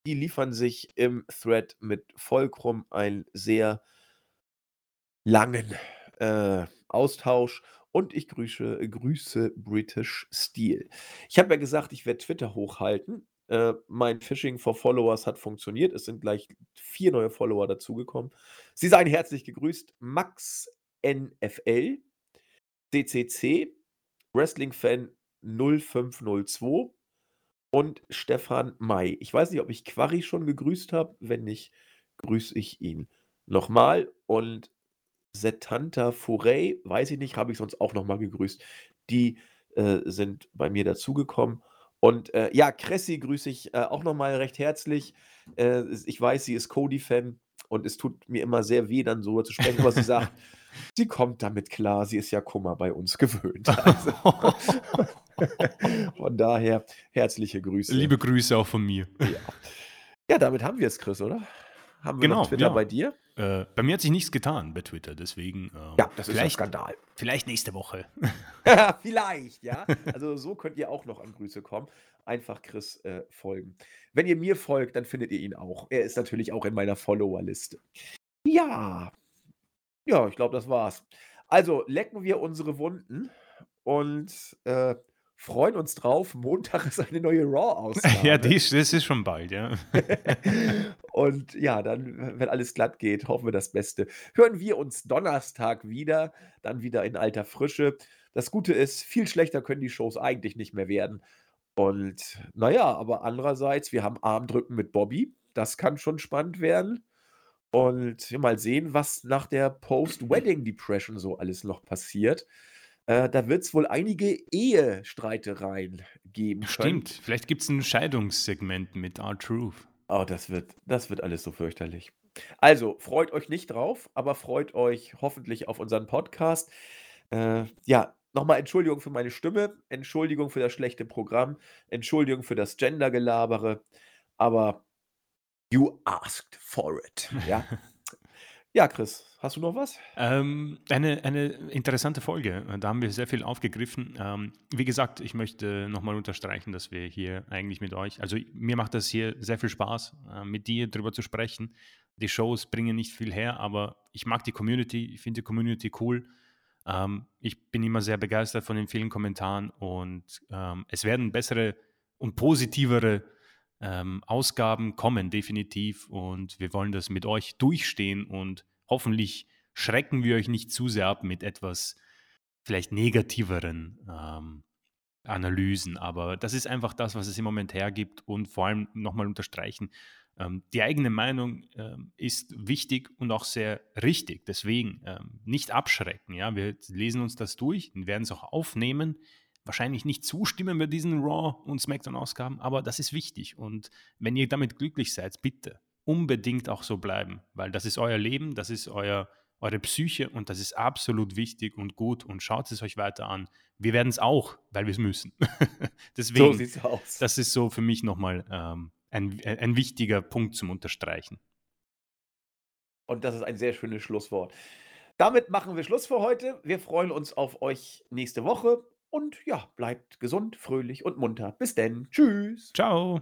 A: die liefern sich im Thread mit Vollkrumm ein sehr langen äh, Austausch und ich grüße, grüße British Steel. Ich habe ja gesagt, ich werde Twitter hochhalten. Äh, mein Phishing for Followers hat funktioniert. Es sind gleich vier neue Follower dazugekommen. Sie seien herzlich gegrüßt. Max NFL, CCC, Wrestling-Fan 0502 und Stefan May. Ich weiß nicht, ob ich Quarry schon gegrüßt habe. Wenn nicht, grüße ich ihn nochmal. Und Setanta Foray, weiß ich nicht, habe ich sonst auch nochmal gegrüßt. Die äh, sind bei mir dazugekommen. Und äh, ja, Cressy grüße ich äh, auch nochmal recht herzlich. Äh, ich weiß, sie ist Cody-Fan und es tut mir immer sehr weh, dann so zu sprechen, aber sie sagt, sie kommt damit klar, sie ist ja Kummer bei uns gewöhnt. Also, von daher herzliche Grüße.
B: Liebe Grüße auch von mir.
A: Ja. ja, damit haben wir es, Chris, oder? Haben wir
B: Genau,
A: noch Twitter
B: ja.
A: bei dir?
B: Äh, bei mir hat sich nichts getan bei Twitter, deswegen ähm,
A: Ja, das ist ein Skandal.
B: vielleicht nächste Woche.
A: Vielleicht, ja. Also so könnt ihr auch noch an Grüße kommen. Einfach Chris äh, folgen. Wenn ihr mir folgt, dann findet ihr ihn auch. Er ist natürlich auch in meiner Follower-Liste. Ja. Ja, ich glaube, das war's. Also lecken wir unsere Wunden und, äh, freuen uns drauf. Montag ist eine neue
B: Ja, die
A: Raw-Ausgabe.
B: das ist schon bald, ja.
A: Und ja, dann, wenn alles glatt geht, hoffen wir das Beste, hören wir uns Donnerstag wieder, dann wieder in alter Frische. Das Gute ist, viel schlechter können die Shows eigentlich nicht mehr werden. Und na ja, aber andererseits, wir haben Armdrücken mit Bobby. Das kann schon spannend werden. Und mal sehen, was nach der Post-Wedding Depression so alles noch passiert. Äh, da wird's wohl einige Ehestreitereien geben können.
B: Stimmt, vielleicht gibt's 'n Scheidungssegment mit R-Truth.
A: Oh, das wird das wird alles so fürchterlich. Also, freut euch nicht drauf, aber freut euch hoffentlich auf unseren Podcast. Äh, ja, noch mal Entschuldigung für meine Stimme, Entschuldigung für das schlechte Programm, Entschuldigung für das Gender-Gelabere, aber you asked for it, ja? Ja, Chris, hast du noch was?
B: Ähm, eine eine interessante Folge. Da haben wir sehr viel aufgegriffen. Ähm, wie gesagt, ich möchte noch mal unterstreichen, dass wir hier eigentlich mit euch also, mir macht das hier sehr viel Spaß, äh, mit dir drüber zu sprechen. Die Shows bringen nicht viel her, aber ich mag die Community, ich finde die Community cool. Ähm, ich bin immer sehr begeistert von den vielen Kommentaren und, ähm, es werden bessere und positivere, ähm, Ausgaben kommen, definitiv. Und wir wollen das mit euch durchstehen und hoffentlich schrecken wir euch nicht zu sehr ab mit etwas vielleicht negativeren, ähm, Analysen. Aber das ist einfach das, was es im Moment hergibt und vor allem noch mal unterstreichen, ähm, die eigene Meinung, ähm, ist wichtig und auch sehr richtig. Deswegen, ähm, nicht abschrecken, ja? Wir lesen uns das durch und werden's auch aufnehmen. Wahrscheinlich nicht zustimmen bei diesen Raw und SmackDown-Ausgaben, aber das ist wichtig. Und wenn ihr damit glücklich seid, bitte unbedingt auch so bleiben, weil das ist euer Leben, das ist euer eure Psyche und das ist absolut wichtig und gut und schaut es euch weiter an. Wir werden's auch, weil wir's müssen.
A: So
B: Deswegen,
A: sieht's aus.
B: das ist so für mich noch mal, ähm, ein ein wichtiger Punkt zum Unterstreichen.
A: Und das ist ein sehr schönes Schlusswort. Damit machen wir Schluss für heute. Wir freuen uns auf euch nächste Woche und ja, bleibt gesund, fröhlich und munter. Bis denn. Tschüss.
B: Tschau.